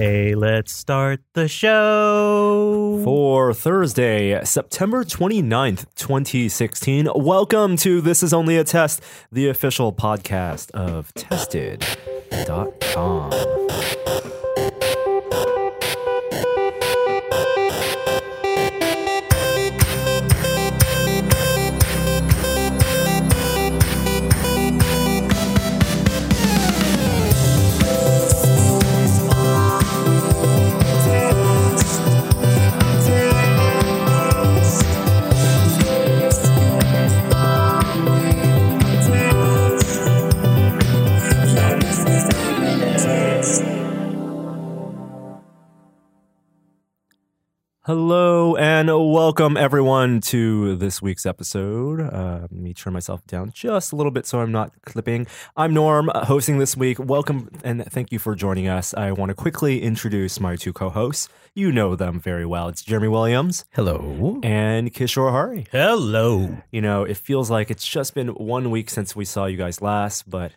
Okay, let's start the show. For Thursday, September 29th, 2016, welcome to This Is Only a Test, the official podcast of Tested.com. Hello and welcome everyone to this week's episode. Uh, let me turn myself down just a little bit so I'm not clipping. I'm Norm, uh, hosting this week. Welcome and thank you for joining us. I want to quickly introduce my two co-hosts. You know them very well. It's Jeremy Williams Hello. and Kishore Hari. Hello. You know, it feels like it's just been one week since we saw you guys last, but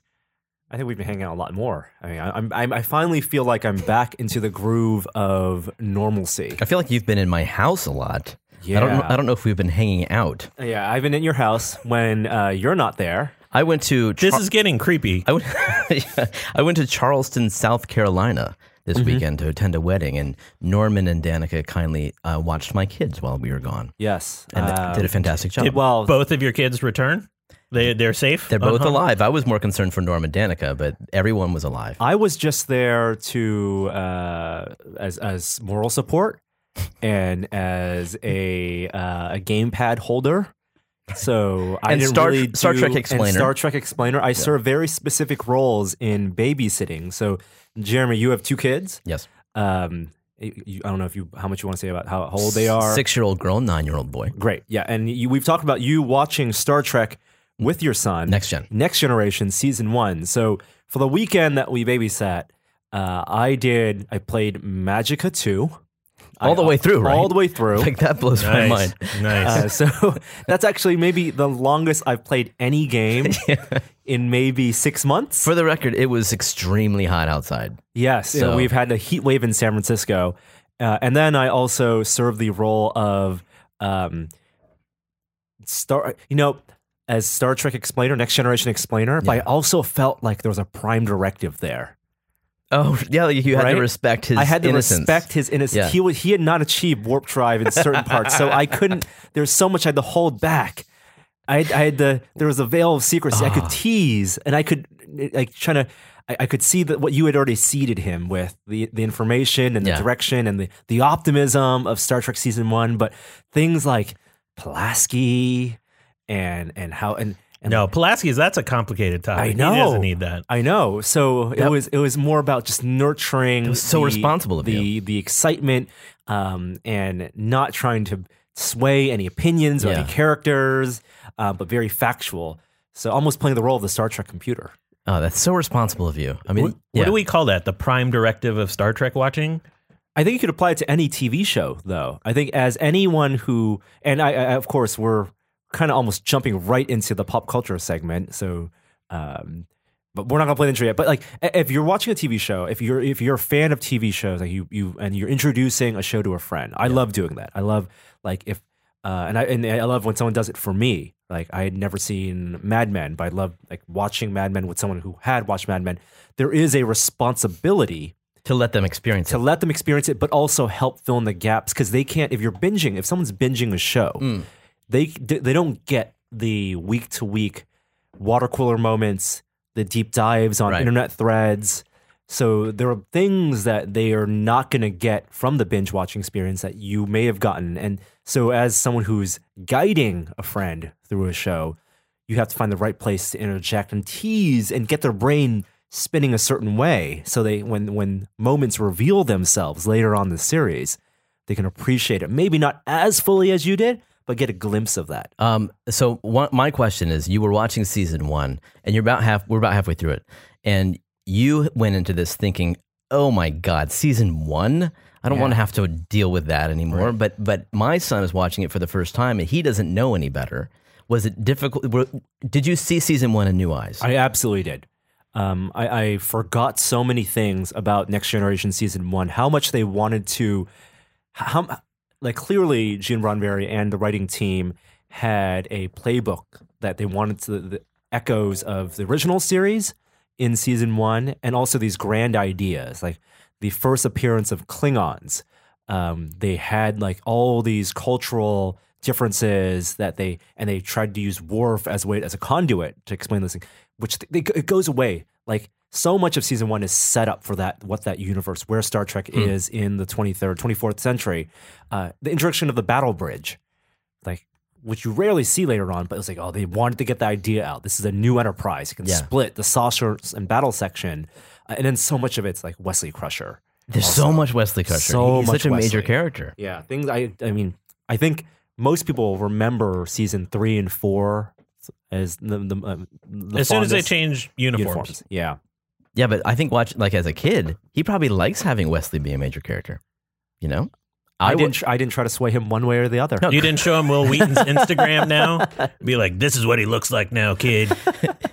I think we've been hanging out a lot more. I mean, I, I'm, I'm, finally feel like I'm back into the groove of normalcy. I feel like you've been in my house a lot. Yeah. I don't. Know, I don't know if we've been hanging out. Yeah, I've been in your house when uh, you're not there. I went to. This is getting creepy. I went. Yeah, I went to Charleston, South Carolina this Mm-hmm. weekend to attend a wedding, and Norman and Danica kindly uh, watched my kids while we were gone, Yes, and Uh, did a fantastic job. Did well- both of your kids return? They they're safe. They're both Uh-huh. alive. I was more concerned for Norm and Danica, but everyone was alive. I was just there to uh, as as moral support and as a uh, a gamepad holder. So I And didn't Star- really Star Trek explainer. Star Trek explainer. I serve very specific roles in babysitting. So Jeremy, you have two kids. yes, Um, you, I don't know if you how much you want to say about how, how old they are. Six-year-old girl, nine-year-old boy. Great. Yeah. And you, we've talked about you watching Star Trek with your son. Next gen. Next Generation season one. So for the weekend that we babysat, uh, I did, I played Magicka 2. All I- the way through, right? All the way through. Like that blows my mind. Nice. Uh, so that's actually maybe the longest I've played any game in maybe six months. For the record, it was extremely hot outside. Yes, you know, So- we've had a heat wave in San Francisco, uh, and then I also served the role of um, Star. You know, as Star Trek explainer, Next Generation explainer. But I also felt like there was a prime directive there. Oh, yeah, you had Right? to respect his I had to innocence. respect his innocence. Yeah. He was he had not achieved warp drive in certain parts, so I couldn't. There's so much I had to hold back. I had, I had the there was a veil of secrecy. I Ah. could tease, and I could like trying to. I, I could see that what you had already seeded him with the the information and the Yeah. direction and the the optimism of Star Trek season one, but things like Pulaski and and how and. and no, Pulaski's that's a complicated topic. I know. He doesn't need that. I know. So it was it was more about just nurturing. So the- responsible of the you. the excitement, um, and not trying to sway any opinions or Yeah. any characters, uh, but very factual. So almost playing the role of the Star Trek computer. Oh, that's so responsible of you. I mean, What, yeah. what do we call that? The prime directive of Star Trek watching? I think you could apply it to any TV show, though. I think as anyone who, and I, I of course, we're kind of almost jumping right into the pop culture segment. So, um, but we're not gonna play the intro yet. But like, if you're watching a TV show, if you're if you're a fan of TV shows, like you you and you're introducing a show to a friend, I love doing that. I love like if. Uh, and I and I love when someone does it for me. Like I had never seen Mad Men, but I love like watching Mad Men with someone who had watched Mad Men. There is a responsibility to let them experience to it. let them experience it, but also help fill in the gaps because they can't. If you're binging, if someone's binging a show, Mm. They they don't get the week to week water cooler moments, the deep dives on Right. internet threads. So there are things that they are not going to get from the binge watching experience that you may have gotten. And so, as someone who's guiding a friend through a show, you have to find the right place to interject and tease and get their brain spinning a certain way so they when when moments reveal themselves later on in the series they can appreciate it maybe not as fully as you did but get a glimpse of that Um, so one, my question is, you were watching season one, and you're about half. We're about halfway through it, and you went into this thinking, "Oh my God, season one! I don't Yeah. want to have to deal with that anymore." But but my son is watching it for the first time, and he doesn't know any better. Was it difficult? were- Did you see season one in new eyes? i absolutely did Um, I, I forgot so many things about Next Generation season one. How much they wanted to, how like clearly Gene Roddenberry and the writing team had a playbook that they wanted to the echoes of the original series in season one, and also these grand ideas like the first appearance of Klingons. Um, they had like all these cultural differences that they and they tried to use Worf as a way as a conduit to explain this thing, which they, it goes away. Like so much of season one is set up for that what that universe where Star Trek is in the 23rd, 24th century. Uh, the introduction of the battle bridge, like which you rarely see later on, but it was like, oh, they wanted to get the idea out. This is a new enterprise. You can Yeah. split the saucers and battle section, uh, and then so much of it's like Wesley Crusher. There's so much Wesley Crusher. So He's much such a major character. Yeah, things. I I mean, I think most people remember season three and four as the the, uh, the as soon as they fondest change uniforms. Yeah, Yeah, but I think watch like as a kid, he probably likes having Wesley be a major character. You know, I, would- didn't. tr- I didn't try to sway him one way or the other. No. You didn't show him Wil Wheaton's Instagram now? Be like, this is what he looks like now, kid.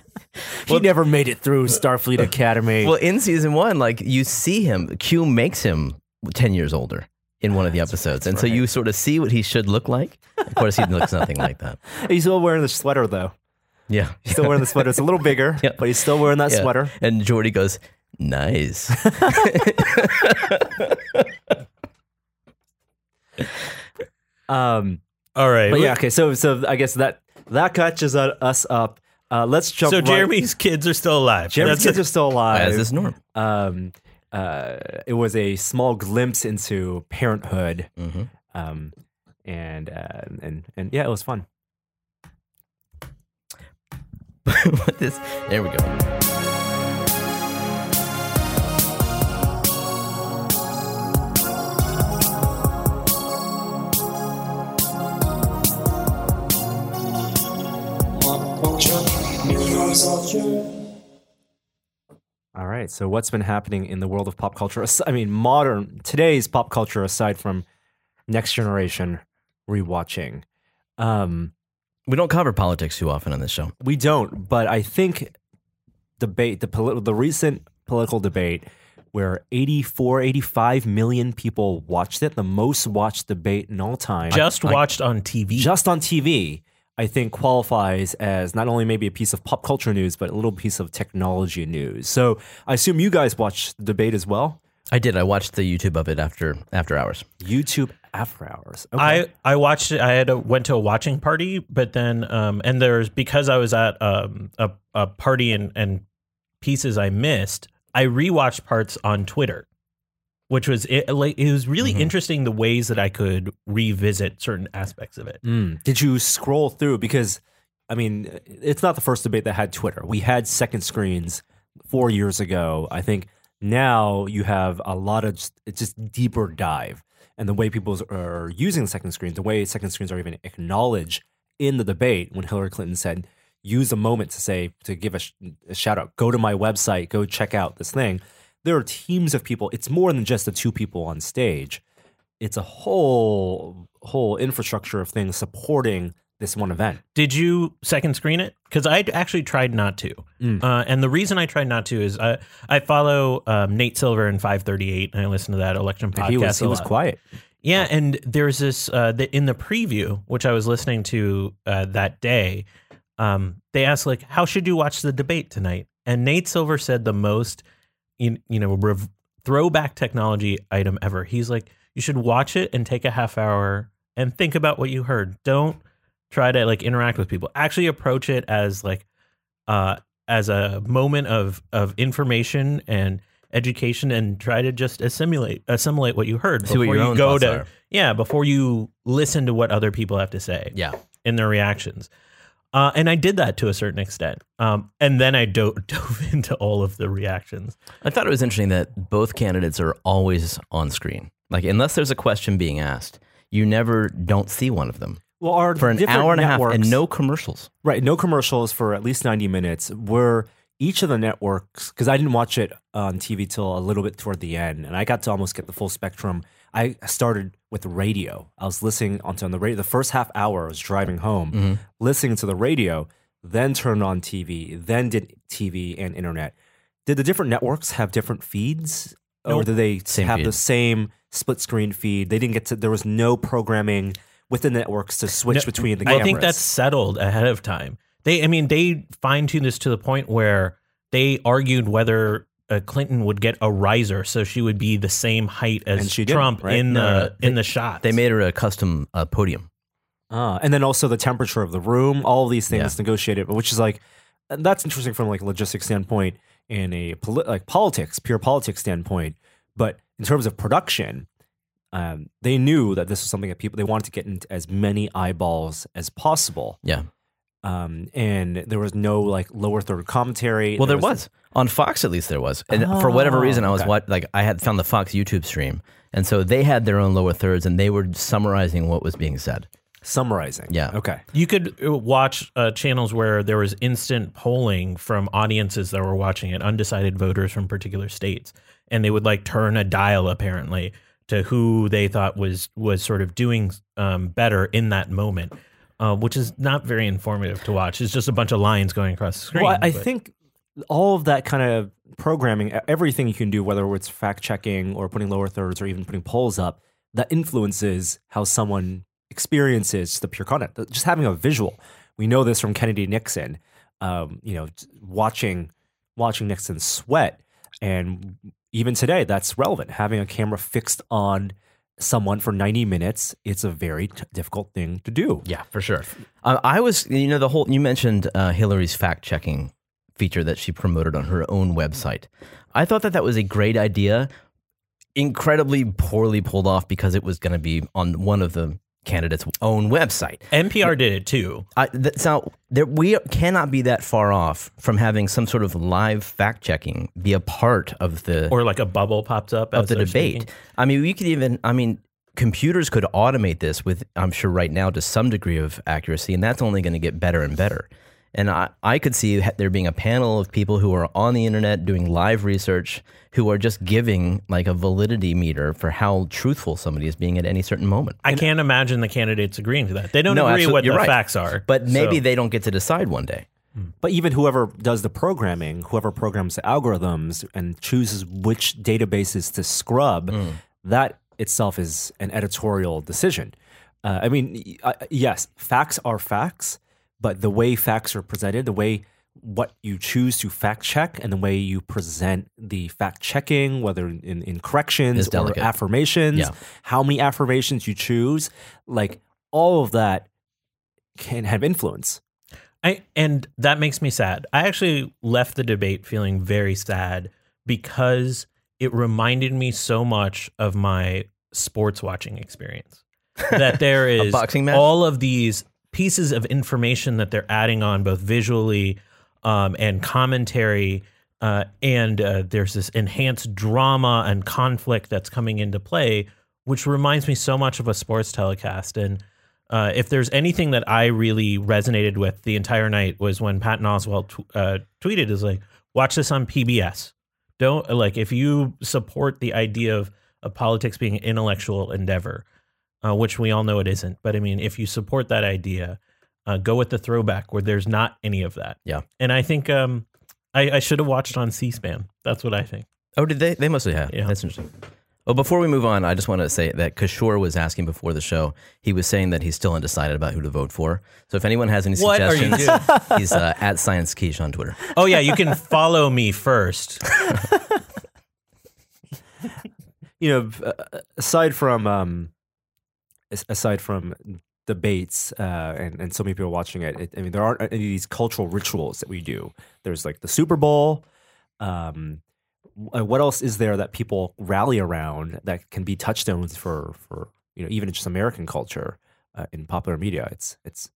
he never made it through Starfleet Academy. Well, in season one, like you see him, Q makes him ten years older in one of the episodes, and so you sort of see what he should look like. Of course, he looks nothing like that. he's still wearing the sweater though. Yeah, He's still wearing the sweater. It's a little bigger, Yeah. but he's still wearing that Yeah. sweater. And Geordi goes, "Nice." Um, All right. but yeah, okay. So so I guess that that catches us up. Uh, let's jump. So right- Jeremy's kids are still alive. Jeremy's That's kids it. are still alive. As is norm. um, uh, it was a small glimpse into parenthood, Mhm. um, and uh, and and yeah, it was fun. What this? There we go. All right. So what's been happening in the world of pop culture? I mean, modern today's pop culture, aside from Next Generation rewatching. Um, We don't cover politics too often on this show. We don't, but I think debate the polit- the recent political debate where 84 85 million people watched it, the most watched debate in all time. Just watched on TV. just on TV, I think qualifies as not only maybe a piece of pop culture news, but a little piece of technology news. So I assume you guys watched the debate as well. I did. I watched the YouTube of it after after hours. YouTube after hours. Okay. I I watched it. I had a, went to a watching party, but then um and there's because I was at um a a party and and pieces I missed. I rewatched parts on Twitter, which was it. Like it was really Mhm. interesting the ways that I could revisit certain aspects of it. Mm. Did you scroll through? Because, I mean, it's not the first debate that had Twitter. We had second screens four years ago. I think now you have a lot of just, it's just deeper dive. And the way people are using second screens, the way second screens are even acknowledged in the debate when Hillary Clinton said, use a moment to say, to give a, sh- a shout out, go to my website, go check out this thing. There are teams of people. It's more than just the two people on stage it's a whole whole infrastructure of things supporting this one event. Did you second screen it? Because I actually tried not to. Mm. Uh, and the reason I tried not to is I, I follow um, Nate Silver and 538, and I listen to that election podcast. he was he was quiet. Yeah, and there's this uh, the, in the preview, which I was listening to uh, that day. Um, they asked like, "How should you watch the debate tonight?" And Nate Silver said the most, you, you know, rev- throwback technology item ever. He's like, "You should watch it and take a half hour and think about what you heard. Don't try to like interact with people. Actually, approach it as like, uh, as a moment of of information and." education and try to just assimilate assimilate what you heard See before you go to are. yeah before you listen to what other people have to say Yeah. in their reactions uh, and i did that to a certain extent um, and then i do- dove into all of the reactions I thought it was interesting that both candidates are always on screen. Like, unless there's a question being asked, you never don't see one of them Well, our for an hour and a half and no commercials. right, no commercials for at least ninety minutes. Were each of the networks because I didn't watch it on TV till a little bit toward the end, and I got to almost get the full spectrum. I started with radio. I was listening onto on the radio. The first half hour, I was driving home, Mm-hmm. listening to the radio, then turned on TV, then did TV and internet. did the different networks have different feeds, or did they Same have feed. the same split screen feed? They didn't get to. There was no programming within the networks to switch No, between the cameras. I think that's settled ahead of time. They, I mean, they fine tuned this to the point where they argued whether uh, Clinton would get a riser, so she would be the same height as And she did, Trump right? in No, the no, no. in the shot. They made her a custom uh, podium. Ah, and then also the temperature of the room, all of these things Yeah. negotiated, which is like and that's interesting from like a logistics standpoint and a poli- like politics, pure politics standpoint. But in terms of production, um, they knew that this was something that people they wanted to get into as many eyeballs as possible. Yeah. Um, and there was no like lower third commentary. Well, there was on Fox. At least there was, and for Oh, whatever reason, I was okay. what like I had found the Fox YouTube stream, and so they had their own lower thirds, and they were summarizing what was being said. summarizing. Yeah. Okay. You could uh, watch uh, channels where there was instant polling from audiences that were watching it, undecided voters from particular states, and they would like turn a dial apparently to who they thought was was sort of doing um, better in that moment, uh, which is not very informative to watch. It's just a bunch of lines going across the screen. Well, I, I think all of that kind of programming, everything you can do, whether it's fact checking or putting lower thirds or even putting polls up, that influences how someone experiences the pure content. Just having a visual. We know this from Kennedy Nixon. Um, you know, watching watching Nixon sweat, and even today, that's relevant. Having a camera fixed on someone for 90 minutes, it's a very t- difficult thing to do. Yeah, for sure. Uh, I was, you know, the whole you mentioned uh, Hillary's fact checking feature that she promoted on her own website. I thought that that was a great idea. Incredibly poorly pulled off because it was going to be on one of the candidates' own website. NPR did it too. I, now there, we cannot be that far off from having some sort of live fact checking be a part of the Or like a bubble popped up of the debate. speaking. I mean, we could even, I mean, computers could automate this with, I'm sure, right now to some degree of accuracy, and that's only going to get better and better. And I, I could see there being a panel of people who are on the internet doing live research who are just giving like a validity meter for how truthful somebody is being at any certain moment. I can't imagine the candidates agreeing to that. They don't No, agree what you're the right. facts are. But maybe So- they don't get to decide one day. But even whoever does the programming, whoever programs the algorithms and chooses which databases to scrub, that itself is an editorial decision. Uh, I mean, y- uh, yes, facts are facts, but the way facts are presented, the way what you choose to fact check, and the way you present the fact checking, whether in, in corrections or affirmations, Yeah. how many affirmations you choose, like all of that can have influence. I and that makes me sad. I actually left the debate feeling very sad because it reminded me so much of my sports watching experience. That there is boxing match? all of these pieces of information that they're adding on both visually um, and commentary. Uh, and uh, there's this enhanced drama and conflict that's coming into play, which reminds me so much of a sports telecast. And uh, if there's anything that I really resonated with the entire night was when Patton Oswalt tw- uh, tweeted, "Is like watch this on PBS. Don't like if you support the idea of, of politics being an intellectual endeavor, uh, which we all know it isn't. But I mean, if you support that idea, uh, go with the throwback where there's not any of that. Yeah. And I think um, I, I should have watched on C-SPAN. That's what I think. Oh, did they? They must have. Yeah. That's interesting. Well, before we move on, I just want to say that Kishore was asking before the show. He was saying that he's still undecided about who to vote for. So if anyone has any What are you suggestions, he's uh, at Science Quiche on Twitter. Oh yeah, you can follow me first. you know, uh, aside from um, as- aside from debates uh, and and so many people watching it, it, I mean, there aren't any of these cultural rituals that we do. There's like the Super Bowl. Um, what else is there that people rally around that can be touchstones for for you know even just American culture uh, in popular media? It's it's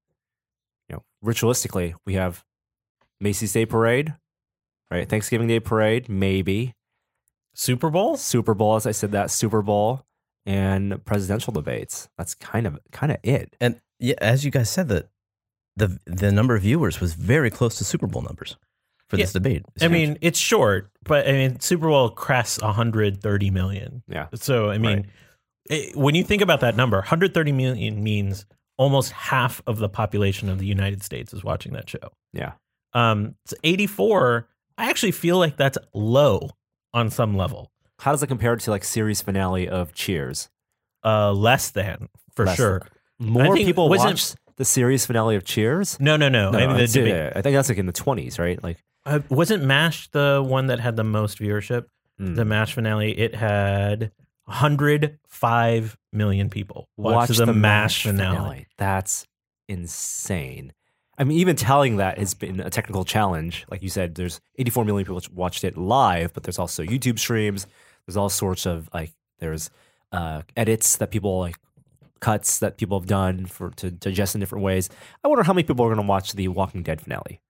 you know ritualistically we have Macy's Day Parade, right? Thanksgiving Day Parade, maybe. Super Bowl? Super Bowl, as I said, that Super Bowl and presidential debates. That's kind of kind of it. And yeah, as you guys said, that the the number of viewers was very close to Super Bowl numbers for this debate. I mean, it's short, but I mean, Super Bowl crests 130 million. Yeah. So I mean, it, when you think about that number, 130 million means almost half of the population of the United States is watching that show. Yeah. Um, it's 84 I actually feel like that's low on some level. How does it compare to like series finale of Cheers? Uh, less than for Less sure. More think- people wasn't- watch the series finale of Cheers. No, no, no. I mean, the it's- debate- yeah, I think that's like in the twenties, right? Like Uh, wasn't MASH the one that had the most viewership? mm. The MASH finale, it had 105 million people watch, the, MASH, MASH finale. That's insane. I mean, even telling that has been a technical challenge. Like you said, there's 84 million people watched it live, but there's also YouTube streams. There's all sorts of like there's uh, edits that people like cuts that people have done for to digest in different ways. I wonder how many people are going to watch the Walking Dead finale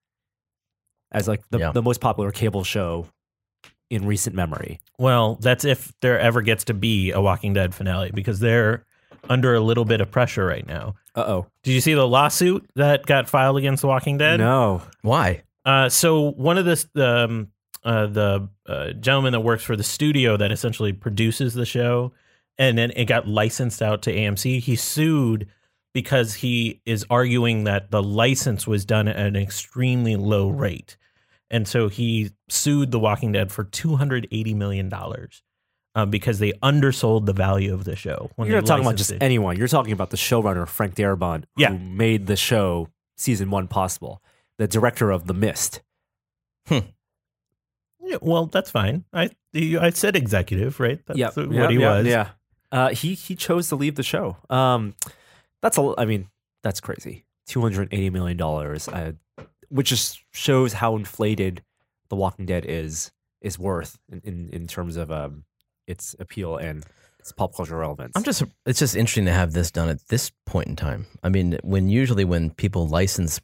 as like the, Yeah. the most popular cable show in recent memory. Well, that's if there ever gets to be a Walking Dead finale because they're under a little bit of pressure right now. Uh oh. Did you see the lawsuit that got filed against The Walking Dead? No. Why? Uh, so one of the um, uh, the uh, gentleman that works for the studio that essentially produces the show, and then it got licensed out to AMC. He sued because he is arguing that the license was done at an extremely low rate, and so he sued The Walking Dead for two hundred eighty million dollars. Uh, because they undersold the value of the show. You're not talking about just it. anyone. You're talking about the showrunner Frank Darabont, who Yeah. made the show season one possible. The director of The Mist. Yeah, well, that's fine. I I said executive, right? That's Yep. what Yep, he yep, was. Yeah. Uh, he he chose to leave the show. Um, that's a. I mean, that's crazy. Two hundred eighty million dollars, uh, which just shows how inflated The Walking Dead is is worth in in, in terms of um its appeal and its pop culture relevance. I'm just it's just interesting to have this done at this point in time. I mean, when usually when people license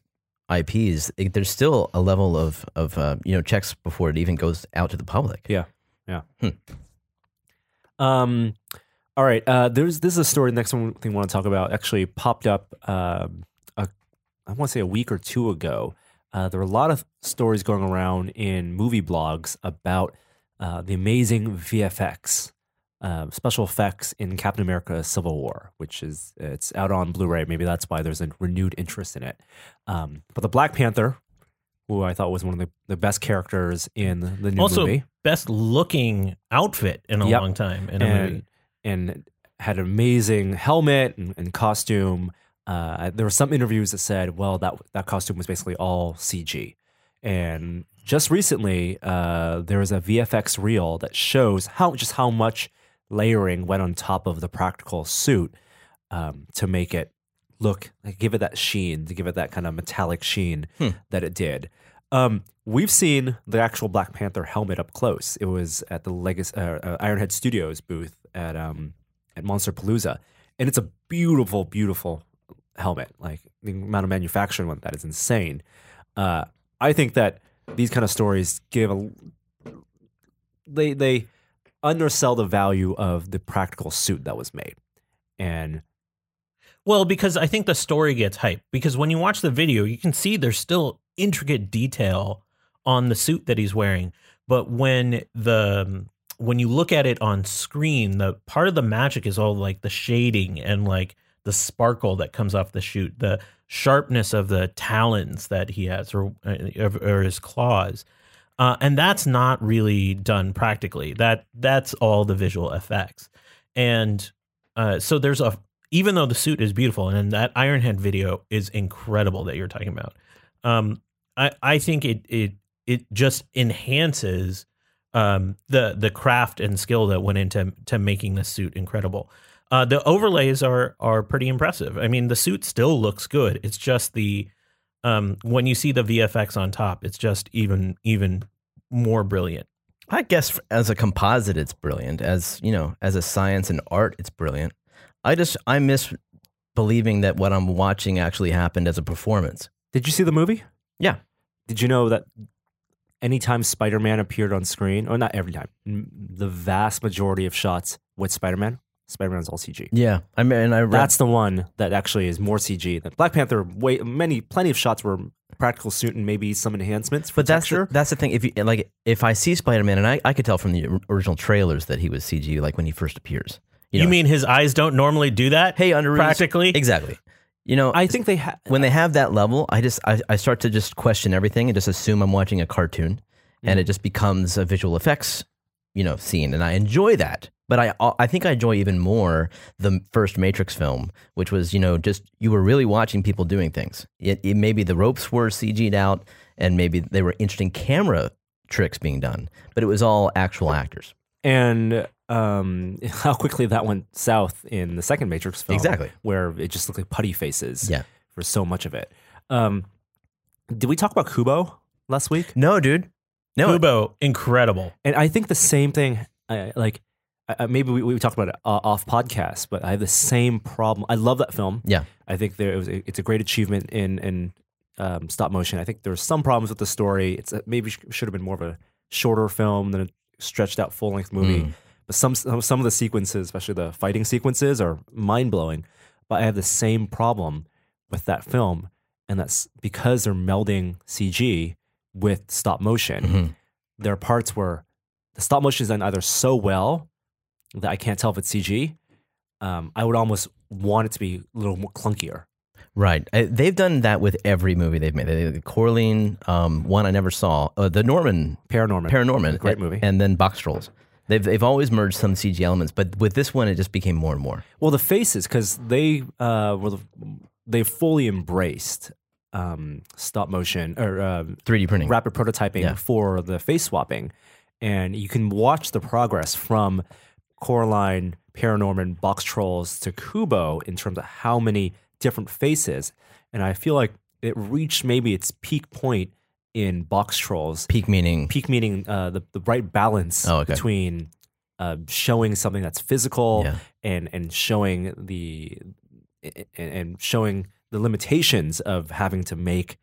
IPs, it, there's still a level of of uh, you know checks before it even goes out to the public. Yeah. Yeah. Um, all right. Uh, there's this is a story. The Next one thing I want to talk about actually popped up. Um, a, I want to say a week or two ago. Uh, there were a lot of stories going around in movie blogs about uh, the amazing VFX, uh, special effects in Captain America: Civil War, which is it's out on Blu-ray. Maybe that's why there's a renewed interest in it. Um, but the Black Panther, who I thought was one of the, the best characters in the new also movie. best looking outfit in a Yep. long time in a movie. and and had an amazing helmet and, and costume. Uh, there were some interviews that said, "Well, that that costume was basically all CG." And just recently, uh, there was a VFX reel that shows how just how much layering went on top of the practical suit um, to make it look like give it that sheen, to give it that kind of metallic sheen Hmm. that it did. Um, we've seen the actual Black Panther helmet up close. It was at the Legacy uh, uh, Ironhead Studios booth at um, at Monsterpalooza, and it's a beautiful, beautiful helmet. Like the amount of manufacturing on that is insane. Uh, I think that these kind of stories give a they they undersell the value of the practical suit that was made, and Well, because I think the story gets hyped. Because when you watch the video, you can see there's still intricate detail on the suit that he's wearing. But when the when you look at it on screen, the part of the magic is all like the shading and like the sparkle that comes off the shoot, the sharpness of the talons that he has or uh, or his claws. Uh, and that's not really done practically. That that's all the visual effects. And uh, so there's a even though the suit is beautiful and that Ironhead video is incredible that you're talking about, um, I, I think it it it just enhances um, the the craft and skill that went into to making the suit incredible. Uh, the overlays are are pretty impressive. I mean, the suit still looks good. It's just the um, when you see the VFX on top, it's just even even more brilliant. I guess as a composite, it's brilliant. As you know, as a science and art, it's brilliant. I just I miss believing that what I'm watching actually happened as a performance. did you see the movie? Yeah. Did you know that anytime Spider Man appeared on screen, or not every time, the vast majority of shots with Spider Man, Spider Man's all CG. Yeah, I mean, and I read, That's the one that actually is more CG than Black Panther. Way many, plenty of shots were practical suit and maybe some enhancements for but that's texture. the, that's the thing. If you like, if I see Spider Man, and I, I could tell from the original trailers that he was CG, like when he first appears. You, know, mean his eyes don't normally do that? hey under practically? exactly. You know, I think they ha- when they have that level, I just I, I start to just question everything and just assume I'm watching a cartoon. and it just becomes a visual effects, you know, scene, and I enjoy that. But I I think I enjoy even more the first Matrix film, which was you know just you were really watching people doing things. It, it maybe the ropes were CG'd out, and maybe there were interesting camera tricks being done, but it was all actual actors. and um, how quickly that went south in the second Matrix film, Exactly. where it just looked like putty faces, Yeah. for so much of it. Um, did we talk about Kubo last week? No, dude. No, Kubo, incredible. And I think the same thing, uh, like uh, maybe we, we talked about it uh, off podcast, but I have the same problem. I love that film. Yeah. I think there it was a, it's a great achievement in in um, stop motion. I think there were some problems with the story. It's a, maybe sh- should have been more of a shorter film than a stretched out full length movie. Mm. But some some some of the sequences, especially the fighting sequences, are mind blowing. But I have the same problem with that film, and that's because they're melding CG with stop motion Mhm. there are parts where the stop motion is done either so well that I can't tell if it's CG. Um, I would almost want it to be a little more clunkier. Right. Uh, They've done that with every movie they've made. They- Coraline, um, one I never saw, uh, the Norman, Paranorman. Paranorman, Great movie. and then Boxtrolls. They've they've always merged some CG elements, but with this one, it just became more and more. Well, the faces, because they uh, were the, they fully embraced um, stop motion or um 3D printing. rapid prototyping Yeah. for the face swapping, and you can watch the progress from Coraline, Paranorman, Boxtrolls to Kubo in terms of how many different faces. And I feel like it reached maybe its peak point in Boxtrolls. Peak meaning. Peak meaning uh, the the right balance Oh, okay. between uh, showing something that's physical Yeah. and and showing the and, and showing the limitations of having to make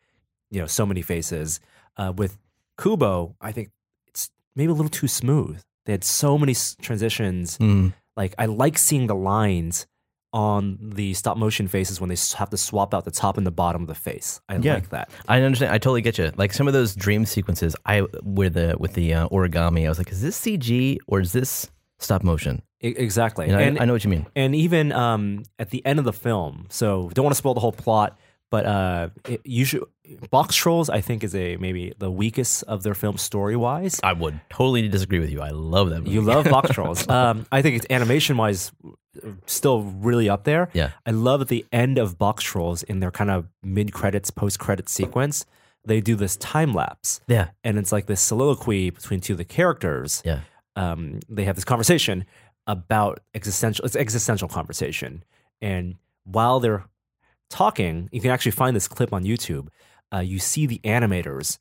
you know so many faces. Uh, with Kubo, I think it's maybe a little too smooth. They had so many s- transitions. Mm. Like I like seeing the lines on the stop motion faces when they have to swap out the top and the bottom of the face. I Yeah. like that. I understand. I totally get you. Like some of those dream sequences, I with the with the uh, origami, I was like, is this CG or is this stop motion? Exactly. You know, I- I know what you mean. and even um, at the end of the film. So don't want to spoil the whole plot, but uh, it, usually Boxtrolls I think is a maybe the weakest of their films story wise. I would totally disagree with you. I love that movie. You love Box Trolls. Um, I think it's animation wise still really up there. Yeah. I love at the end of Boxtrolls in their kind of mid credits, post credit sequence. They do this time lapse, yeah. and it's like this soliloquy between two of the characters. Yeah. um, they have this conversation about existential. It's existential conversation, and while they're talking, you can actually find this clip on YouTube. Uh, you see the animators,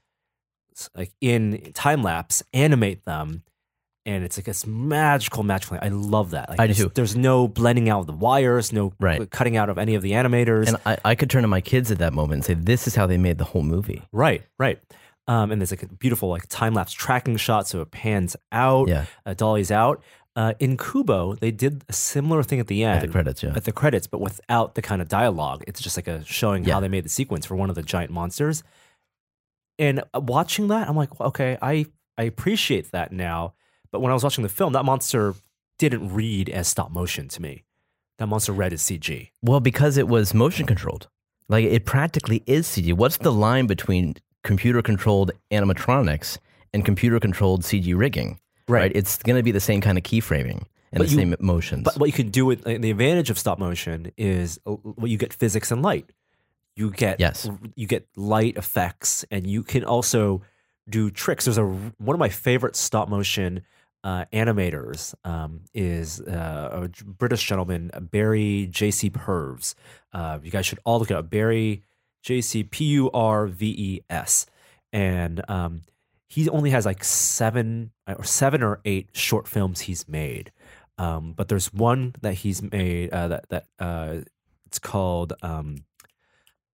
like in time lapse, animate them, and it's like this magical, magical. I love that. Like, I do there's. No blending out of the wires, no Right. cutting out of any of the animators. And I, I could turn to my kids at that moment and say, this is how they made the whole movie. Right, right. Um, and there's like a beautiful like time lapse tracking shot, so it pans out, Yeah. uh, dollies out. Uh, in Kubo, they did a similar thing at the end, At the credits, yeah. at the credits, but without the kind of dialogue. It's just like a showing Yeah. how they made the sequence for one of the giant monsters. And uh, watching that, I'm like, okay, I I appreciate that now. But when I was watching the film, that monster didn't read as stop motion to me. That monster read as CG. Well, because it was motion controlled. Like it practically is CG. What's the line between computer controlled animatronics and computer controlled CG rigging? Right. It's going to be the same kind of keyframing and But the you- same motions. But what you can do with uh, the advantage of stop motion is uh, well, you get physics and light. You get Yes. you get light effects, and you can also do tricks. There's a one of my favorite stop motion uh, animators um, is uh, a British gentleman Barry J.C. Purves. Uh, you guys should all look it up. Barry J.C. P U R V E S, and um, he only has like seven or seven or eight short films he's made. Um, but there's one that he's made uh, that that uh, it's called um,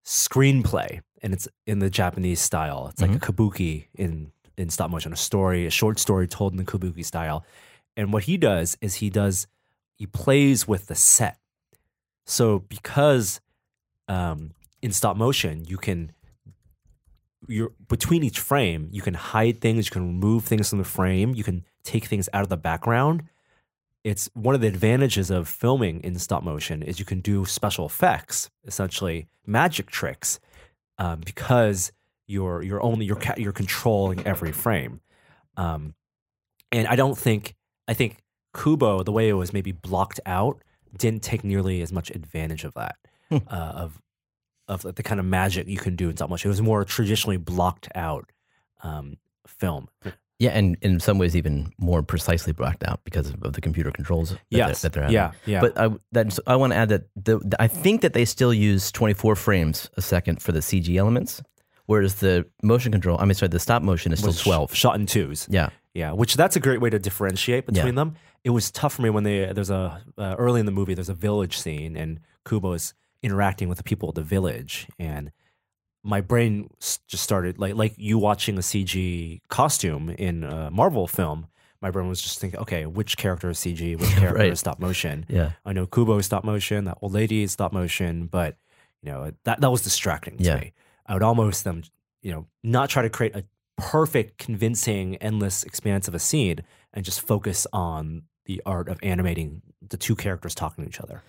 screenplay, and it's in the Japanese style. It's like a kabuki in in stop motion, a story, a short story told in the kabuki style. And what he does is he does he plays with the set. So because um, in stop motion you can you're between each frame you can hide things you can remove things from the frame you can take things out of the background it's one of the advantages of filming in stop motion is you can do special effects essentially magic tricks um, because you're you're only you're ca- you're controlling every frame Um, and I don't think I think Kubo, the way it was maybe blocked out, didn't take nearly as much advantage of that Hmm. uh, of of the kind of magic you can do in stop motion. It was more traditionally blocked out um, film. Yeah, and in some ways even more precisely blocked out because of, of the computer controls that, yes, they're, that they're having. yeah, yeah. But I, that's, I want to add that the, the- I think that they still use 24 frames a second for the CG elements, whereas the motion control, I mean, sorry, the stop motion is still 12. shot in twos. Yeah. Yeah, which that's a great way to differentiate between them. It was tough for me when they there's a uh, early in the movie there's a village scene and Kubo is interacting with the people of the village and my brain just started like like you watching a CG costume in a Marvel film. My brain was just thinking, okay, which character is CG, which character Right. is stop motion. Yeah. I know Kubo is stop motion, that old lady is stop motion, but you know that that was distracting to Yeah. me. I would almost them, you know, not try to create a perfect, convincing, endless expanse of a scene and just focus on the art of animating the two characters talking to each other.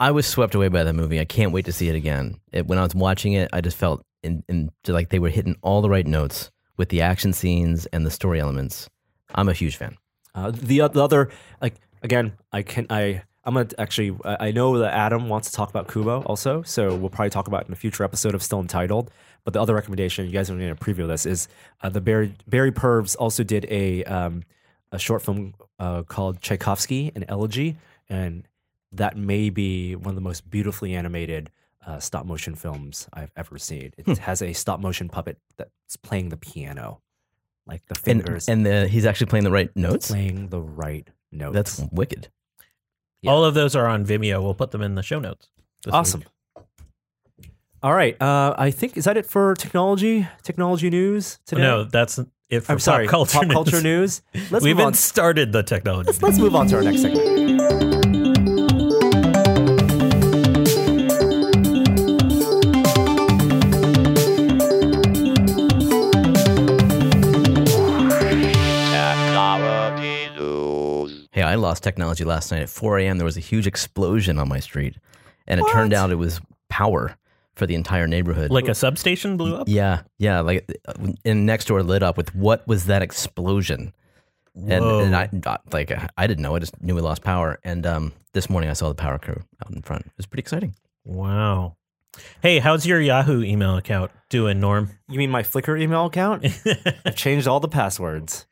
I was swept away by that movie. I can't wait to see it again. It, when I was watching it, I just felt in, in, like they were hitting all the right notes with the action scenes and the story elements. I'm a huge fan. Uh, the, the other, like again, I can I I'm gonna actually I know that Adam wants to talk about Kubo also, so we'll probably talk about it in a future episode of Still Untitled. But the other recommendation, you guys don't need to preview of this, is uh, the Barry Barry Purves also did a um, a short film uh, called Tchaikovsky, an elegy, and that may be one of the most beautifully animated uh, stop motion films I've ever seen. It has a stop motion puppet that's playing the piano, like the fingers and the, he's actually playing the right notes. playing the right notes. That's wicked. Yeah. All of those are on Vimeo. We'll put them in the show notes. awesome. week. All right, uh, I think is that it for technology technology news today. No, that's it for I'm sorry, pop culture, pop culture news. Let's we move on. haven't started the technology. Let's, let's move on to our next segment. Lost technology last night at 4 a.m. There was a huge explosion on my street, and it turned out it was power for the entire neighborhood. like a substation blew up. yeah, yeah, like uh, and next door lit up with what was that explosion? And, Whoa. and I I- like I didn't know. I just knew we lost power. And um, this morning I saw the power crew out in front. It was pretty exciting. Wow. Hey, how's your Yahoo email account doing, Norm? You mean my Flickr email account? I've changed all the passwords.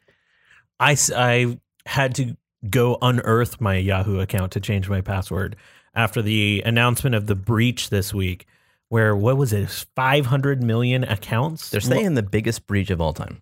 I, I had to go unearth my Yahoo account to change my password after the announcement of the breach this week, where what was it, 500 million accounts? They're saying the biggest breach of all time.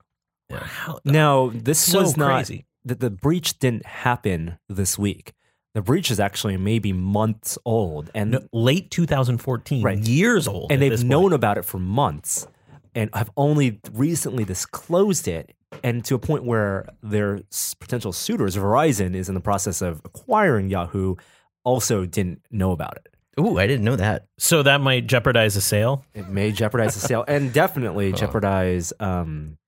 Wow. No, this So was not. crazy. The, the breach didn't happen this week. The breach is actually maybe months old, and No, late 2014, Right. years old. and they've known about it for months and have only recently disclosed it and to a point where their potential suitors verizon is in the process of acquiring yahoo also didn't know about it Ooh, I didn't know that. So that might jeopardize a sale. it may jeopardize the sale and definitely jeopardize um,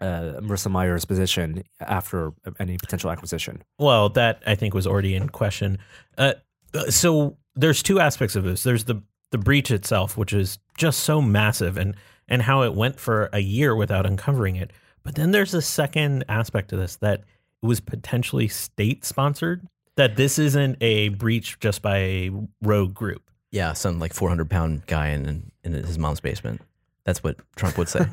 uh, marissa mayer's position after any potential acquisition Well, that I think was already in question. Uh, uh, so there's two aspects of this. There's the the breach itself, which is just so massive, and and how it went for a year without uncovering it. But then there's a second aspect to this that it was potentially state sponsored. That this isn't a breach just by a rogue group. Yeah, some like 400 pound guy in in his mom's basement. That's what Trump would say.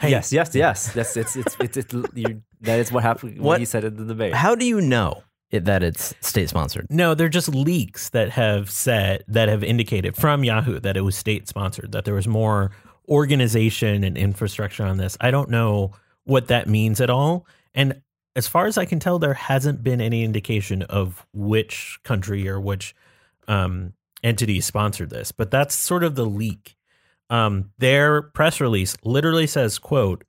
Hey. yes yes yes that's it's it's it's, it's, you, that is what happened what What- he said in the debate How do you know it, that it's state sponsored? No, they're just leaks that have said that have indicated from Yahoo that it was state sponsored, that there was more organization and infrastructure on this. I don't know what that means at all. And as far as I can tell, there hasn't been any indication of which country or which um, entity sponsored this. But that's sort of the leak. Um, their press release literally says, "quote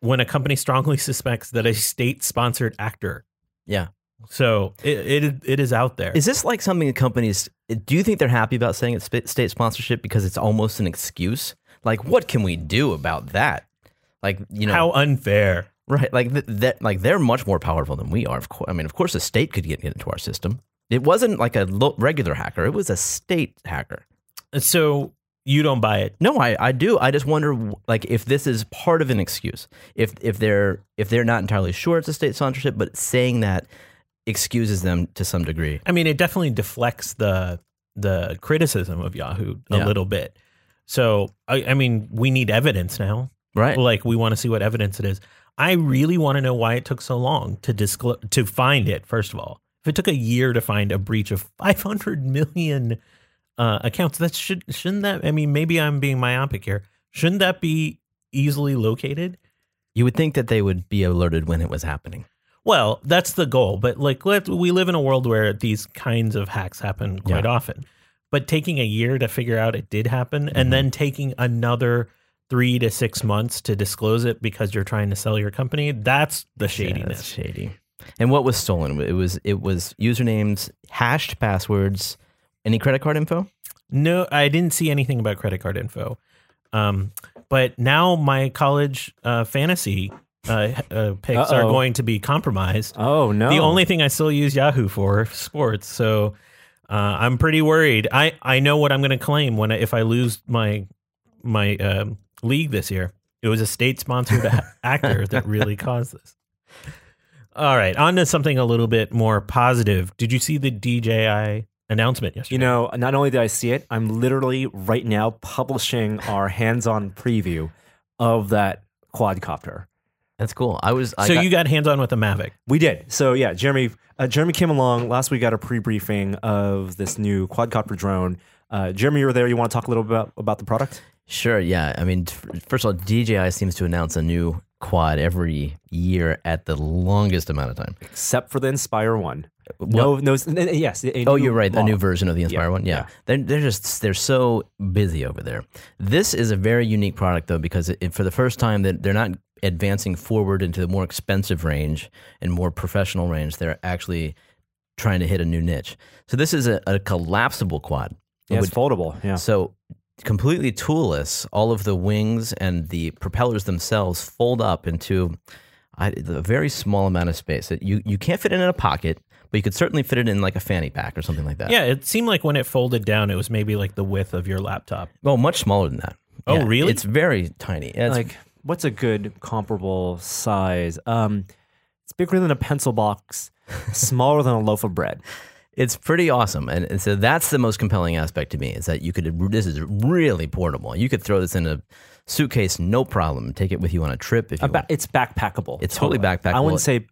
When a company strongly suspects that a state-sponsored actor Yeah. so it, it it is out there. Is this like something that companies do you think they're happy about saying it's state sponsorship because it's almost an excuse? Like what can we do about that? Like, you know, How unfair. right, like th- that like they're much more powerful than we are. Of course. I mean, of course the state could get into our system. It wasn't like a lo- regular hacker, it was a state hacker. Uh, so You don't buy it. No, I, I do. I just wonder like if this is part of an excuse. If if they're if they're not entirely sure it's a state sponsorship, but saying that excuses them to some degree. I mean, it definitely deflects the the criticism of Yahoo a Yeah. little bit. So, I, I mean, we need evidence now. Right. Like, we want to see what evidence it is. I really want to know why it took so long to disclose to find it. First of all, if it took a year to find a breach of 500 million uh, accounts, that should shouldn't that? I mean, maybe I'm being myopic here. Shouldn't that be easily located? You would think that they would be alerted when it was happening. Well, that's the goal, but like we live in a world where these kinds of hacks happen quite Yeah. often. But taking a year to figure out it did happen Mm-hmm. and then taking another 3 to 6 months to disclose it because you're trying to sell your company, that's the Yeah, that's shadiness. shady. And what was stolen? It was it was usernames, hashed passwords, any credit card info? no, I didn't see anything about credit card info. Um, but now my college uh, fantasy uh, uh, picks are Uh-oh. going to be compromised. Oh no! The only thing I still use Yahoo for sports, so uh, I'm pretty worried. I, I know what I'm going to claim when I, if I lose my my um, league this year. It was a state sponsored actor that really caused this. All right, on to something a little bit more positive. Did you see the DJI announcement yesterday? You know, not only did I see it, I'm literally right now publishing our hands-on preview of that quadcopter. That's cool. I was I so got- you got hands on with the Mavic. We did. So yeah, Jeremy. Uh, Jeremy came along last week. Got a pre-briefing of this new quadcopter drone. Uh, Jeremy, you were there. You want to talk a little bit about, about the product? Sure, yeah. I mean, first of all, DJI seems to announce a new quad every year at the longest amount of time. Except for the Inspire one. No, no. s- n- n- Yes. Oh, you're right. A new version of the Inspire Yeah, one. Yeah. yeah. They're, they're just, they're so busy over there. This is a very unique product, though, because it, for the first time, that they're not advancing forward into the more expensive range and more professional range. They're actually trying to hit a new niche. So this is a, a collapsible quad. Yeah, it's Which- foldable. Yeah. So completely toolless, all of the wings and the propellers themselves fold up into a very small amount of space. That You you can't fit it in a pocket, but you could certainly fit it in like a fanny pack or something like that. Yeah, it seemed like when it folded down, it was maybe like the width of your laptop. Well, much smaller than that. Oh, Yeah, really? It's very tiny. It's- like, what's a good comparable size? Um, it's bigger than a pencil box, smaller than a loaf of bread. it's pretty awesome, and, and so that's the most compelling aspect to me is that you could. This is really portable. You could throw this in a suitcase, no problem. Take it with you on a trip if you ba- it's backpackable. It's totally I backpackable. I wouldn't say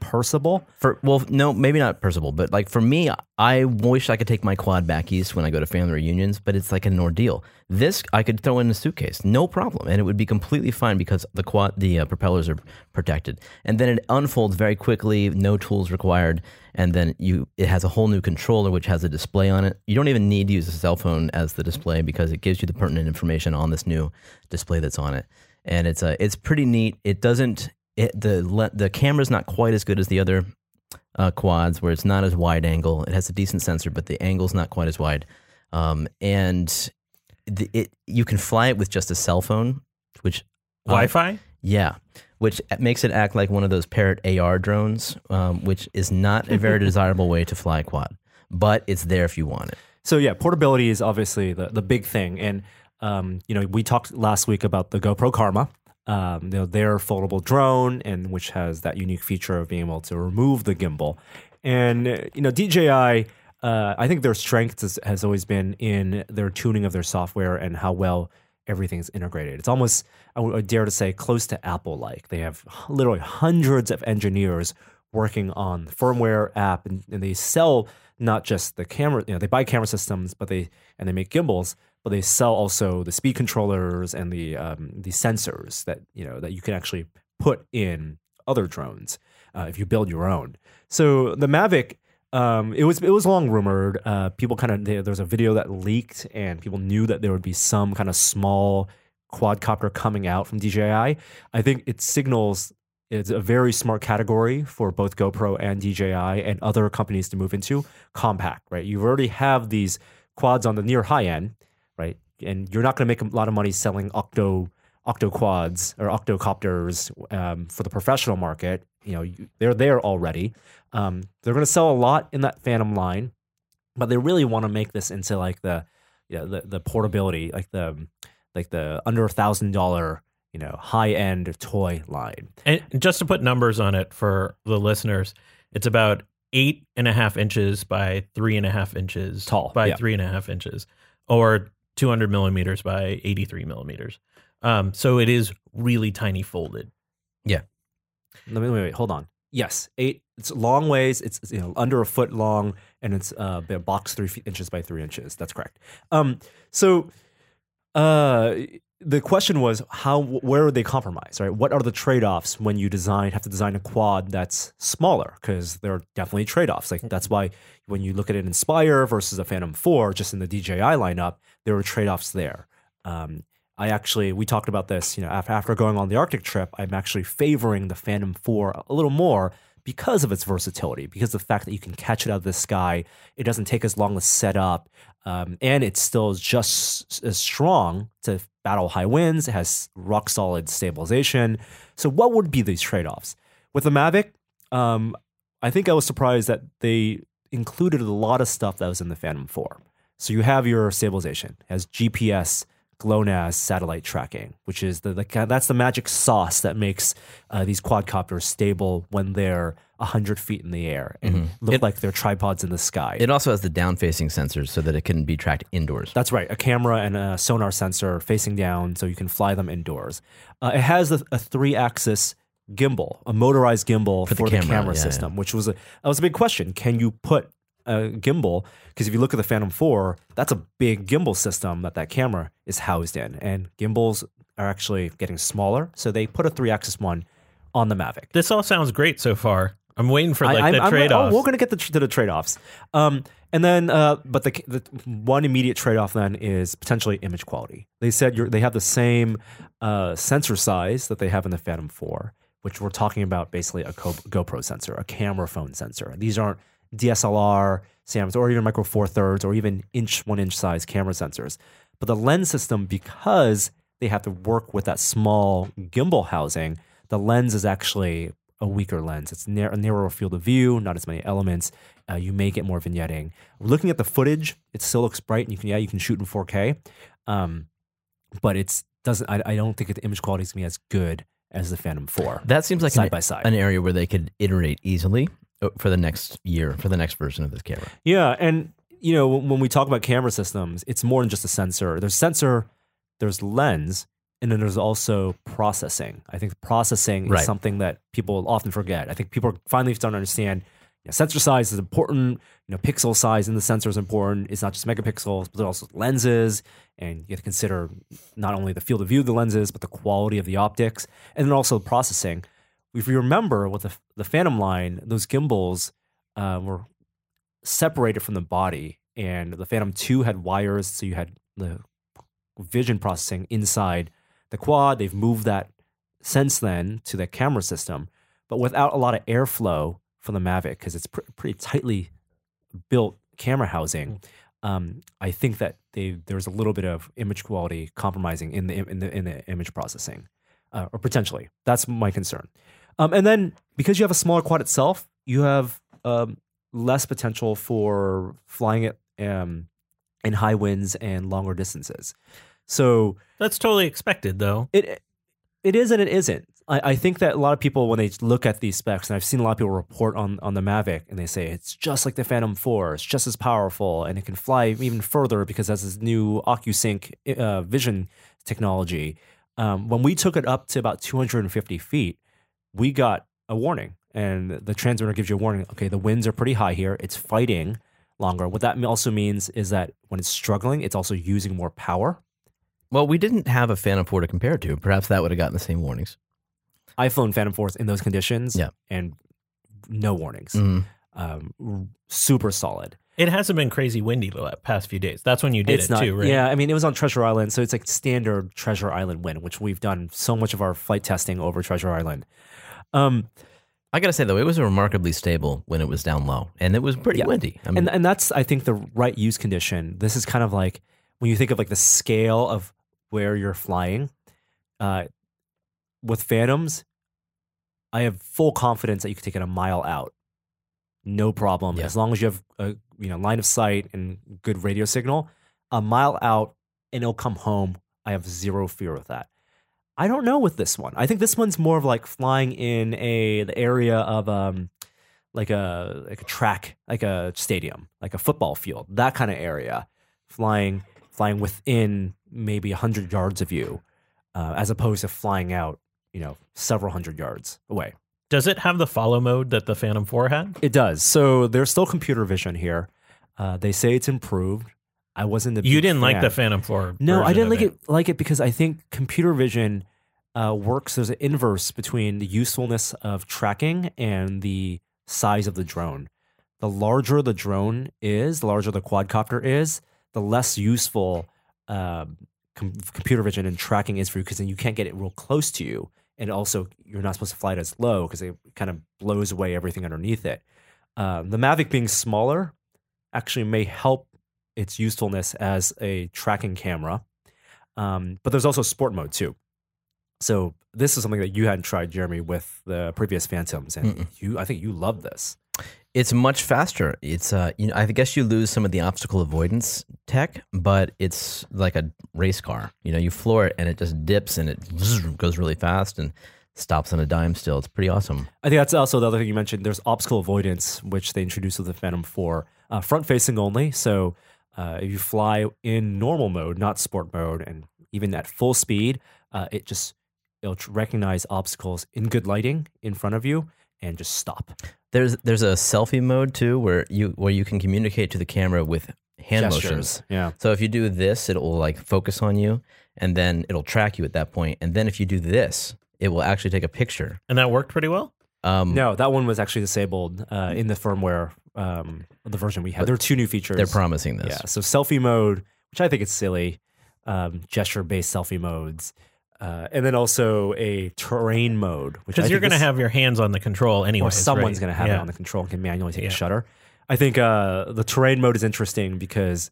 personable. For well, no, maybe not personable, but like for me, I wish I could take my quad back east when I go to family reunions, but it's like an ordeal. This I could throw in a suitcase, no problem, and it would be completely fine because the quad, the uh, propellers are protected, and then it unfolds very quickly, no tools required, and then you it has a whole new controller which has a display on it. You don't even need to use a cell phone as the display because it gives you the pertinent information on this new display that's on it, and it's uh, it's pretty neat. It doesn't it, the le- the camera's not quite as good as the other uh, quads, where it's not as wide angle. It has a decent sensor, but the angle's not quite as wide. Um, and the, it you can fly it with just a cell phone, which uh, Wi-Fi? yeah, which makes it act like one of those Parrot AR drones, um, which is not a very desirable way to fly a quad, but it's there if you want it. So yeah, portability is obviously the, the big thing, and um, you know we talked last week about the GoPro Karma, um, you know, their foldable drone, and which has that unique feature of being able to remove the gimbal, and you know DJI. Uh, I think their strength has, always been in their tuning of their software and how well everything's integrated. It's almost, I I would dare to say, close to Apple like. They have literally hundreds of engineers working on the firmware app, and, and they sell not just the camera, you know, they buy camera systems, but they and they make gimbals, but they sell also the speed controllers and the um, the sensors that you know that you can actually put in other drones uh, if you build your own. So the Mavic, um, it was it was long rumored. Uh, people kind of there, was a video that leaked, and people knew that there would be some kind of small quadcopter coming out from DJI. I think it signals it's a very smart category for both GoPro and DJI and other companies to move into. Compact, right? You already have these quads on the near high end? And you're not going to make a lot of money selling octo octo quads or octocopters um, for the professional market. You know, you, they're there already. Um, they're going to sell a lot in that Phantom line, but they really want to make this into like the yeah, the the portability, like the like the under a thousand dollar, you know, high end toy line. And just to put numbers on it for the listeners, it's about eight and a half inches by three and a half inches Tall, by yeah. three and a half inches, or 200 millimeters by 83 millimeters. Um, so it is really tiny folded. Yeah. Let me wait, wait, hold on. Yes, eight. It's long ways. It's you know under a foot long, and it's uh a box three inches by three inches. That's correct. Um, so, uh, the question was how where would they compromise? Right? What are the trade offs when you design have to design a quad that's smaller? Because there are definitely trade offs. Like that's why when you look at an Inspire versus a Phantom Four, just in the DJI lineup, there were trade offs there. Um, I actually we talked about this. You know, after after going on the Arctic trip, I'm actually favoring the Phantom Four a little more because of its versatility, because of the fact that you can catch it out of the sky. It doesn't take as long to set up, um, and it still is just as strong to battle high winds. It has rock solid stabilization. So, what would be these trade offs with the Mavic? Um, I think I was surprised that they included a lot of stuff that was in the Phantom Four. So you have your stabilization, it has GPS, GLONASS satellite tracking, which is the, the that's the magic sauce that makes uh, these quadcopters stable when they're hundred feet in the air and look It- like they're tripods in the sky. It also has the down facing sensors so that it can be tracked indoors. That's right, a camera and a sonar sensor facing down, so you can fly them indoors. Uh, it has a, a three-axis gimbal, a motorized gimbal for, the the camera, camera, yeah, system, which was a that was a big question. Can you put a gimbal? Because if you look at the Phantom Four, that's a big gimbal system that that camera is housed in, and gimbals are actually getting smaller, so they put a three-axis one on the Mavic. This all sounds great so far. I'm waiting for like I- the trade oh, offs. we're going to get the, to the trade offs. Um, and then, uh, but the, the one immediate trade off then is potentially image quality. They said you're, they have the same uh, sensor size that they have in the Phantom 4, which we're talking about basically a Go- GoPro sensor, a camera phone sensor. These aren't DSLR, SAMs, or even micro four thirds, or even inch, one inch size camera sensors. But the lens system, because they have to work with that small gimbal housing, the lens is actually a weaker lens. It's nar- a narrower field of view, not as many elements. Uh, you may get more vignetting. Looking at the footage, it still looks bright, and you can yeah you can shoot in 4K, um, but it's doesn't. I, I don't think the image quality is gonna be as good as the Phantom 4 That seems like side an, by side. an area where they could iterate easily uh, for the next year, for the next version of this camera. Yeah, and you know when when we talk about camera systems, it's more than just a sensor. There's sensor, there's lens, and then there's also processing. I think processing Right. is something that people often forget. I think people are finally starting to understand. You know, sensor size is important. You know, pixel size in the sensor is important. It's not just megapixels, but also lenses, and you have to consider not only the field of view of the lenses, but the quality of the optics, and then also the processing. If you remember with the the Phantom line, those gimbals uh, were separated from the body, and the Phantom Two had wires, so you had the vision processing inside the quad. They've moved that since then to the camera system, but without a lot of airflow for the Mavic because it's pr- pretty tightly built camera housing. Um, I think that they there's a little bit of image quality compromising in the in the in the image processing, uh, or potentially. That's my concern. Um, and then because you have a smaller quad itself, you have um, less potential for flying it um, in high winds and longer distances. So That's totally expected, though. it it is and it isn't. I, I think that a lot of people when they look at these specs, and I've seen a lot of people report on on the Mavic, and they say it's just like the Phantom Four, it's just as powerful, and it can fly even further because it has this new OcuSync uh, vision technology. Um, when we took it up to about 250 feet, we got a warning, and the transmitter gives you a warning. Okay, the winds are pretty high here. It's fighting longer. What that also means is that when it's struggling, it's also using more power. Well, we didn't have a Phantom 4 to compare to. Perhaps that would have gotten the same warnings. I've flown Phantom Fours in those conditions, Yeah. and no warnings. Mhm. Um, r- super solid. It hasn't been crazy windy the past few days. That's when you did it's it not, too, right? Yeah, I mean, it was on Treasure Island, so it's like standard Treasure Island wind, which we've done so much of our flight testing over Treasure Island. Um, I got to say, though, it was remarkably stable when it was down low, and it was pretty Yeah. windy. I mean, and and that's I think the right use condition. This is kind of like when you think of like the scale of where you're flying. Uh, with Phantoms, I have full confidence that you can take it a mile out, no problem. Yeah. As long as you have a you know line of sight and good radio signal, a mile out and it'll come home. I have zero fear of that. I don't know with this one. I think this one's more of like flying in a the area of um like a like a track, like a stadium, like a football field, that kind of area, flying flying within maybe hundred yards of you, uh, as opposed to flying out, you know, several hundred yards away. Does it have the follow mode that the Phantom 4 had? It does. So there's still computer vision here. Uh, they say it's improved. I wasn't. A You didn't like the Phantom 4. No, I didn't like it. like it because I think computer vision uh, works. There's an inverse between the usefulness of tracking and the size of the drone. The larger the drone is, the larger the quadcopter is, the less useful um, com- computer vision and tracking is for you because then you can't get it real close to you, and also you're not supposed to fly it as low because it kind of blows away everything underneath it. Um, the Mavic being smaller actually may help its usefulness as a tracking camera. Um, but there's also sport mode too. So this is something that you hadn't tried, Jeremy, with the previous Phantoms, and Mm-mm. you, I think you love this. It's much faster. It's uh, you know, I guess you lose some of the obstacle avoidance tech, but it's like a race car. You know, you floor it and it just dips and it goes really fast and stops on a dime. Still, it's pretty awesome. I think that's also the other thing you mentioned. There's obstacle avoidance, which they introduced with the Phantom 4, uh, front facing only. So uh, if you fly in normal mode, not sport mode, and even at full speed, uh, it just it'll recognize obstacles in good lighting in front of you and just stop. There's there's a selfie mode too, where you where you can communicate to the camera with hand Gestures. motions. Yeah. So if you do this, it will like focus on you, and then it'll track you at that point. And then if you do this, it will actually take a picture. And that worked pretty well? Um, No, that one was actually disabled uh, in the firmware, um, the version we had. There are two new features. they're promising this. Yeah, so selfie mode, which I think is silly, um, gesture-based selfie modes, uh, and then also a terrain mode, which Because you're going to have your hands on the control anyway. or someone's going to have it on the control and can manually take Yeah. a shutter. I think uh, the terrain mode is interesting because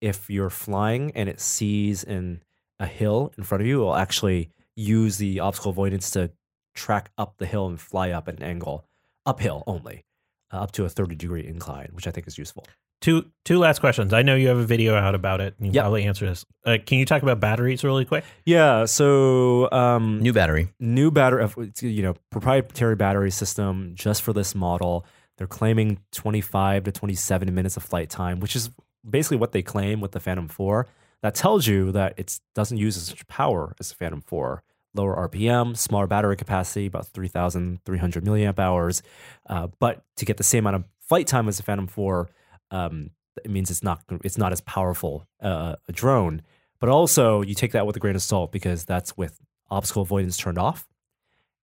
if you're flying and it sees in a hill in front of you, it will actually use the obstacle avoidance to track up the hill and fly up at an angle, uphill only, uh, up to a 30 degree incline, which I think is useful. Two two last questions. I know you have a video out about it. and You Yep. probably answer this. Uh, can you talk about batteries really quick? Yeah, so um, New battery. new battery, you know, proprietary battery system just for this model. They're claiming 25 to 27 minutes of flight time, which is basically what they claim with the Phantom 4. That tells you that it doesn't use as much power as the Phantom 4. Lower RPM, smaller battery capacity, about 3,300 milliamp hours. Uh, but to get the same amount of flight time as the Phantom 4, um, it means it's not it's not as powerful uh, a drone. But also, you take that with a grain of salt because that's with obstacle avoidance turned off.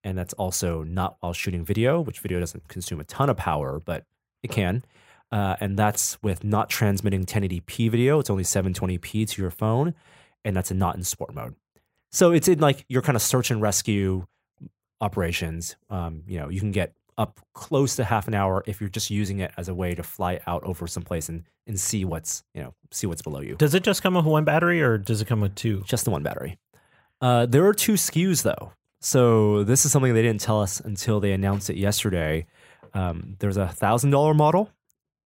And that's also not while shooting video, which video doesn't consume a ton of power, but it can. Uh, and that's with not transmitting 1080p video. It's only 720p to your phone. And that's not in sport mode. So it's in like your kind of search and rescue operations. Um, you know, you can get up close to half an hour if you're just using it as a way to fly out over someplace and, and see what's, you know, see what's below you. Does it just come with one battery or does it come with two? Just the one battery. Uh, there are two SKUs though. So this is something they didn't tell us until they announced it yesterday. Um, there's a thousand dollar model,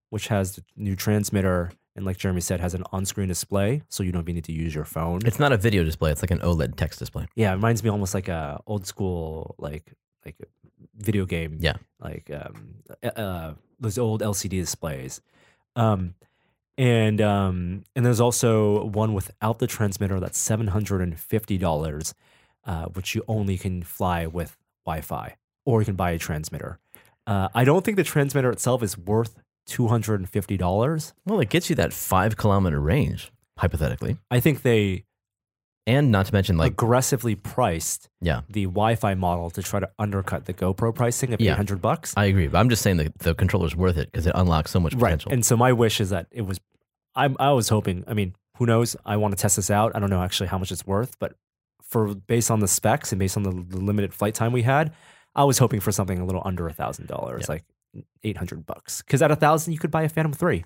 which has the new transmitter and, like Jeremy said, has an on-screen display, so you don't even need to use your phone. It's not a video display. It's like an OLED text display. yeah, it reminds me almost like a old school like like video game. Yeah. like um, uh, uh, those old LCD displays. Um, and um, and there's also one without the transmitter that's seven hundred and fifty dollars, uh, which you only can fly with Wi-Fi, or you can buy a transmitter. Uh, I don't think the transmitter itself is worth two hundred and fifty dollars. Well, it gets you that five kilometer range, hypothetically. I think they And not to mention, like, aggressively priced yeah, the Wi-Fi model to try to undercut the GoPro pricing of Yeah. eight hundred bucks. I agree. But I'm just saying that the controller's worth it because it unlocks so much potential. And so my wish is that it was. I'm. I was hoping. I mean, who knows? I want to test this out. I don't know actually how much it's worth, but for based on the specs and based on the, the limited flight time we had, I was hoping for something a little under a thousand dollars, Yeah. like eight hundred bucks. Because at a thousand, you could buy a Phantom Three,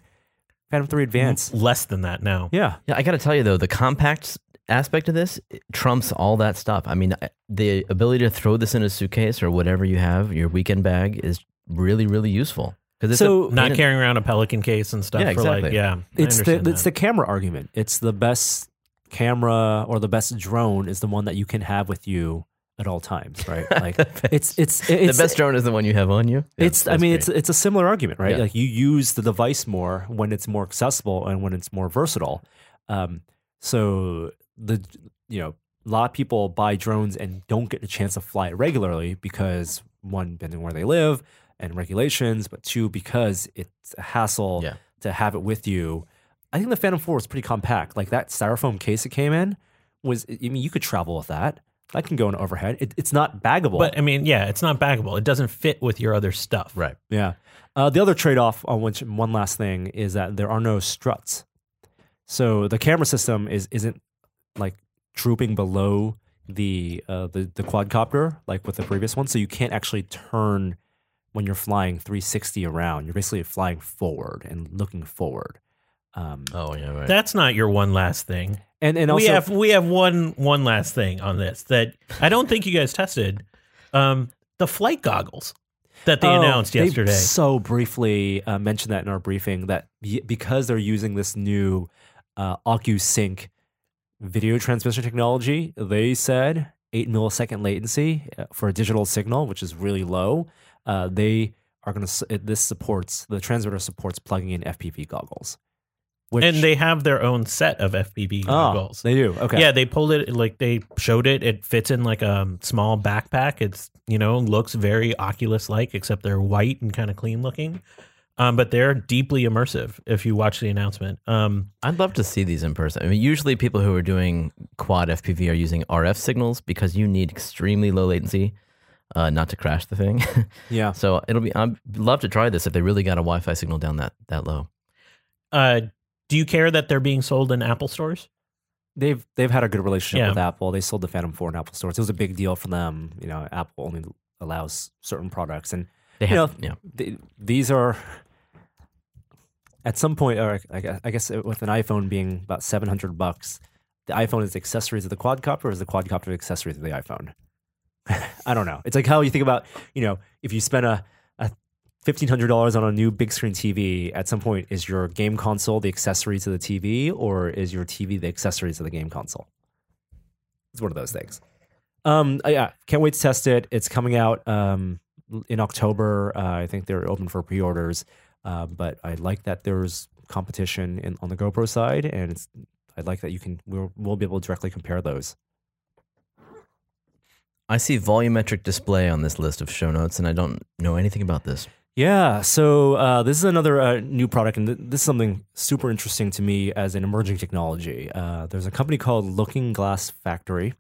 Phantom Three Advance. Less than that now. Yeah, Yeah, I got to tell you though, the compact aspect of this trumps all that stuff. I mean, the ability to throw this in a suitcase or whatever you have, your weekend bag, is really, really useful. Because it's So- a, Not carrying around a Pelican case and stuff Yeah, for like exactly. yeah. It's the understand it's the camera argument. It's the best camera or the best drone is the one that you can have with you at all times, right? Like it's it's it's the best drone is the one you have on you. Yeah, it's I mean great. it's it's a similar argument, right? Yeah. Like you use the device more when it's more accessible and when it's more versatile. Um, so the you know a lot of people buy drones and don't get a chance to fly it regularly because one, depending where they live and regulations, but two, because it's a hassle Yeah. to have it with you. I think the Phantom Four was pretty compact. Like that styrofoam case it came in was. I mean, you could travel with that. That can go in overhead. It, it's not baggable. But I mean, yeah, it's not baggable. It doesn't fit with your other stuff. right. Yeah. Uh, the other trade off on which one last thing is that there are no struts. So the camera system is isn't like drooping below the uh, the the quadcopter like with the previous one. So you can't actually turn when you're flying 360 around. You're basically flying forward and looking forward. Um, Oh yeah, right. That's not your one last thing. and and also we have we have one one last thing on this that I don't think you guys tested. Um, the flight goggles that they Oh, announced they yesterday. so briefly uh, mentioned that in our briefing that because they're using this new uh, OcuSync video transmission technology, they said eight millisecond latency uh, for a digital signal, which is really low. Uh, they are going to. This supports the transmitter supports plugging in FPV goggles, which and they have their own set of FPV oh, goggles. they do. Okay, Yeah, they pulled it like they showed it. It fits in like a small backpack. It's you know looks very Oculus like, except they're white and kind of clean looking. Um, but they're deeply immersive. If you watch the announcement, um, I'd love to see these in person. I mean, usually people who are doing quad FPV are using RF signals because you need extremely low latency uh, not to crash the thing. yeah. so it'll be. I'd love to try this if they really got a Wi-Fi signal down that that low. uh, do you care that they're being sold in Apple stores? they've they've had a good relationship Yeah. with Apple. They sold the Phantom Four in Apple stores. It was a big deal for them. You know, Apple only allows certain products, and They You have, know, yeah. th- these are at some point, or I guess, with an iPhone being about seven hundred bucks, the iPhone is accessories of the quadcopter, or is the quadcopter accessories of the iPhone? I don't know. It's like how you think about you know if you spend a, a fifteen hundred dollars on a new big screen TV, at some point is your game console the accessory to the TV, or is your TV the accessory to the game console? It's one of those things. Um, uh, yeah, can't wait to test it. It's coming out um, in October. Uh, I think they're open for pre-orders, uh, but I like that there's competition in, on the GoPro side, and it's, I like that you can we'll, we'll be able to directly compare those. I see volumetric display on this list of show notes, and I don't know anything about this. Yeah, so uh, this is another uh, new product, and th- this is something super interesting to me as an emerging technology. Uh, there's a company called Looking Glass Factory,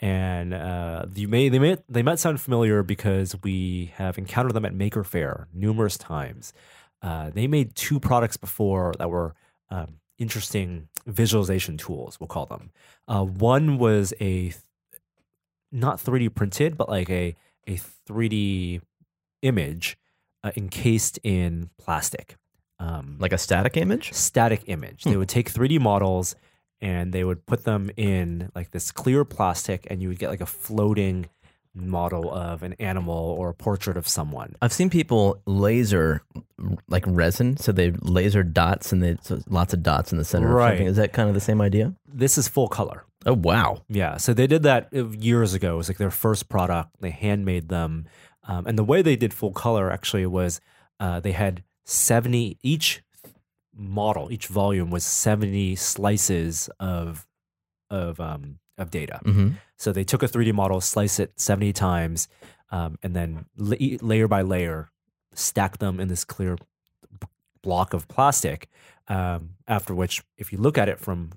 and uh, you may they may they might sound familiar because we have encountered them at Maker Faire numerous times. Uh, they made two products before that were um, interesting visualization tools. We'll call them. Uh, one was a not 3D printed, but like a a 3D image uh, encased in plastic. Um, Like a static image? static image. They would take 3D models and they would put them in like this clear plastic, and you would get like a floating model of an animal or a portrait of someone. I've seen people laser like resin, so they laser dots and they so lots of dots in the center. Right. Is that kind of the same idea? This is full color. Oh wow! Yeah, so they did that uh, years ago. It was like their first product. They handmade them, um, and the way they did full color actually was uh, they had seventy each model, each volume was seventy slices of of um, of data. hmm So they took a three D model, slice it seventy times, um, and then la- layer by layer stack them in this clear b- block of plastic. Um, after which, if you look at it from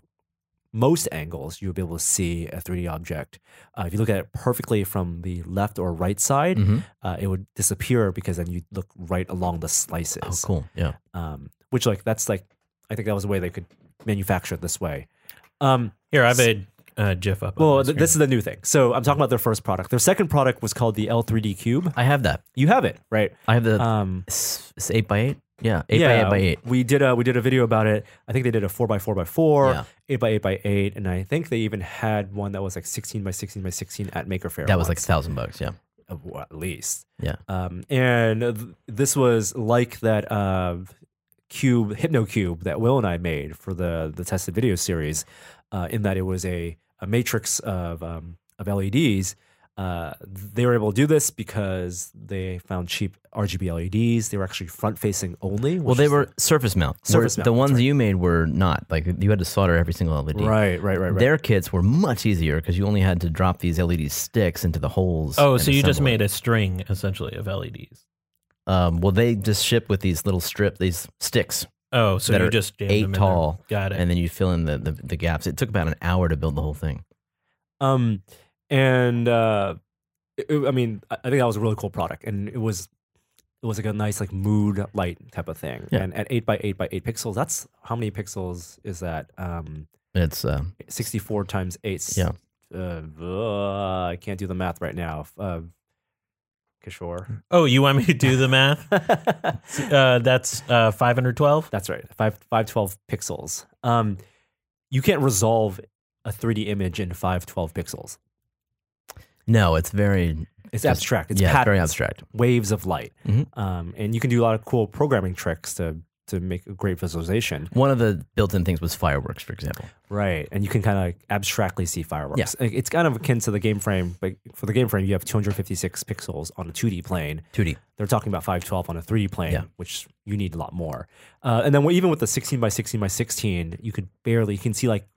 most angles, you'll be able to see a 3D object. Uh, if you look at it perfectly from the left or right side, hmm uh, it would disappear because then you look right along the slices. Oh, cool. Yeah. Um, which, like, that's like, I think that was a way they could manufacture it this way. Um, Here, I have a uh, GIF up. well, th- this is the new thing. So I'm talking about their first product. Their second product was called the L3D Cube. I have that. You have it, right? I have the Um, it's eight by eight. Yeah, eight by eight by eight. We did a we did a video about it. I think they did a four by four by four, Yeah. eight by eight by eight, and I think they even had one that was like sixteen by sixteen by sixteen at Maker Faire. That was like a thousand bucks. Yeah. uh, at least. Yeah. Um, and th- this was like that uh, cube, Hypno Cube that Will and I made for the the tested video series, uh, in that it was a, a matrix of um, of LEDs. Uh, they were able to do this because they found cheap RGB LEDs. They were actually front facing only. Well, they is were surface mount. Surface mount, The ones right. you made were not. Like you had to solder every single LED. right, right, right, right. Their kits were much easier because you only had to drop these LED sticks into the holes. Oh, so you just assemble it. made a string essentially of LEDs. Um, well, they just ship with these little strip, these sticks, Oh, so That you are just jammed eight them in there. tall, Got it. and then you fill in the, the the gaps. It took about an hour to build the whole thing. Um, and uh, it- it- I mean, I I think that was a really cool product, and it was it was like a nice like mood light type of thing. Yeah. And at eight by eight by eight pixels, that's how many pixels is that? Um, It's uh, sixty four times eight. Yeah. Uh, uh, I can't do the math right now. Uh, Kishore. oh, you want me to do the math? uh, that's uh, 512. That's right. Five five twelve pixels. Um, you can't resolve a three D image in five twelve pixels. no, it's very It's Just- abstract. It's yeah, it's very abstract. waves of light. Mhm. Um, and you can do a lot of cool programming tricks to to make a great visualization. One of the built-in things was fireworks, for example. Right. And you can kind of abstractly see fireworks. Like, It's kind of akin to the game frame, but for the game frame, you have 256 pixels on a 2D plane. 2D. They're talking about 512 on a 3D plane, Yeah. which you need a lot more. Uh, and then even with the 16 by 16 by 16, you could barely, you can see like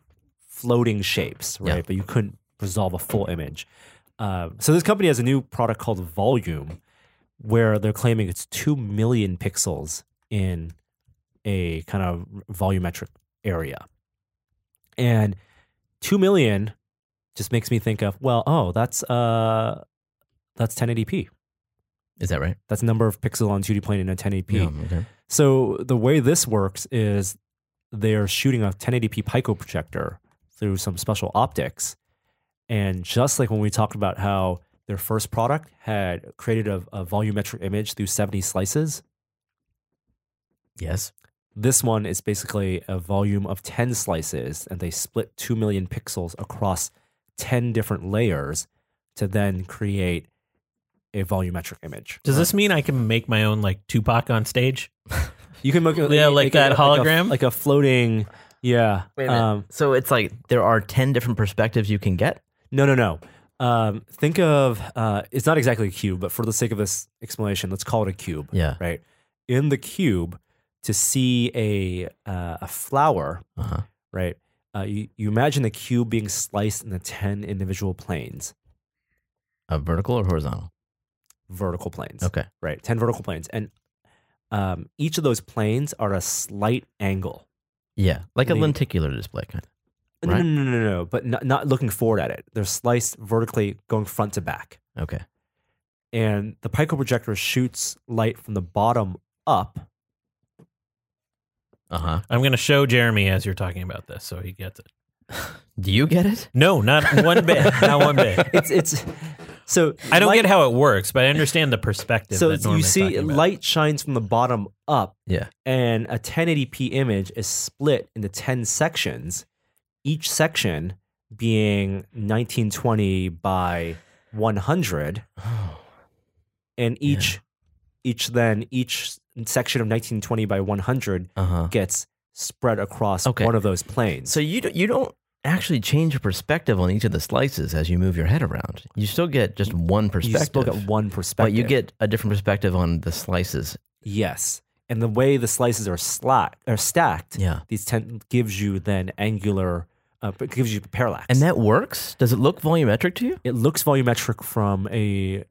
floating shapes, right? Yeah. But you couldn't resolve a full image. Uh, so this company has a new product called Volume, where they're claiming it's 2 million pixels in a kind of volumetric area. And 2 million just makes me think of, well, oh, that's uh that's 1080p. Is that right? That's number of pixel on 2D plane in a 1080p. Yeah, okay. So the way this works is they're shooting a 1080p Pico projector through some special optics. And just like when we talked about how their first product had created a, a volumetric image through 70 slices, Yes. This one is basically a volume of 10 slices, and they split 2 million pixels across 10 different layers to then create a volumetric image. Does this mean I can make my own like Tupac on stage? You can make, a- Yeah, like make that a- hologram? like a, floating, yeah. Wait a. Um, so it's like there are 10 different perspectives you can get? no, no, no. Um, think of uh, it's not exactly a cube, but for the sake of this explanation, let's call it a cube. Yeah. Right. In the cube, to see a uh, a flower, Uh-huh. right? Uh, you, you imagine the cube being sliced into 10 individual planes, A vertical or horizontal? vertical planes, Okay. right? 10 vertical planes. And um, each of those planes are a slight angle. Yeah. Like a lenticular display kind of. No, no, no, no, no, but not, not looking forward at it. They're sliced vertically going front to back. Okay. And the Pico projector shoots light from the bottom up. Uh-huh. I'm going to show Jeremy as you're talking about this so he gets it. Do you get it? No, not one bit. Not one bit. It's it's so I don't light- get how it works, but I understand the perspective. So that you see light shines from the bottom up Yeah. and a 1080p image is split into 10 sections, each section being 1920 by 100 and each each then each section of 1920 by 100 Uh-huh. gets spread across Okay. one of those planes. So you don't, you don't actually change your perspective on each of the slices as you move your head around. You still get just one perspective. you still get one perspective. but you get a different perspective on the slices. yes. And the way the slices are slack are stacked, Yeah. these 10 gives you then angular uh, it gives you parallax. And that works? Does it look volumetric to you? it looks volumetric from a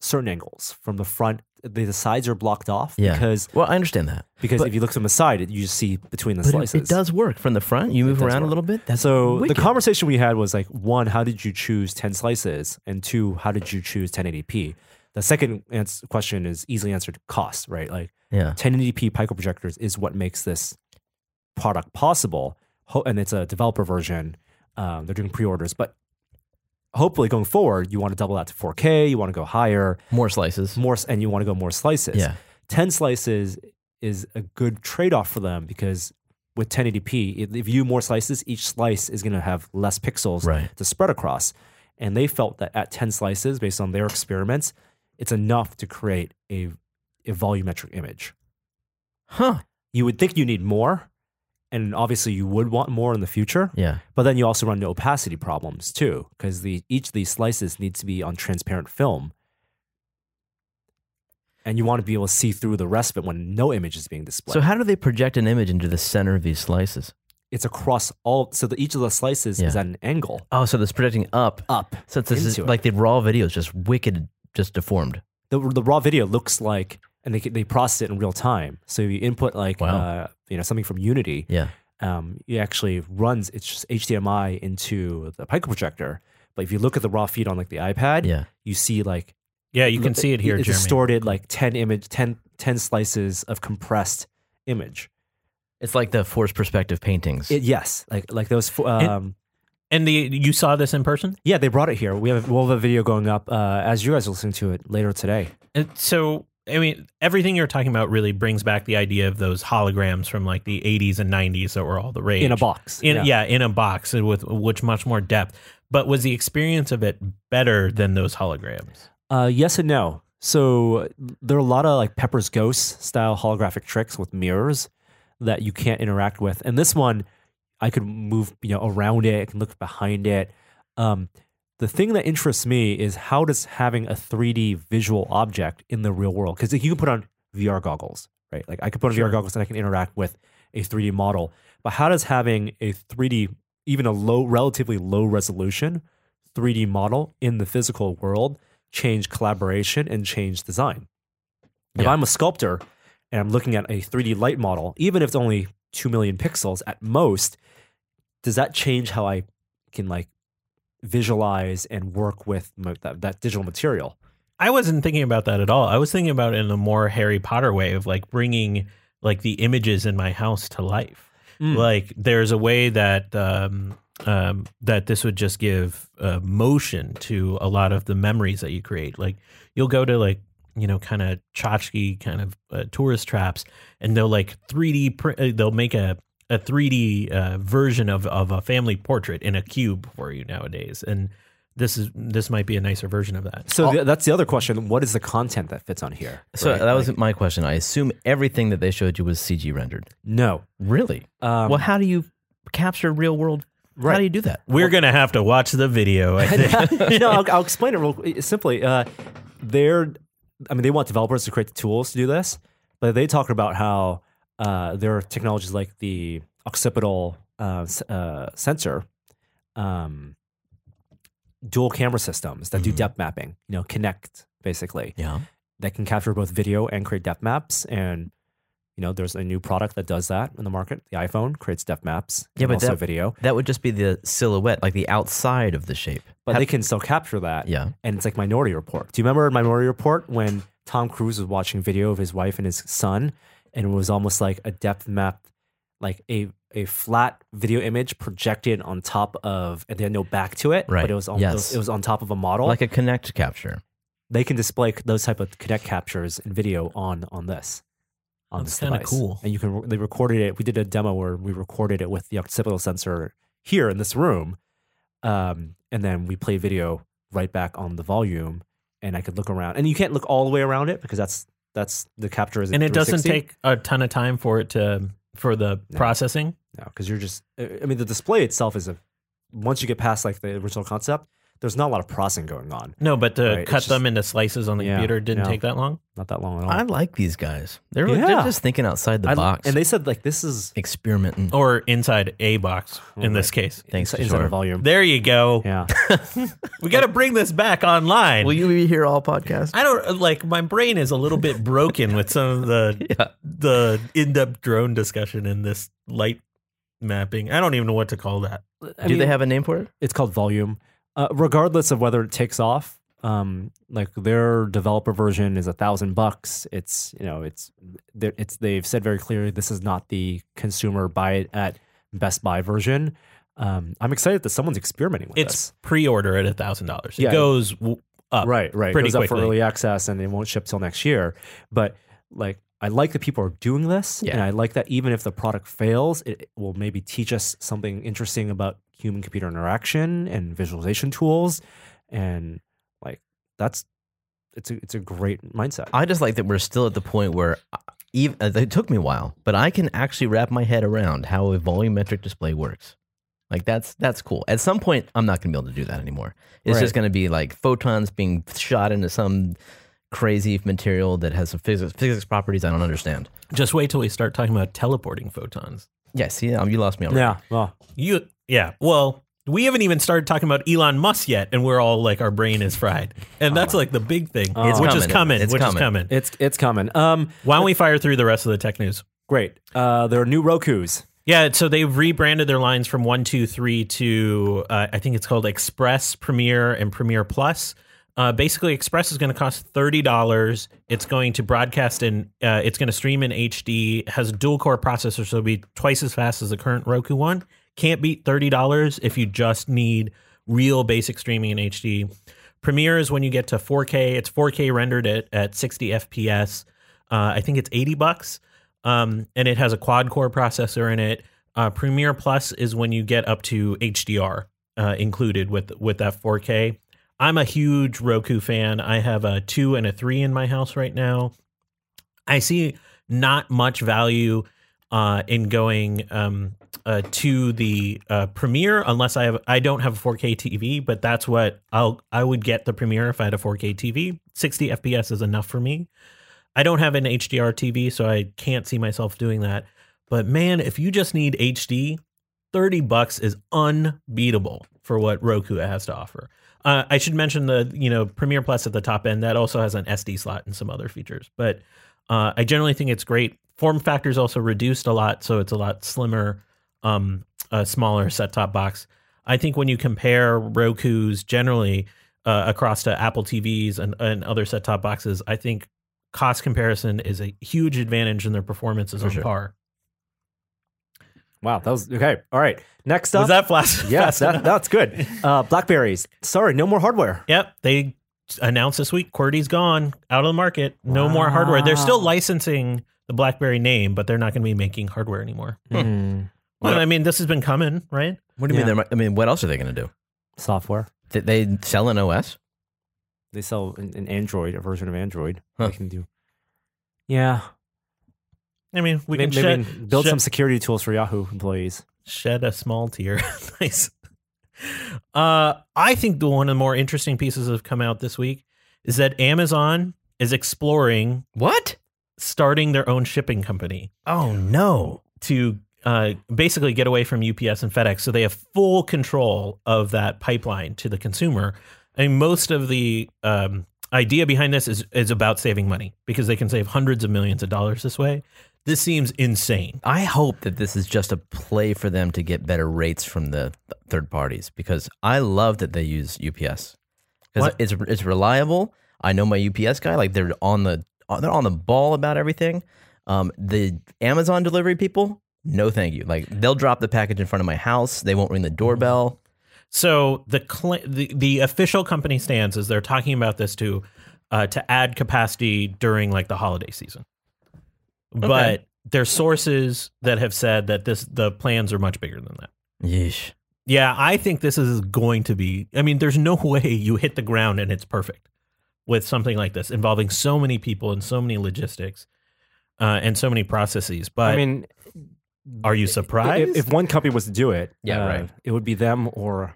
certain angles. From the front, the, the sides are blocked off Yeah. because Well, I understand that. because But- if you look from the side, it, you just see between the But it, slices. it does work from the front. You move around a little bit. That's So wicked. the conversation we had was like one, how did you choose ten slices, and two, how did you choose 1080p? The second ans- question is easily answered: cost, right? Like Yeah. 1080p Pico projectors is what makes this product possible, and it's a developer version. Um, they're doing pre-orders, but hopefully going forward, you want to double that to 4K. You want to go higher, More slices. more, and you want to go more slices. Yeah. 10 slices is a good trade-off for them because with 1080p, if if you more slices, each slice is going to have less pixels Right. to spread across. and they felt that at 10 slices, based on their experiments, it's enough to create a, a volumetric image. Huh. You would think you need more, and obviously you would want more in the future. Yeah. But then you also run into opacity problems too, because the each of these slices needs to be on transparent film, and you want to be able to see through the rest of it when no image is being displayed. So how do they project an image into the center of these slices? it's across all, so that each of the slices is at an angle Oh, so it's projecting up. up. So this is it. like the raw video is just wicked, just deformed. The, the raw video looks like, and they they process it in real time. So you input like Wow. uh, you know something from Unity, Yeah. um, it actually runs it's just HDMI into the Pico projector. But if you look at the raw feed on like the iPad, Yeah. you see like Yeah, you can see it here, It's Jeremy. distorted like 10 image 10, 10 slices of compressed image. It's like the forced perspective paintings. It, yes, like like those. fo- Um, And the you saw this in person? yeah, they brought it here. We have we'll have a video going up uh, as you guys are listening to it later today. And so, I mean, everything you're talking about really brings back the idea of those holograms from like the 80s and 90s that were all the rage. In a box. In, Yeah. yeah. in a box with which much more depth. But was the experience of it better than those holograms? Uh, yes and no. So there are a lot of like Pepper's Ghost style holographic tricks with mirrors that you can't interact with. And this one, I could move you know around it. I can look behind it. Um, the thing that interests me is how does having a 3D visual object in the real world because you can put on VR goggles, right? Like I could put on VR goggles and I can interact with a 3D model. But how does having a 3D, even a low, relatively low resolution 3D model in the physical world change collaboration and change design? If I'm a sculptor and I'm looking at a 3D light model, even if it's only 2 million pixels at most, does that change how I can like visualize and work with mo- that, that digital material? I wasn't thinking about that at all. I was thinking about it in a more Harry Potter way of like bringing like the images in my house to life. Mm. Like there's a way that um, um, that this would just give uh, motion to a lot of the memories that you create. Like you'll go to like you know kind of tchotchke kind of uh, tourist traps, and they'll like 3D print. Uh, they'll make a a 3D uh, version of of a family portrait in a cube for you nowadays, and this is this might be a nicer version of that. So th- that's the other question. What is the content that fits on here? so right? that was Like, my question. I assume everything that they showed you was CG rendered. no. Really? Um, well, how do you capture real world? How do you do that? We're gonna have to watch the video. I think. no, I'll, I'll explain it real simply. Uh, they're, I mean, they want developers to create the tools to do this, but they talk about how uh, there are technologies like the Occipital uh, uh, sensor, um, dual camera systems that do Mhm. depth mapping. You know, Kinect basically Yeah. that can capture both video and create depth maps. And you know, there's a new product that does that in the market. The iPhone creates depth maps. Yeah, but also that- video, That would just be the silhouette, like the outside of the shape. but Have- they can still capture that. yeah. and it's like Minority Report. Do you remember Minority Report when Tom Cruise was watching video of his wife and his son, and it was almost like a depth map, like a a flat video image projected on top of, and they had no back to it, Right. But it was on, Yes. it, was, it was on top of a model. Like a Kinect capture. they can display those type of Kinect captures in video on on this. On That's kinda cool. And you can they recorded it. We did a demo where we recorded it with the Occipital sensor here in this room, um, and then we play video right back on the volume, and I could look around. And you can't look all the way around it because that's that's the capture is and it doesn't take a ton of time for it to for the No. processing. no because you're just. I mean, the display itself is a. Once you get past like the original concept, there's not a lot of processing going on. No, but to Right, it's cut just- them into slices on the Yeah, computer didn't yeah. take that long. Not that long at all. I like these guys. They're, Yeah. they're just thinking outside the I- box. and they said like this is experimenting. Or inside a box oh, in this case. Thanks, inside, inside Kishore. volume. There you go. Yeah. We got to bring this back online. Will you be here all podcast? I don't like my brain is a little bit broken with some of the Yeah. the in-depth drone discussion in this light mapping. I don't even know what to call that. I Do mean, they have a name for it? It's called Volume. Uh, regardless of whether it takes off, um, like their developer version is a thousand bucks. It's you know it's it's they've said very clearly this is not the consumer buy it at Best Buy version. Um, I'm excited that someone's experimenting with this. It's pre-order at a thousand dollars. It Yeah. goes up. Right, right. pretty It goes up for early access and it won't ship till next year. But like I like that people are doing this, Yeah. and I like that even if the product fails, it will maybe teach us something interesting about human computer interaction and visualization tools, and like that's it's a it's a great mindset. I just like that we're still at the point where uh, even it took me a while, but I can actually wrap my head around how a volumetric display works. Like that's that's cool. At some point, I'm not going to be able to do that anymore. It's Right. just going to be like photons being shot into some crazy material that has some physics, physics properties I don't understand. Just wait till we start talking about teleporting photons. Yeah, see, um, you lost me already. yeah, well, You, yeah. Well, we haven't even started talking about Elon Musk yet, and we're all like, our brain is fried, and that's like the big thing, It's which is coming. coming, It's which coming. is coming. it's it's coming. Um, Why don't we fire through the rest of the tech news? great. Uh, there are new Roku's. Yeah, so they've rebranded their lines from one, two, three to uh, I think it's called Express, Premiere, and Premiere Plus. Uh, basically, Express is going to cost thirty dollars. It's going to broadcast in. Uh, it's going to stream in HD. Has a dual core processor, so it'll be twice as fast as the current Roku one. Can't beat thirty dollars if you just need real basic streaming in HD. Premiere is when you get to 4K. It's 4K rendered at, at 60 FPS. Uh, I think it's 80 bucks. Um, and it has a quad core processor in it. Uh, Premiere Plus is when you get up to HDR uh, included with with that 4K. I'm a huge Roku fan. I have a two and a three in my house right now. I see not much value uh, in going um, uh, to the uh, Premiere unless I have I don't have a 4K TV, but that's what I'll I would get the Premiere if I had a 4K TV. 60 FPS is enough for me. I don't have an HDR TV, so I can't see myself doing that. But man, if you just need HD, 30 bucks is unbeatable for what Roku has to offer. Uh, I should mention the, you know, Premiere Plus at the top end that also has an SD slot and some other features. But uh, I generally think it's great. Form factor is also reduced a lot, so it's a lot slimmer, um, a smaller set top box. I think when you compare Roku's generally uh, across to Apple TVs and, and other set top boxes, I think cost comparison is a huge advantage and their performance is on sure. par. Wow, that was okay. All right, next up. Was that flash? yes, fast that, that's good. Uh, Blackberries. Sorry, no more hardware. Yep, they announced this week QWERTY's gone out of the market. No more hardware. They're still licensing the BlackBerry name, but they're not going to be making hardware anymore. Hmm. Well, I mean, this has been coming, right? What do you Yeah. mean? They're, I mean, what else are they going to do? Software. Did they sell an OS? They sell an, an Android, a version of Android. Huh. They can do. Yeah, I mean, we maybe, can shed, build shed- some security tools for Yahoo employees. shed a small tear. nice. Uh, I think the one of the more interesting pieces that have come out this week is that Amazon is exploring What? starting their own shipping company. Oh no! to uh, basically get away from UPS and FedEx. So they have full control of that pipeline to the consumer. I mean, most of the um, idea behind this is, is about saving money because they can save hundreds of millions of dollars this way. This seems insane. I hope that this is just a play for them to get better rates from the th- third parties because I love that they use UPS because it's it's reliable. I know my UPS guy; like they're on the they're on the ball about everything. Um, the Amazon delivery people, no thank you. Like they'll drop the package in front of my house. They won't ring the doorbell. So the cl- the, the official company stance is they're talking about this to uh, to add capacity during like the holiday season. But there's sources that have said that this the plans are much bigger than that. Yeesh. Yeah, I think this is going to be. I mean, there's no way you hit the ground and it's perfect with something like this involving so many people and so many logistics uh, and so many processes. But I mean, are you if, surprised? if one company was to do it, Yeah, uh, right. It would be them or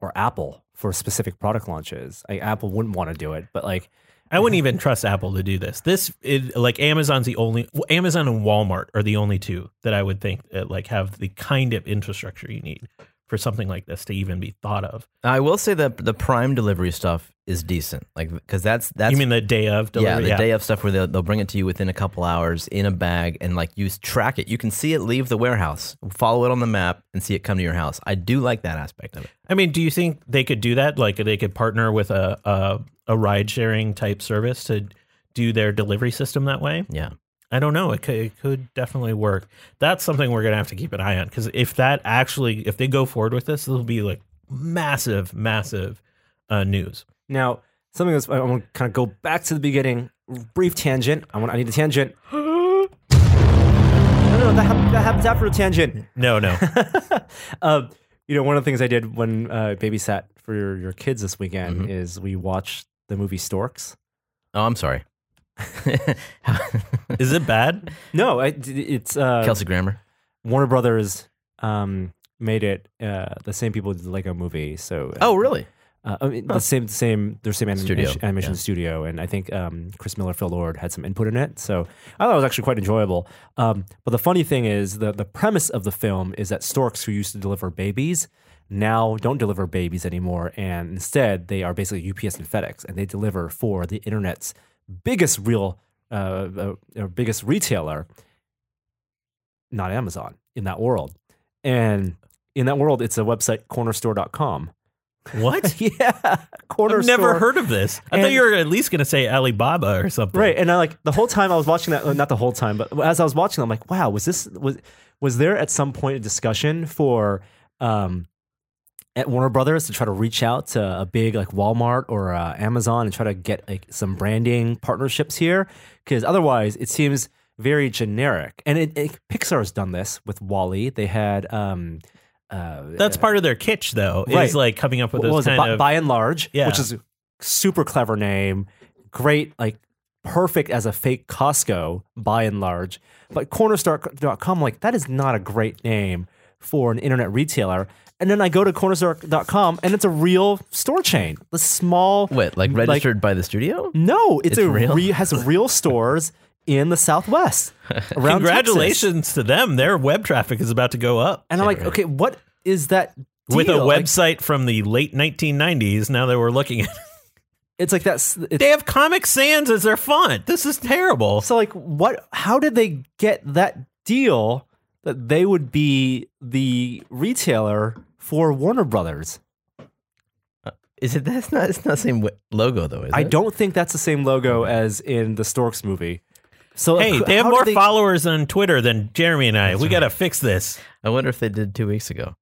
or Apple for specific product launches. Like, Apple wouldn't want to do it, but like, I wouldn't even trust Apple to do this. This is like Amazon's the only Amazon and Walmart are the only two that I would think that like have the kind of infrastructure you need for something like this to even be thought of. I will say that the Prime delivery stuff is decent, like because that's that's you mean the day of delivery, yeah, the day of stuff where they'll, they'll bring it to you within a couple hours in a bag and like you track it. You can see it leave the warehouse, follow it on the map, and see it come to your house. I do like that aspect of it. I mean, do you think they could do that? Like they could partner with a a, a ride sharing type service to do their delivery system that way? Yeah, I don't know. It could, it could definitely work. That's something we're gonna have to keep an eye on because if that actually, if they go forward with this, it'll be like massive, massive uh, news. now something that's I want to kind of go back to the beginning. Brief tangent. I want. I need a tangent. no, that, hap- that happens after a tangent. No, no. um, you know, one of the things I did when uh, babysat for your, your kids this weekend Mhm. is we watched the movie Storks. Oh, I'm sorry. Is it bad? No, I, it's uh, Kelsey Grammer. Warner Brothers um, made it. Uh, the same people did the Lego movie, so uh, Oh, really? uh, I mean, the same same their same Studio, animation, animation yeah. studio, and I think um, Chris Miller, Phil Lord had some input in it. So I thought it was actually quite enjoyable. Um, but the funny thing is, the the premise of the film is that storks who used to deliver babies now don't deliver babies anymore, and instead they are basically UPS and FedEx, and they deliver for the internet's biggest real uh, uh, uh, biggest retailer, not Amazon, in that world. And in that world, it's a website, cornerstore.com. What? yeah. Corner I've never store. heard of this. I thought you were at least going to say Alibaba or something. Right. And I like the whole time I was watching that, uh, not the whole time, but as I was watching, I'm like, wow, was this, was, was there at some point a discussion for, um, at Warner Brothers to try to reach out to a big like Walmart or uh, Amazon and try to get like some branding partnerships here because otherwise it seems very generic. And it, it, Pixar's done this with WALL-E. They had um, uh, That's part of their kitsch, though, Right. is like coming up with those kind By, of. by and large, Yeah. which is a super clever name, great, like perfect as a fake Costco. By and large, but Cornerstore.com, like that is not a great name for an internet retailer. And then I go to Cornerstore.com, and it's a real store chain, the small. What, like registered by the studio? No, it's, It's a real? Re, has real stores in the Southwest. Around Texas. Congratulations to them. Their web traffic is about to go up. And I'm like, okay, what is that? With a deal? Like, website from the late 1990s, now that we're looking at it's like that's. It's, They have Comic Sans as their font. This is terrible. So like what how did they get that deal that they would be the retailer for Warner Brothers? Uh, is it? That's not. It's not the same logo though. Is I it? don't think that's the same logo as in the Storks movie. So Hey, like, they have more they- followers on Twitter than Jeremy and I. we got to fix this. I wonder if they did two weeks ago.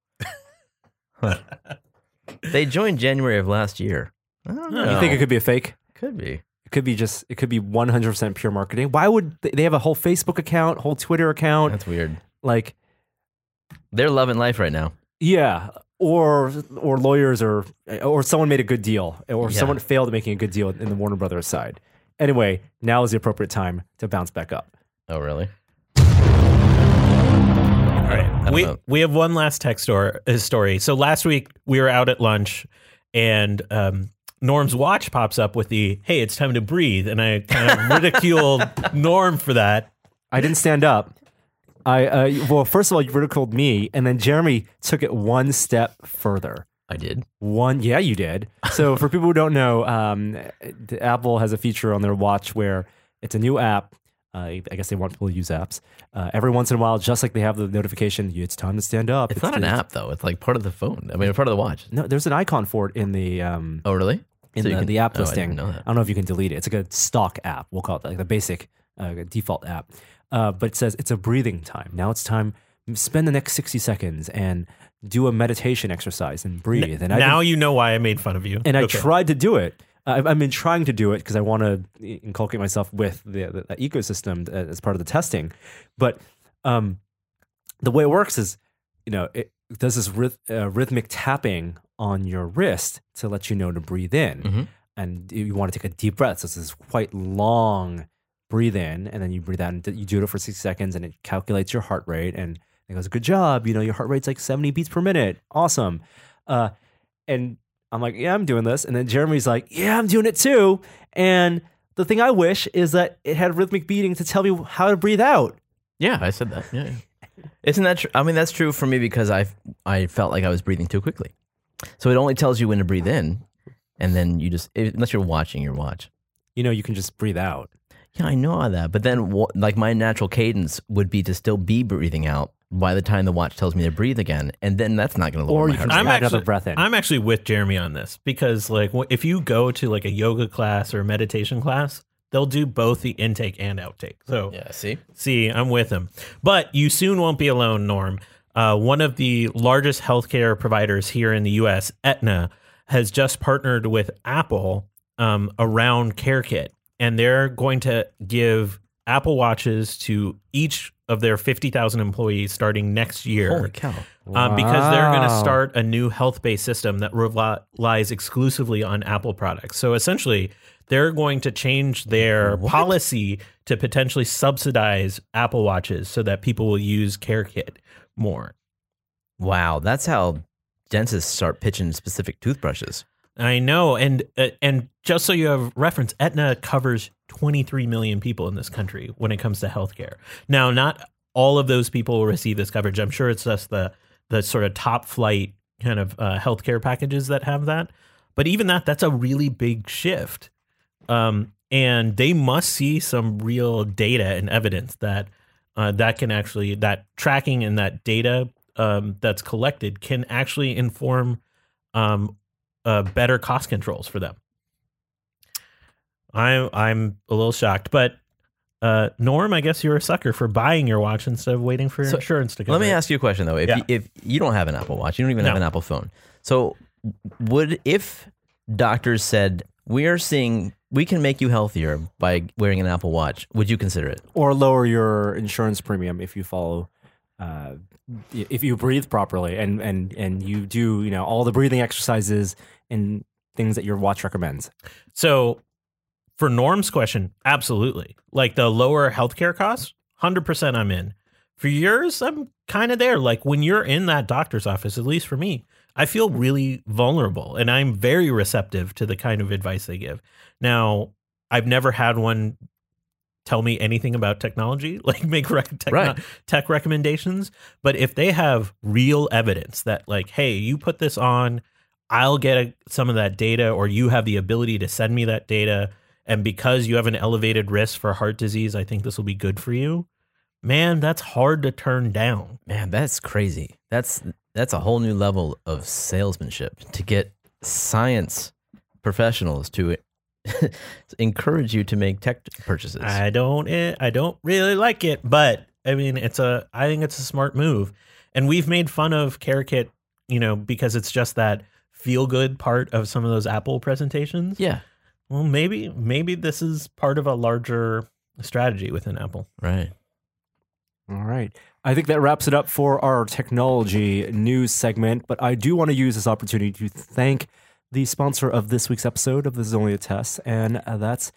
Huh. they joined January of last year. I don't know. You think it could be a fake? could be? It could be just it could be 100% pure marketing. Why would they, they have a whole Facebook account, whole Twitter account? That's weird. Like They're loving life right now. yeah, or or lawyers or or someone made a good deal or Yeah. someone failed at making a good deal in the Warner Brothers side. Anyway, now is the appropriate time to bounce back up. Oh, really? All right. We know. we have one last tech store, uh, story. So last week we were out at lunch and um, Norm's watch pops up with the "Hey, it's time to breathe," and I kind of ridiculed Norm for that. I didn't stand up. I uh, well, first of all, you ridiculed me, and then Jeremy took it one step further. I did. One, yeah, you did. So for people who don't know, um, the Apple has a feature on their watch where it's a new app. Uh, I guess they want people to use apps uh, every once in a while, just like they have the notification. It's time to stand up. It's not an app though. It's like part of the phone. I mean, part of the watch. No, there's an icon for it in the um, Oh, really? in So the, can- the app oh, I listing. know I, don't know if you can delete it. It's like a stock app. We'll call it like the basic uh, default app. Uh, but it says it's a breathing time. Now it's time. Spend the next sixty seconds and do a meditation exercise and breathe. and I now you know why I made fun of you. and I Okay. tried to do it. I've, I've been trying to do it because I want to inculcate myself with the, the, the ecosystem uh, as part of the testing. But um, the way it works is, you know, it does this ryth- uh, rhythmic tapping on your wrist to let you know to breathe in. Mhm. And you want to take a deep breath. So it's this quite long breathe in, and then you breathe out, and you do it for 60 seconds, and it calculates your heart rate. And it goes, Good job. You know, your heart rate's like 70 beats per minute. Awesome. Uh, and I'm like, yeah, I'm doing this. And then Jeremy's like, yeah, I'm doing it too. And the thing I wish is that it had rhythmic beating to tell me how to breathe out. Yeah, I said that. Yeah. Isn't that true? I mean, that's true for me because I I felt like I was breathing too quickly. So it only tells you when to breathe in, and then you just unless you're watching your watch. You know, you can just breathe out. Yeah, I know all that, but then wha- like my natural cadence would be to still be breathing out by the time the watch tells me to breathe again, and then that's not going to lower Or my heart can rate. just add another breath in. I'm actually with Jeremy on this because, like, if you go to like a yoga class or a meditation class, they'll do both the intake and outtake. So, Yeah, see, see, I'm with him. But you soon won't be alone, Norm. Uh, one of the largest healthcare providers here in the U.S., Aetna, has just partnered with Apple um, around CareKit, and they're going to give Apple Watches to each of their 50,000 employees starting next year Holy cow! um, because they're going to start a new health based system that relies exclusively on Apple products. So essentially, they're going to change their policy to potentially subsidize Apple Watches so that people will use CareKit more. Wow, that's how dentists start pitching specific toothbrushes. I know, and uh, and just so you have reference, Aetna covers 23 million people in this country when it comes to healthcare. Now, not all of those people will receive this coverage. I'm sure it's just the the sort of top flight kind of uh, healthcare packages that have that. But even that, that's a really big shift. Um, and they must see some real data and evidence that uh, that can actually that tracking and that data um, that's collected can actually inform um, uh, better cost controls for them. I'm I'm a little shocked, but uh, Norm, I guess you're a sucker for buying your watch instead of waiting for your So, insurance to come. Let me ask you a question though. If Yeah. you, if you don't have an Apple Watch, you don't even have an Apple phone. So would if doctors said we are seeing we can make you healthier by wearing an Apple Watch, would you consider it? or lower your insurance premium if you follow uh, if you breathe properly and and and you do you know all the breathing exercises and things that your watch recommends So, for Norm's question, absolutely. Like the lower healthcare costs, hundred percent, I'm in. For yours, I'm kind of there. Like when you're in that doctor's office, at least for me, I feel really vulnerable, and I'm very receptive to the kind of advice they give. Now, I've never had one tell me anything about technology, like make rec- techno- Right. tech recommendations. But if they have real evidence that, like, hey, you put this on, I'll get a, some of that data, or you have the ability to send me that data. And because you have an elevated risk for heart disease, I think this will be good for you. Man, that's hard to turn down. Man, that's crazy. That's that's a whole new level of salesmanship to get science professionals to encourage you to make tech purchases. I don't, eh, I don't really like it, but I mean, it's a, I think it's a smart move. And we've made fun of CareKit, you know, because it's just that feel good part of some of those Apple presentations. yeah, Well, maybe, maybe this is part of a larger strategy within Apple. right. all right i think that wraps it up for our technology news segment but i do want to use this opportunity to thank the sponsor of this week's episode of this is only a test and uh, that's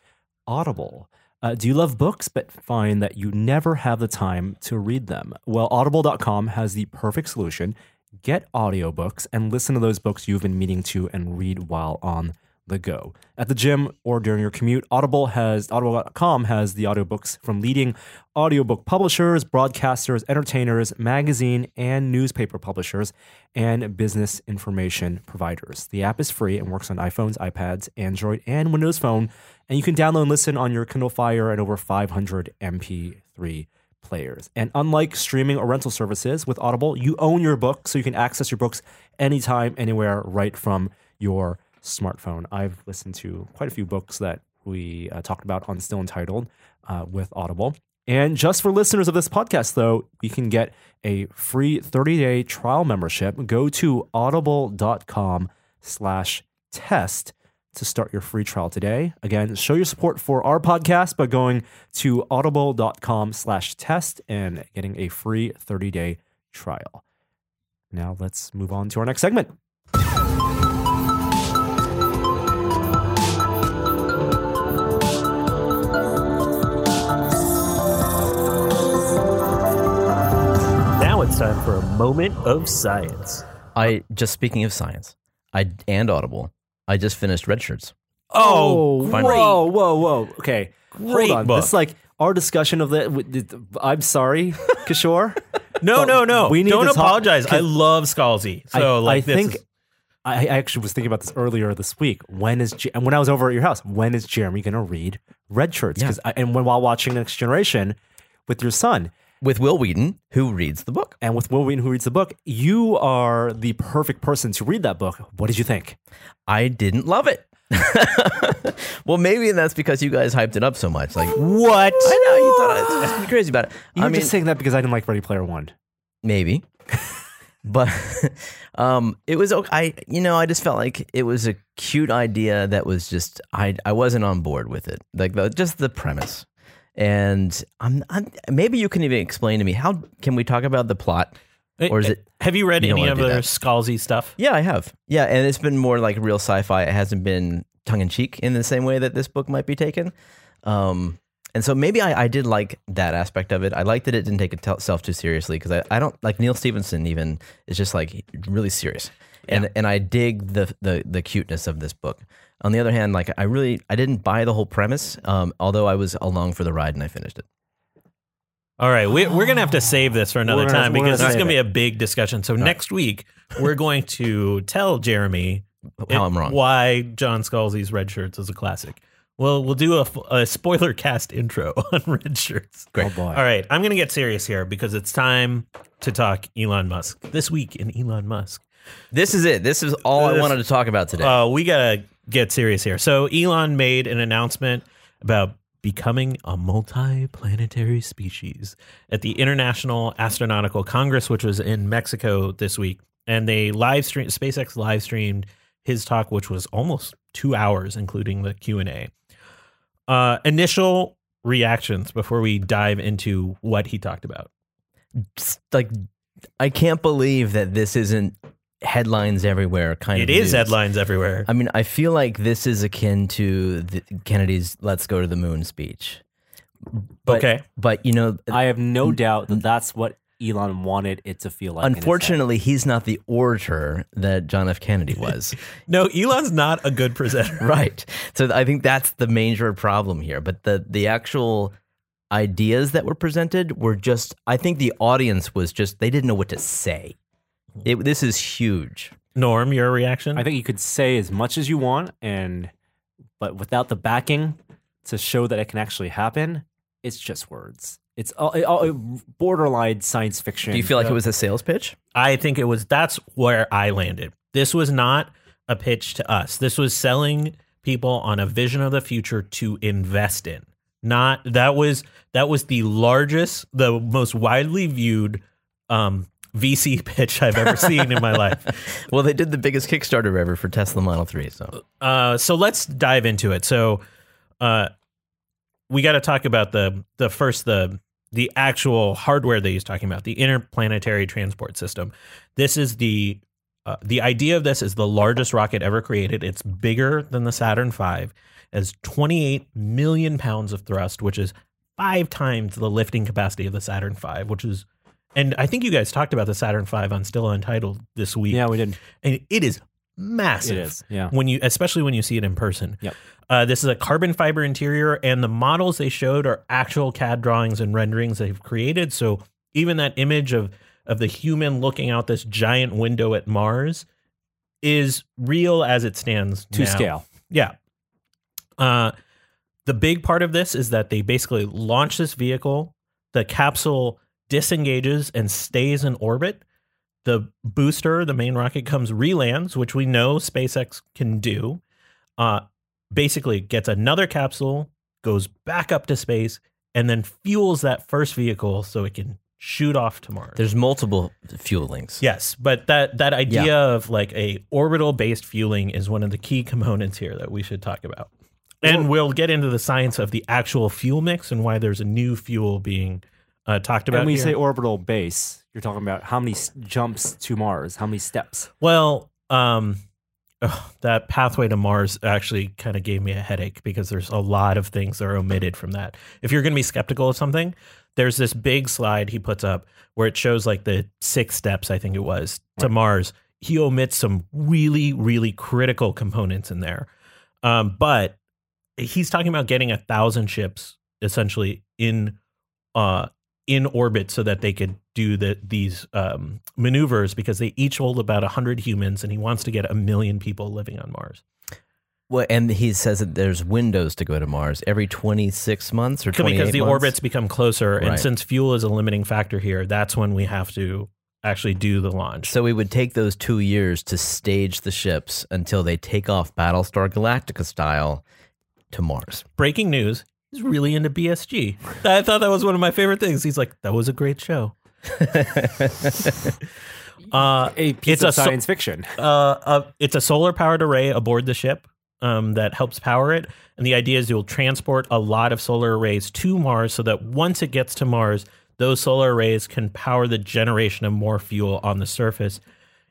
audible Uh, do you love books but find that you never have the time to read them? Well, audible.com has the perfect solution. Get audiobooks and listen to those books you've been meaning to and read while on the go. At the gym or during your commute, Audible has audible.com has the audiobooks from leading audiobook publishers, broadcasters, entertainers, magazine and newspaper publishers, and business information providers. The app is free and works on iPhones, iPads, Android, and Windows Phone, and you can download and listen on your Kindle Fire and over 500 MP3 players. And unlike streaming or rental services with Audible, you own your book, so you can access your books anytime, anywhere, right from your smartphone. I've listened to quite a few books that we uh, talked about on Still Untitled uh, with Audible. And just for listeners of this podcast, though, you can get a free 30-day trial membership. Go to audible.com slash test to start your free trial today. Again, show your support for our podcast by going to audible.com slash test and getting a free 30-day trial. Now let's move on to our next segment. Now it's time for a moment of science. I just speaking of science, I and Audible. I just finished Red Shirts. Oh, oh finally. whoa, whoa, whoa. Okay, Great hold on. book. This is like our discussion of the. I'm sorry, Kishore. No, But no, no. we need Don't to talk- apologize. I love Scalzi. So, I, like, I this think is- I I actually was thinking about this earlier this week. When is Je- and when I was over at your house? When is Jeremy going to read Red Shirts? Yeah. Because and when while watching Next Generation with your son with Wil Wheaton, who reads the book. and with Wil Wheaton who reads the book, you are the perfect person to read that book. What did you think? I didn't love it. well, maybe that's because you guys hyped it up so much. Like, what? I know you thought I was crazy about it. You're I mean, just saying that because I didn't like Ready Player One. maybe, but um, it was okay. I, you know, I just felt like it was a cute idea that was just I, I wasn't on board with it. Like the, just the premise, And I'm, I'm maybe you can even explain to me how can we talk about the plot? Or is it? Have you read You any of their. Scalzi stuff? Yeah, I have. Yeah, and it's been more like real sci-fi. It hasn't been tongue in cheek in the same way that this book might be taken. Um, and so maybe I, I did like that aspect of it. I liked that it didn't take itself too seriously because I, I don't like Neal Stephenson even is just like really serious. And and I dig the, the the cuteness of this book. On the other hand, like I really I didn't buy the whole premise. Um, although I was along for the ride and I finished it. All right, we, we're gonna have to save this for another We're gonna- time we're because gonna this is save gonna be a big discussion. So next week we're going to tell Jeremy How it- I'm wrong. why John Scalzi's Red Shirts is a classic. Well, we'll do a, f- a spoiler cast intro on Red Shirts. Oh boy. All right, I'm going to get serious here because it's time to talk Elon Musk. This week in Elon Musk. This is it. This is all I This- wanted to talk about today. Uh, we got to get serious here. So, Elon made an announcement about becoming a multi-planetary species at the International Astronautical Congress, which was in Mexico this week. And they live stream SpaceX live streamed his talk, which was almost two hours, including the Q and A. Uh, initial reactions before we dive into what he talked about. Just, like I can't believe that this isn't headlines everywhere kind It of It is news. headlines everywhere. I mean, I feel like this is akin to the, Kennedy's "Let's go to the moon" speech. But, Okay. but you know, I have no doubt that that's what Elon wanted it to feel like. in his head. unfortunately, he's not the orator that John F. Kennedy was. No, Elon's not a good presenter. right. So I think that's the major problem here. But the the actual ideas that were presented were just. I think the audience was just. They didn't know what to say. It, this is huge. Norm, your reaction? I think you could say as much as you want, and but without the backing to show that it can actually happen, it's just words. It's all, it, all borderline science fiction. Do you feel like it was a sales pitch? I think it was that's where I landed. This was not a pitch to us. This was selling people on a vision of the future to invest in. Not that was that was the largest, the most widely viewed um, VC pitch I've ever seen in my life. Well, they did the biggest Kickstarter ever for Tesla Model 3. So Uh, so let's dive into it. So, uh, we got to talk about the the first the the actual hardware that he's talking about, the interplanetary transport system. This is the uh, the idea of this is the largest rocket ever created. It's bigger than the Saturn V, has 28 million pounds of thrust, which is five times the lifting capacity of the Saturn V, which is. And I think you guys talked about the Saturn V on Still Untitled this week. Yeah, we did. and it is massive It is. Yeah. when you especially when you see it in person. Yep. Uh, this is a carbon fiber interior, and the models they showed are actual CAD drawings and renderings they've created. So even that image of of the human looking out this giant window at Mars is real as it stands To now. scale. Yeah. Uh, the big part of this is that they basically launch this vehicle. The capsule disengages and stays in orbit. The booster, the main rocket, comes relands, which we know SpaceX can do. Uh, basically, gets another capsule, goes back up to space, and then fuels that first vehicle so it can shoot off to Mars. there's multiple fuelings. Yes, but that that idea of like a orbital based fueling is one of the key components here that we should talk about. And we'll get into the science of the actual fuel mix and why there's a new fuel being uh, talked about. And when you here. say orbital base, you're talking about how many s- jumps to Mars, how many steps. Well, um, that pathway to Mars actually kind of gave me a headache because there's a lot of things that are omitted from that. If you're going to be skeptical of something, there's this big slide he puts up where it shows like the six steps, I think it was, to Mars. He omits some really, really critical components in there. Um, but he's talking about getting a thousand ships essentially in uh in orbit so that they could do the these um, maneuvers because they each hold about 100 humans and he wants to get a million people living on Mars. Well, and he says that there's windows to go to Mars every 26 months or 28 Because the months? orbits become closer and since fuel is a limiting factor here, that's when we have to actually do the launch. So we would take those two years to stage the ships until they take off Battlestar Galactica style to Mars. Breaking news, he's really into BSG. I thought that was one of my favorite things. He's like, that was a great show. uh, A piece It's of a so- science fiction. uh, uh, it's a solar powered array aboard the ship. um, that helps power it. And the idea is you'll transport a lot of solar arrays to Mars so that once it gets to Mars, those solar arrays can power the generation of more fuel on the surface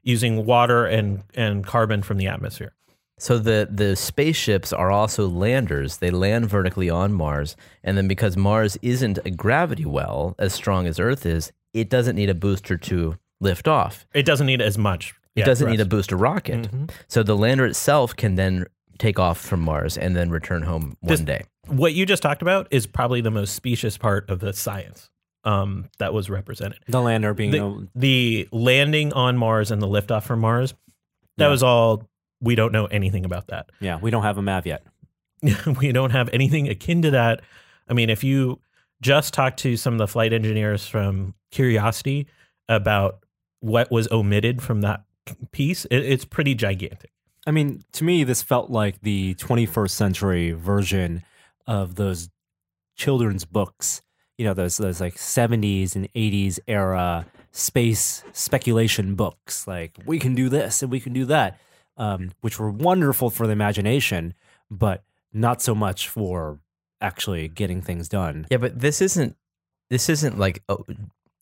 using water and, and carbon from the atmosphere. So the the spaceships are also landers. They land vertically on Mars, and then because Mars isn't a gravity well as strong as Earth is, it doesn't need a booster to lift off. It doesn't need as much. It yeah, doesn't need a booster rocket. Mhm. So the lander itself can then take off from Mars and then return home one This- day. What you just talked about is probably the most specious part of the science um, that was represented. The lander being The, no- the landing on Mars and the liftoff from Mars, that Yeah. was all. We don't know anything about that. yeah, we don't have a MAV yet. we don't have anything akin to that. I mean, if you just talk to some of the flight engineers from Curiosity about what was omitted from that piece, it, it's pretty gigantic. I mean, to me, this felt like the 21st century version of those children's books. You know, those those like 70s and 80s era space speculation books. Like we can do this and we can do that, um, which were wonderful for the imagination, but not so much for actually getting things done. Yeah, but this isn't this isn't like oh,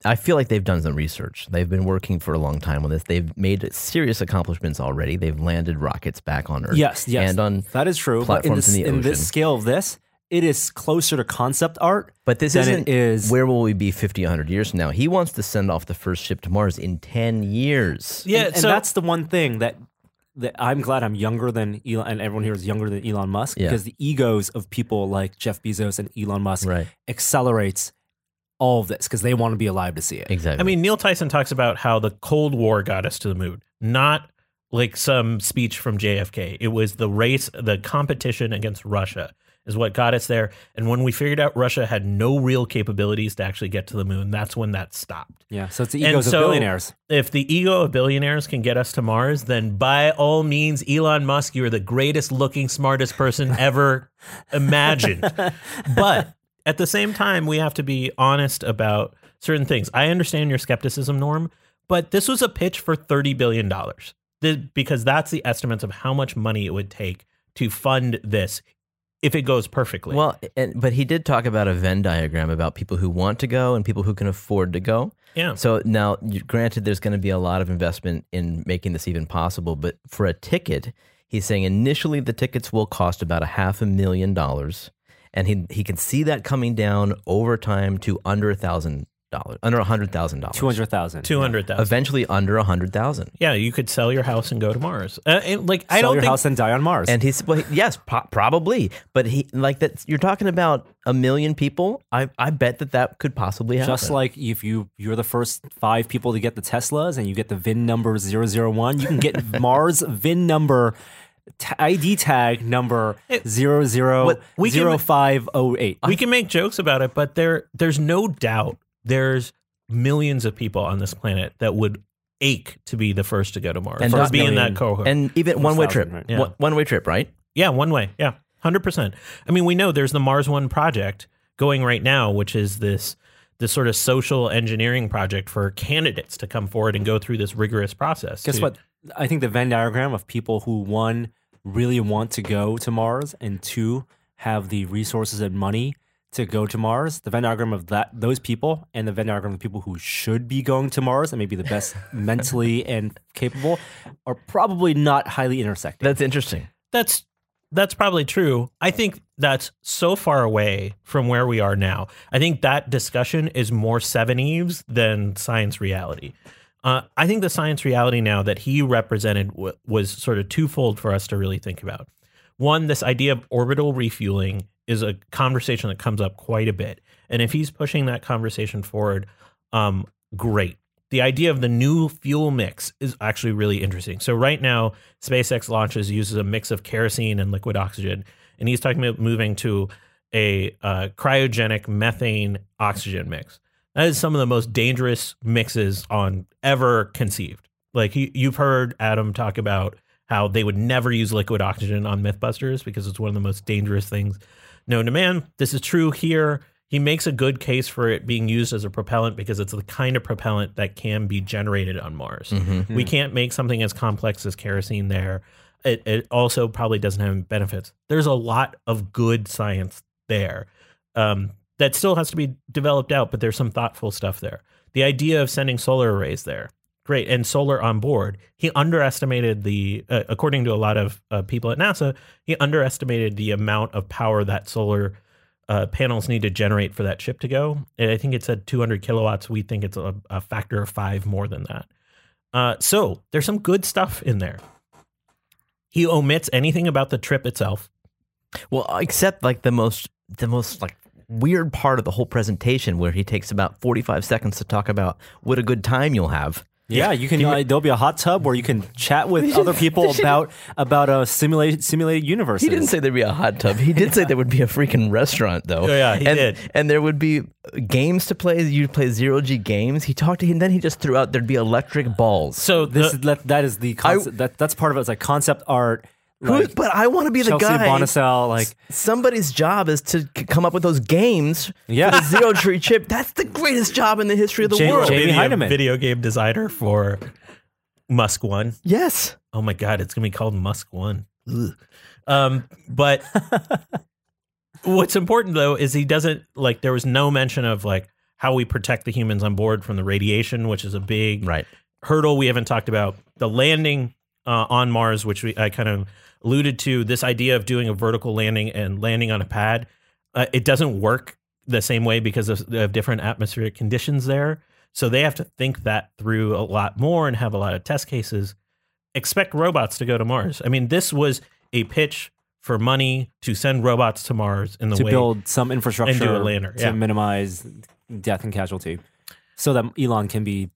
I feel like they've done some research. They've been working for a long time on this. They've made serious accomplishments already. They've landed rockets back on Earth. Yes, yes, and on that is true. But in, platforms this, in the in this ocean. scale of this, it is closer to concept art But this than isn't it is. where will we be 50, 100 years from now? He wants to send off the first ship to Mars in 10 years. Yeah, and, and so that's the one thing that that I'm glad I'm younger than Elon, and everyone here is younger than Elon Musk Yeah. because the egos of people like Jeff Bezos and Elon Musk Right. accelerates all of this because they want to be alive to see it. Exactly. I mean, Neil Tyson talks about how the Cold War got us to the moon, not like some speech from JFK. It was the race, the competition against Russia is what got us there. And when we figured out Russia had no real capabilities to actually get to the moon, that's when that stopped. Yeah, so it's the egos so- of billionaires. If the ego of billionaires can get us to Mars, then by all means, Elon Musk, you're the greatest looking, smartest person ever imagined. but at the same time, we have to be honest about certain things. I understand your skepticism, Norm, but this was a pitch for $30 billion because that's the estimates of how much money it would take to fund this if it goes perfectly. well, and, but he did talk about a Venn diagram about people who want to go and people who can afford to go. yeah. So now, granted, there's going to be a lot of investment in making this even possible, but for a ticket, he's saying initially the tickets will cost about a half a million dollars, and he he can see that coming down over time to under a thousand dollars, under a hundred thousand dollars, Two hundred thousand. 200,000. eventually under a hundred thousand. Yeah, you could sell your house and go to Mars. Uh, and, like I don't your think house and die on Mars. And he's well, yes, po- probably, but he like that. You're talking about a million people. I I bet that that could possibly happen. Just like if you you're the first five people to get the Teslas and you get the VIN number 001, you can get Mars VIN number t- ID tag number zero zero What- we can- zero five oh eight. we can make jokes about it, but there there's no doubt there's millions of people on this planet that would ache to be the first to go to Mars And or not be in that cohort. and even one way trip, right? Yeah. one, one way trip, right? yeah, one way. Yeah, hundred percent. I mean, we know there's the Mars One project going right now, which is this this sort of social engineering project for candidates to come forward and go through this rigorous process. Guess to- what? I think the Venn diagram of people who one really want to go to Mars and two have the resources and money to go to Mars. The Venn diagram of that those people and the Venn diagram of people who should be going to Mars and maybe the best mentally and capable are probably not highly intersecting. That's interesting. That's that's probably true. I think that's so far away from where we are now. I think that discussion is more Seveneves than science reality. Uh, I think the science reality now that he represented w- was sort of twofold for us to really think about. One, this idea of orbital refueling is a conversation that comes up quite a bit, and if he's pushing that conversation forward, um, great. The idea of the new fuel mix is actually really interesting. So right now, SpaceX launches uses a mix of kerosene and liquid oxygen, and he's talking about moving to a uh, cryogenic methane oxygen mix. That is some of the most dangerous mixes on ever conceived. Like you, you've heard Adam talk about how they would never use liquid oxygen on MythBusters because it's one of the most dangerous things known to man. This is true here. He makes a good case for it being used as a propellant because it's the kind of propellant that can be generated on Mars. We can't make something as complex as kerosene there. it, it also probably doesn't have benefits. There's a lot of good science there um, that still has to be developed out, but there's some thoughtful stuff there. The idea of sending solar arrays there, great, and solar on board. He underestimated the, uh, according to a lot of uh, people at NASA, he underestimated the amount of power that solar uh, panels need to generate for that ship to go. And I think it said 200 kilowatts. We think it's a, a factor of five more than that. Uh, so there's some good stuff in there. He omits anything about the trip itself. Well, except like the most the most like weird part of the whole presentation where he takes about 45 seconds to talk about what a good time you'll have. Yeah, you can. Uh, there'll be a hot tub where you can chat with other people about about a simulated simulated universe. He didn't say there'd be a hot tub. He did say there would be a freaking restaurant, though. Oh, yeah, he and, did. And there would be games to play. You'd play zero G games. He talked to him, and then he just threw out there'd be electric balls. So This the- is that, that is the concept. that that's part of it. It's like concept art. Who- Like but I want to be the guy. Chelsea guy. Bonicel, like Somebody's job is to c- come up with those games Yeah. for the zero tree chip. That's the greatest job in the history of the Jamie- world. Jamie video, Hyneman. video game designer for Musk One. Yes. Oh my god, it's gonna be called Musk One. Ugh. Um, but what's important though is he doesn't like. There was no mention of like how we protect the humans on board from the radiation, which is a big Right. hurdle we haven't talked about. The landing uh, on Mars, which we, I kind of alluded to, this idea of doing a vertical landing and landing on a pad, uh, it doesn't work the same way because of, of different atmospheric conditions there. So they have to think that through a lot more and have a lot of test cases. Expect robots to go to Mars. I mean, this was a pitch for money to send robots to Mars in the way to way build some infrastructure a lander, to yeah. minimize death and casualty, so that Elon can be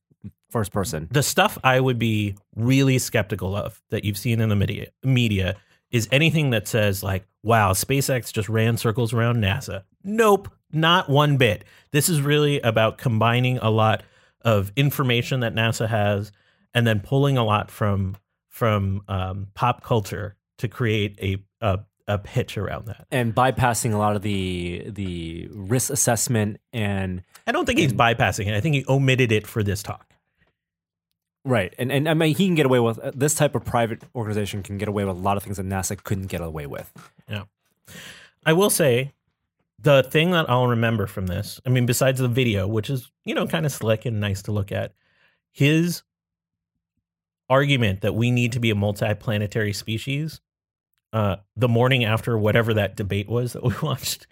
first person. the stuff I would be really skeptical of that you've seen in the media media is anything that says like, "Wow, SpaceX just ran circles around NASA." Nope, not one bit. This is really about combining a lot of information that NASA has and then pulling a lot from from um, pop culture to create a, a a pitch around that. and bypassing a lot of the the risk assessment and I don't think he's bypassing it. I think he omitted it for this talk. Right and and I mean he can get away with this type of private organization can get away with a lot of things that NASA couldn't get away with. Yeah, I will say the thing that I'll remember from this, I mean, besides the video, which is, you know, kind of slick and nice to look at, his argument that we need to be a multiplanetary species, uh, the morning after whatever that debate was that we watched,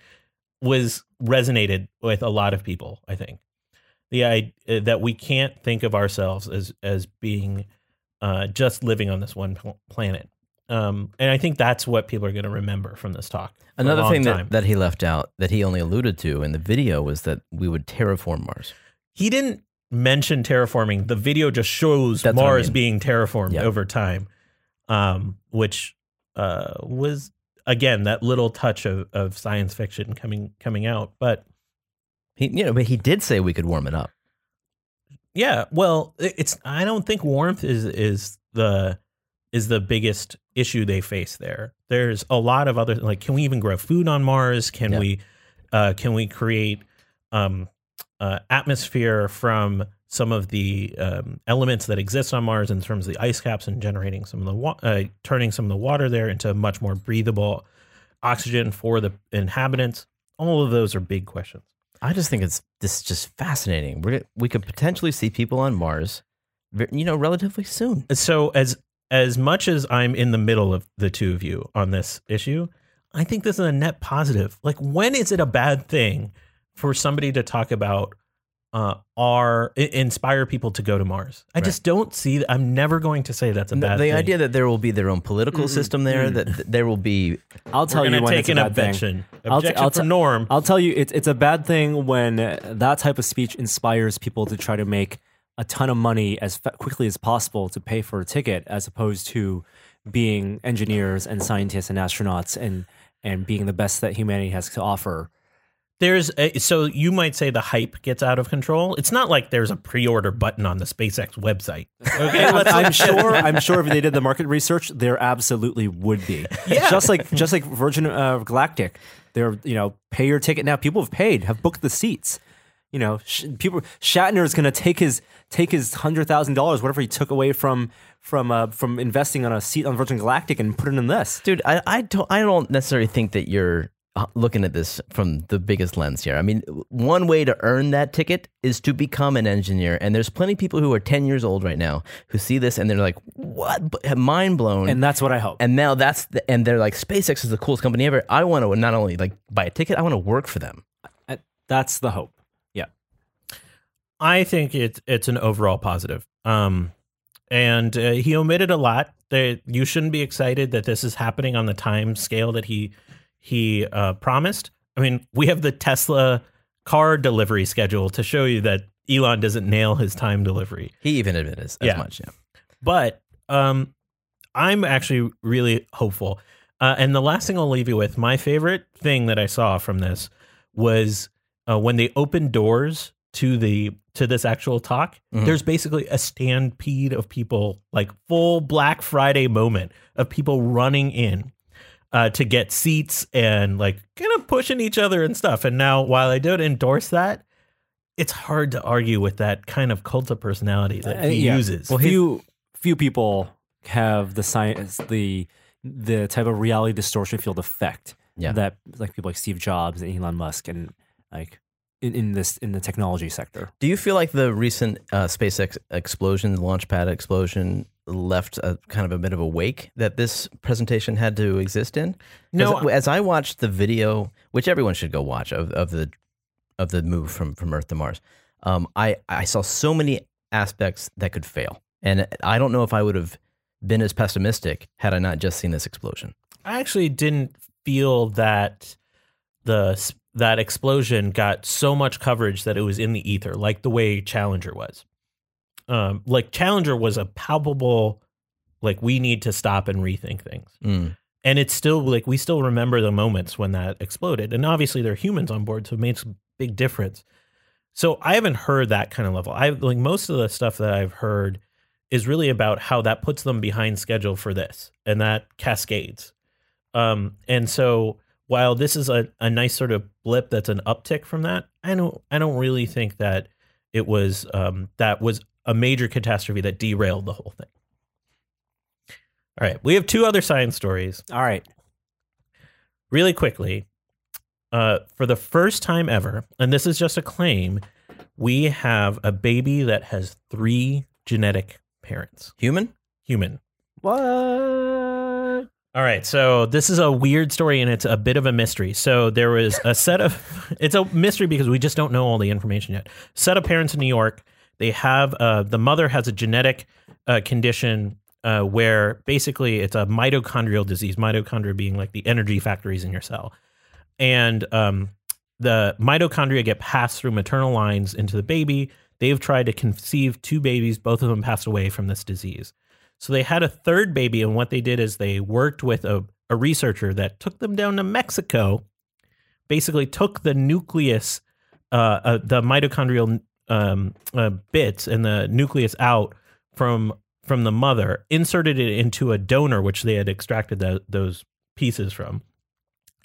was resonated with a lot of people, I think. The idea that we can't think of ourselves as as being uh, just living on this one planet. Um, and I think that's what people are going to remember from this talk. Another thing that, that he left out that he only alluded to in the video was that we would terraform Mars. he didn't mention terraforming. The video just shows That's what I Mars mean. being terraformed Yeah. over time, um, which uh, was again that little touch of, of science fiction coming coming out. But He, you know, but he did say we could warm it up. yeah, well, it's I don't think warmth is is the is the biggest issue they face there. There's a lot of other like can we even grow food on Mars? Can Yeah. we uh, can we create um, uh, atmosphere from some of the um, elements that exist on Mars in terms of the ice caps and generating some of the wa- uh, turning some of the water there into much more breathable oxygen for the inhabitants. All of those are big questions. I just think it's this is just fascinating. We're, we could potentially see people on Mars, you know, relatively soon. so as as much as I'm in the middle of the two of you on this issue, I think this is a net positive. Like when is it a bad thing for somebody to talk about uh our i- inspire people to go to Mars? I just don't see that I'm never going to say that's a The, bad the thing. idea that there will be their own political system there, that th- there will be I'll we're tell you going to when take it's a an bad thing. objection. I'll t- Objection I'll from t- Norm. I'll tell you, it's it's a bad thing when that type of speech inspires people to try to make a ton of money as fa- quickly as possible to pay for a ticket, as opposed to being engineers and scientists and astronauts and and being the best that humanity has to offer. There's a, so you might say the hype gets out of control. It's not like there's a pre-order button on the SpaceX website. Okay, I'm sure. I'm sure if they did the market research, there absolutely would be. Yeah. just like just like Virgin uh, Galactic, they're you know pay your ticket now. People have paid, have booked the seats. You know, sh- people Shatner is going to take his take his hundred thousand dollars, whatever he took away from from uh, from investing on a seat on Virgin Galactic, and put it in this. Dude, I, I don't I don't necessarily think that you're looking at this from the biggest lens here. I mean, one way to earn that ticket is to become an engineer, and there's plenty of people who are 10 years old right now who see this and they're like, "What?" Mind blown. And that's what I hope. and now that's the, and they're like, "SpaceX is the coolest company ever." I want to not only like buy a ticket, I want to work for them. Uh, that's the hope. Yeah. I think it's it's an overall positive. Um, and uh, he omitted a lot. That you shouldn't be excited that this is happening on the time scale that he he uh, promised. I mean, we have the Tesla car delivery schedule to show you that Elon doesn't nail his time delivery. He even admitted as, Yeah. much. Yeah. But um, I'm actually really hopeful. Uh, and the last thing I'll leave you with, my favorite thing that I saw from this was uh, when they opened doors to the to this actual talk. Mhm. There's basically a stampede of people, like full Black Friday moment of people running in uh, to get seats and like kind of pushing each other and stuff. And now, while I don't endorse that, it's hard to argue with that kind of cult of personality that Uh, he yeah. uses. Well, few few people have the science the the type of reality distortion field effect Yeah. that like people like Steve Jobs and Elon Musk and like in, in this in the technology sector. Do you feel like the recent uh, SpaceX explosion, the launch pad explosion, left a kind of a bit of a wake that this presentation had to exist in. No, as I watched the video, which everyone should go watch of, of the of the move from from Earth to Mars, um, I I saw so many aspects that could fail, and I don't know if I would have been as pessimistic had I not just seen this explosion. I actually didn't feel that the that explosion got so much coverage that it was in the ether, like the way Challenger was. Um, like Challenger was a palpable, like we need to stop and rethink things, Mm. and it's still like we still remember the moments when that exploded, and obviously there are humans on board, so it makes a big difference. So I haven't heard that kind of level. I like most of the stuff that I've heard is really about how that puts them behind schedule for this, and that cascades. Um, and so while this is a, a nice sort of blip that's an uptick from that, I don't I don't really think that it was um, that was a major catastrophe that derailed the whole thing. All right, we have two other science stories All right. really quickly. Uh, for the first time ever, and this is just a claim, we have a baby that has three genetic parents, Human? human. What? All right, so this is a weird story and it's a bit of a mystery. So there was a set of it's a mystery because we just don't know all the information yet. Set of parents in New York, they have uh, the mother has a genetic uh, condition uh, where basically it's a mitochondrial disease, mitochondria being like the energy factories in your cell, and um, the mitochondria get passed through maternal lines into the baby. They've tried to conceive two babies, both of them passed away from this disease. So they had a third baby, and what they did is they worked with a, a researcher that took them down to Mexico, basically took the nucleus, uh, uh, the mitochondrial um, uh, bits and the nucleus out from from the mother, inserted it into a donor, which they had extracted tho- those pieces from,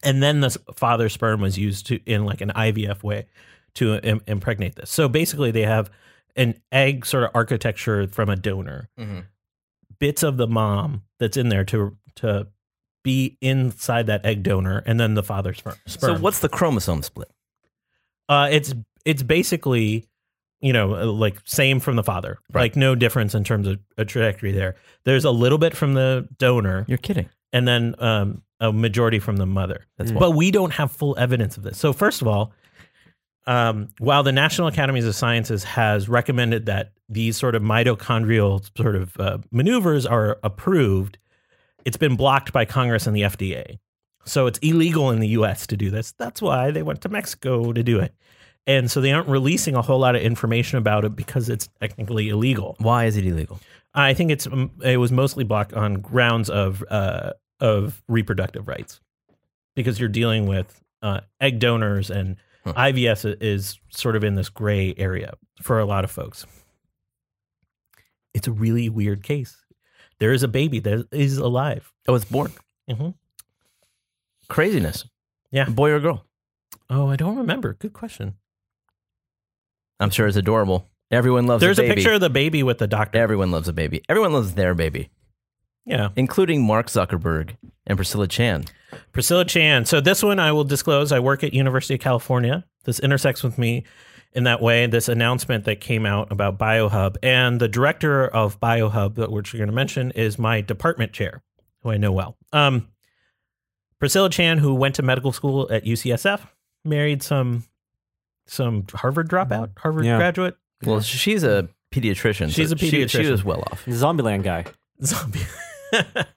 and then the father's sperm was used to in like an IVF way to Im- impregnate this. So basically, they have an egg sort of architecture from a donor Mm-hmm. bits of the mom that's in there to to be inside that egg donor and then the father's sperm. So what's the chromosome split? uh it's it's basically you know uh, like same from the father. Right. Like no difference in terms of a trajectory there. There's a little bit from the donor You're kidding. and then um a majority from the mother. That's But we don't have full evidence of this. So first of all, um, while the National Academies of Sciences has recommended that these sort of mitochondrial sort of uh, maneuvers are approved, it's been blocked by Congress and the FDA. So it's illegal in the U.S. to do this. That's why they went to Mexico to do it. And so they aren't releasing a whole lot of information about it because it's technically illegal. Why is it illegal? I think it's it was mostly blocked on grounds of uh, of reproductive rights because you're dealing with uh, egg donors and Huh. IVF is sort of in this gray area for a lot of folks. It's a really weird case. There is a baby that is alive. Oh, it's born. Mm-hmm. Craziness. Yeah. Boy or girl? Oh, I don't remember. Good question. I'm sure it's adorable. Everyone loves There's a a picture of the baby with the doctor. Everyone loves a baby. Everyone loves their baby, Yeah. including Mark Zuckerberg and Priscilla Chan. Priscilla Chan. So this one I will disclose. I work at University of California. This intersects with me in that way. This announcement that came out about BioHub and the director of BioHub, that which you're going to mention, is my department chair, who I know well. Um, Priscilla Chan, who went to medical school at UCSF, married some some Harvard dropout, Harvard Yeah. graduate, Well, she's a pediatrician. She's so a she- She, pediatrician. was well off. Zombieland guy. zombie.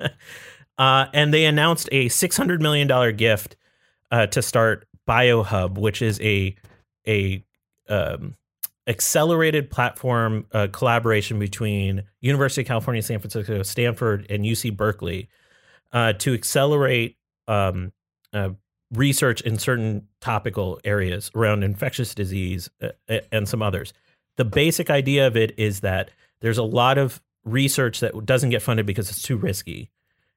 uh, and they announced a six hundred million dollar gift uh, to start BioHub, which is a a um, accelerated platform uh, collaboration between University of California, San Francisco, Stanford, and UC Berkeley uh, to accelerate um, uh, research in certain topical areas around infectious disease uh, and some others. The basic idea of it is that there's a lot of research that doesn't get funded because it's too risky.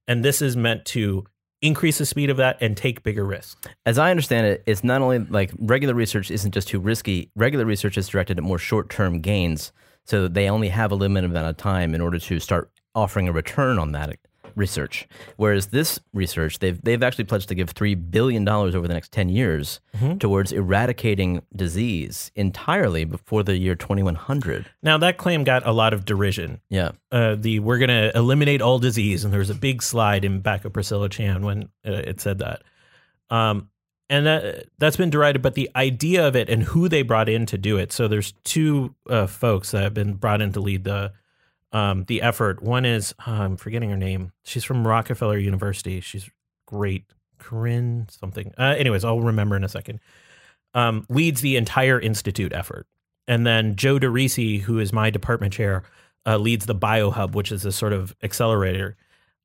And this is meant to increase the speed of that and take bigger risks. As I understand it, it's not only like regular research isn't just too risky. Regular research is directed at more short term gains. So they only have a limited amount of time in order to start offering a return on that research. Whereas this research, they've they've actually pledged to give three billion dollars over the next ten years towards eradicating disease entirely before the year twenty one hundred. Now that claim got a lot of derision. Yeah. Uh, the we're going to eliminate all disease, and there was a big slide in back of Priscilla Chan when uh, it said that. Um, and that that's been derided, but the idea of it and who they brought in to do it. So there's two uh, folks that have been brought in to lead the um, the effort. One is uh, I'm forgetting her name. She's from Rockefeller University. She's great, Corinne something. Uh, anyways, I'll remember in a second. Um, leads the entire institute effort, and then Joe DeRisi, who is my department chair, uh, leads the BioHub, which is a sort of accelerator.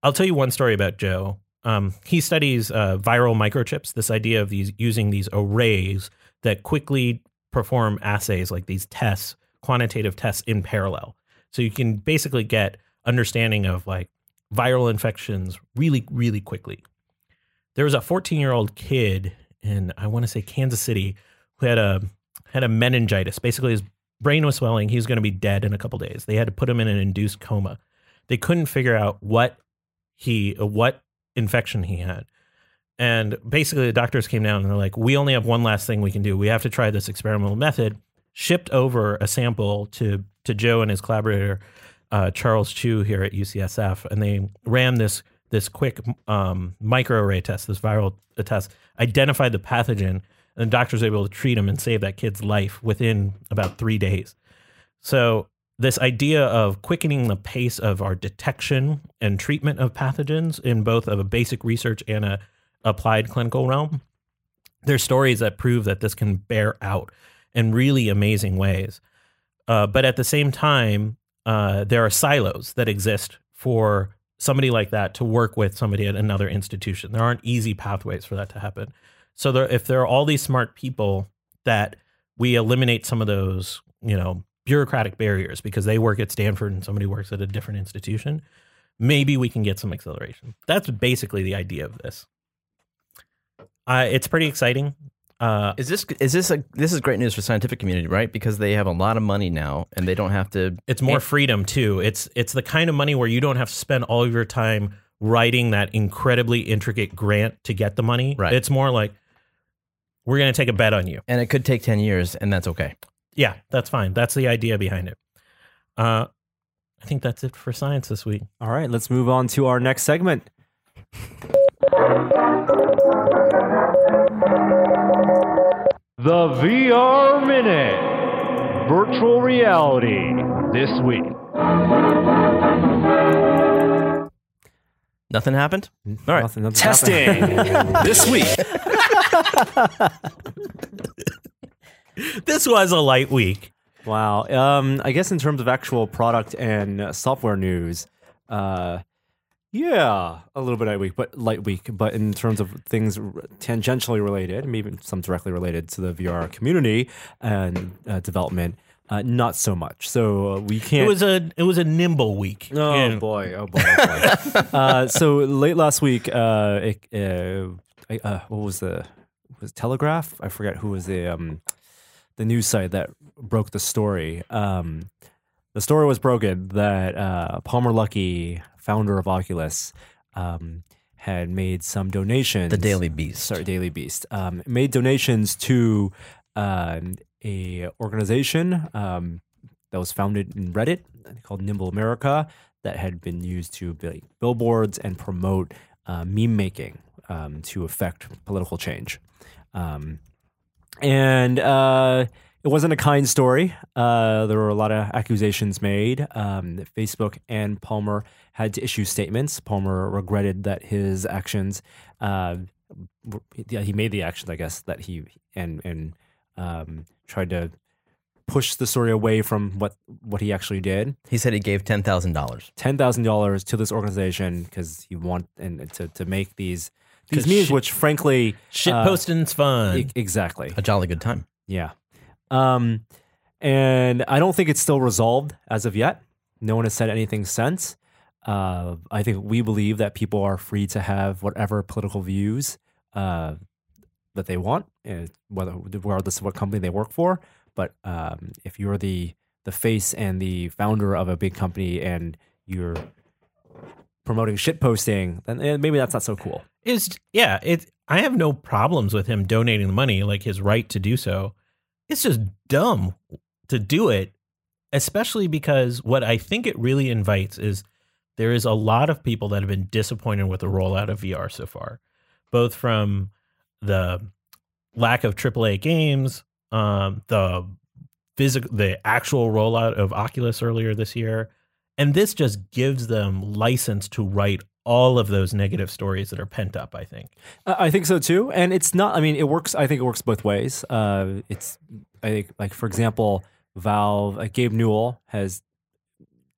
I'll tell you one story about Joe. Um, he studies uh, viral microchips. This idea of these using these arrays that quickly perform assays like these tests, quantitative tests in parallel. So you can basically get understanding of like viral infections really, really quickly. There was a 14 year old kid in I want to say Kansas City who had a had a meningitis. Basically, his brain was swelling. He was going to be dead in a couple days. They had to put him in an induced coma. They couldn't figure out what he uh, what infection he had. And basically, the doctors came down and they're like, "We only have one last thing we can do. We have to try this experimental method." Shipped over a sample to to Joe and his collaborator uh, Charles Chiu here at UCSF, and they ran this this quick um, microarray test, this viral test, identified the pathogen, and the doctors were able to treat him and save that kid's life within about three days. So this idea of quickening the pace of our detection and treatment of pathogens in both of a basic research and a applied clinical realm, there's stories that prove that this can bear out in really amazing ways. Uh, but at the same time, uh, there are silos that exist for somebody like that to work with somebody at another institution. There aren't easy pathways for that to happen. So there, if there are all these smart people that we eliminate some of those, you know, bureaucratic barriers because they work at Stanford and somebody works at a different institution, maybe we can get some acceleration. That's basically the idea of this. Uh, it's pretty exciting. Uh, Is this is this a this is great news for scientific community, right? Because they have a lot of money now and they don't have to it's more freedom too. It's it's the kind of money where you don't have to spend all of your time writing that incredibly intricate grant to get the money. Right. It's more like we're going to take a bet on you. and it could take 10 years and that's okay. Yeah, that's fine. That's the idea behind it. Uh, I think that's it for science this week. All right, let's move on to our next segment. The VR Minute. Virtual reality this week. Nothing happened? All right. Nothing, nothing Testing this week. This was a light week. Wow. Um, I guess in terms of actual product and uh, software news, uh, yeah, a little bit light week, but light week. But in terms of things tangentially related, maybe some directly related to the VR community and uh, development, uh, not so much. So uh, we can't. It was a it was a nimble week. Oh And boy! Oh boy! Oh boy. uh, so late last week, uh, it, uh, I- uh, what was the was it Telegraph? I forget who was the um, the news site that broke the story. Um, the story was broken that uh, Palmer Luckey, founder of Oculus, um, had made some donations. The Daily Beast. sorry, Daily Beast, um, made donations to um, a organization um, that was founded in Reddit called Nimble America that had been used to build billboards and promote uh, meme making um, to affect political change. Um, and uh, it wasn't a kind story. Uh, there were a lot of accusations made. Um, Facebook and Palmer had to issue statements. Palmer regretted that his actions, uh, yeah, he made the actions, I guess, that he and and um, tried to push the story away from what what he actually did. He said he gave ten thousand dollars. Ten thousand dollars to this organization because he want and to to make these these memes, shit- which frankly, Shit uh, posting's fun. e- exactly, A jolly good time. yeah. Um, and I don't think it's still resolved as of yet. No one has said anything since. Uh, I think we believe that people are free to have whatever political views uh, that they want, whether regardless of what company they work for. But um, if you're the the face and the founder of a big company and you're promoting shit posting, then eh, maybe that's not so cool. is yeah it i have no problems with him donating the money like his right to do so it's just dumb to do it especially because what i think it really invites is there is a lot of people that have been disappointed with the rollout of vr so far both from the lack of aaa games um, the physical the actual rollout of oculus earlier this year and this just gives them license to write all of those negative stories that are pent up i think I think so too, and it's not. I mean, it works. I think it works both ways. Uh, it's. I think, like for example, Valve. Uh, Gabe Newell has.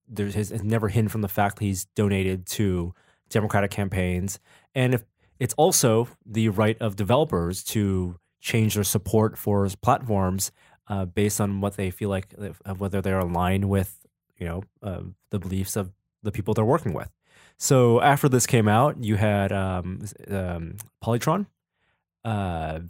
There has, has never hidden from the fact he's donated to Democratic campaigns, and if it's also the right of developers to change their support for platforms uh, based on what they feel like, whether they're aligned with, you know, uh, the beliefs of the people they're working with. So after this came out, you had um, um, Polytron, uh,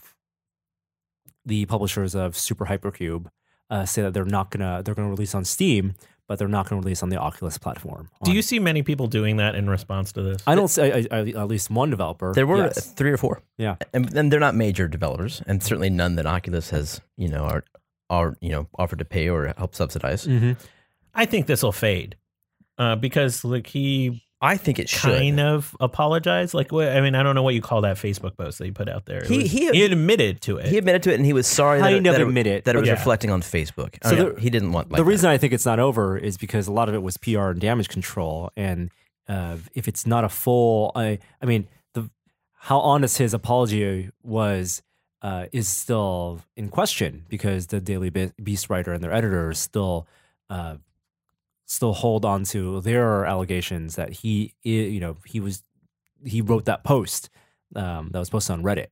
the publishers of Super Hypercube, uh, say that they're not gonna they're gonna release on Steam, but they're not gonna release on the Oculus platform. do you see many people doing that in response to this I don't say I, I, at least one developer. There were yes. three or four. Yeah. and, and they're not major developers, and certainly none that Oculus has, you know, are are you know offered to pay or help subsidize. Mhm. i think this will fade uh, because like he I think it should. kind of apologize. like what i mean i don't know what you call that facebook post that he put out there It He- was- he- he admitted to it He admitted to it, and he was sorry that, Kind it, of that, it, admit it, that it was Yeah. reflecting on Facebook. So So the- he didn't want like the that. reason I think it's not over is because a lot of it was PR and damage control, and uh, if it's not a full, I, I mean, the how honest his apology was uh, is still in question because the Daily Beast writer and their editors still uh, still hold on to their allegations that he, you know, he was he wrote that post um, that was posted on Reddit.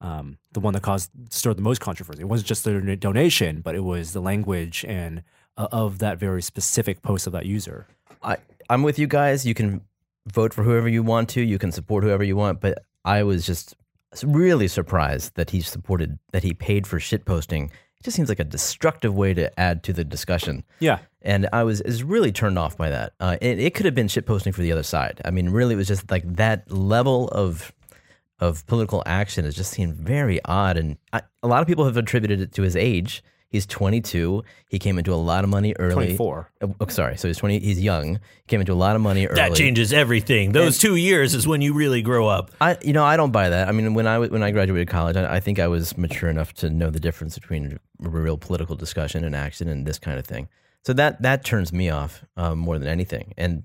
Um, the one that caused stirred the most controversy. It wasn't just the donation, but it was the language and uh, of that very specific post of that user. I, I'm with you guys. You can vote for whoever you want to. You can support whoever you want. But I was just really surprised that he supported that he paid for shit posting. Just seems like a destructive way to add to the discussion. Yeah, And I was is really turned off by that. Uh, it, it could have been shit posting for the other side. I mean, really, it was just like that level of of political action. It just seemed very odd. And I, a lot of people have attributed it to his age. He's 22. He came into a lot of money early. twenty four. Oh, sorry. So he's 20. He's young. He came into a lot of money early. that changes everything those two years is when you really grow up I, you know, I don't buy that. I mean, when I when I graduated college, I, I think I was mature enough to know the difference between real political discussion and action and this kind of thing. So that that turns me off um, more than anything. And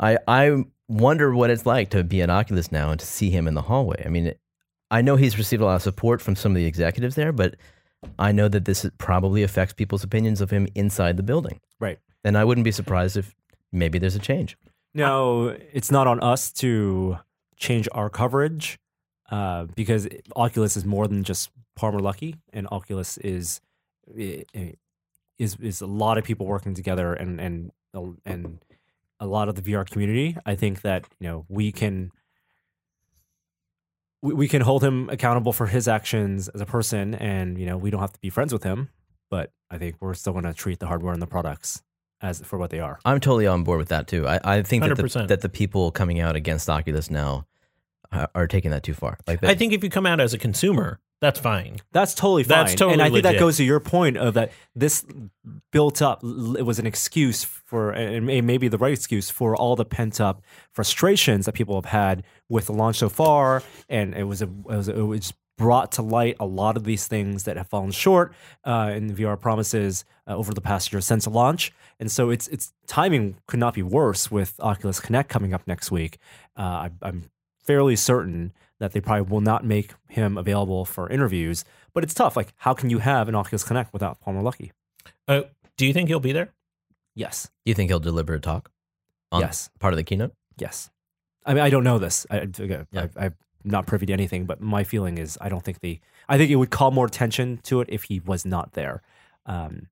I I wonder what it's like to be an Oculus now and to see him in the hallway. I mean, I know he's received a lot of support from some of the executives there, but I know that this probably affects people's opinions of him inside the building. Right. And I wouldn't be surprised if maybe there's a change. No, it's not on us to change our coverage uh, because Oculus is more than just Palmer Luckey, and Oculus is is is a lot of people working together and and and a lot of the VR community. I think that you know we can we, we can hold him accountable for his actions as a person, and you know we don't have to be friends with him, but I think we're still going to treat the hardware and the products as for what they are. I'm totally on board with that too. I, I think that the, 100%. that the people coming out against Oculus now are, are taking that too far. Like that, I think if you come out as a consumer, that's fine. That's totally fine. That's totally and I think that goes to your point of that this built up. It was an excuse for, and may- maybe the right excuse for all the pent up frustrations that people have had with the launch so far. And it was a, it was, it was brought to light a lot of these things that have fallen short uh, in VR promises uh, over the past year since launch. And so it's it's timing could not be worse with Oculus Connect coming up next week. Uh, I, I'm fairly certain that they probably will not make him available for interviews. But it's tough. Like, how can you have an Oculus Connect without Palmer Luckey? Uh, do you think he'll be there? Yes, Do you think he'll deliver a talk? On Yes. part of the keynote. yes. I mean, I don't know this. I, I, Yeah. I, I'm not privy to anything, but my feeling is I don't think the. I think it would call more attention to it if he was not there. Um,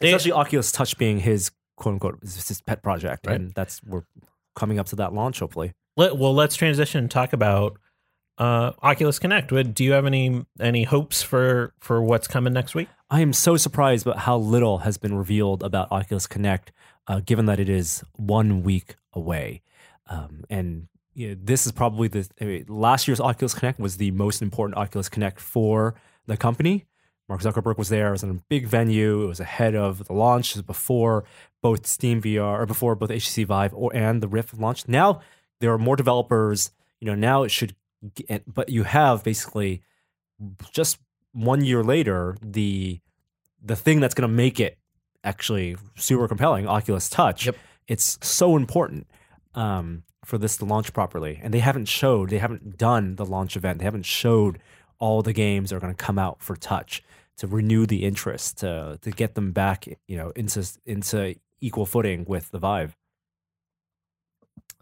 They- especially Oculus Touch being his quote unquote his his pet project, Right. and that's we're coming up to that launch hopefully. Let, well, let's transition and talk about uh, Oculus Connect. Do you have any any hopes for for what's coming next week? I am so surprised about how little has been revealed about Oculus Connect, uh, given that it is one week away. Um, and you know, this is probably the I mean, last year's Oculus Connect was the most important Oculus Connect for the company. Mark Zuckerberg was there. It was in a big venue. It was ahead of the launch, before both Steam VR or before both HTC Vive or and the Rift launched. Now there are more developers. You know, now it should, get, but you have basically just one year later the the thing that's going to make it actually super compelling, Oculus Touch. Yep. It's so important um, for this to launch properly, and they haven't showed, they haven't done the launch event, they haven't showed all the games that are going to come out for Touch to renew the interest, to to get them back, you know, into into equal footing with the Vive.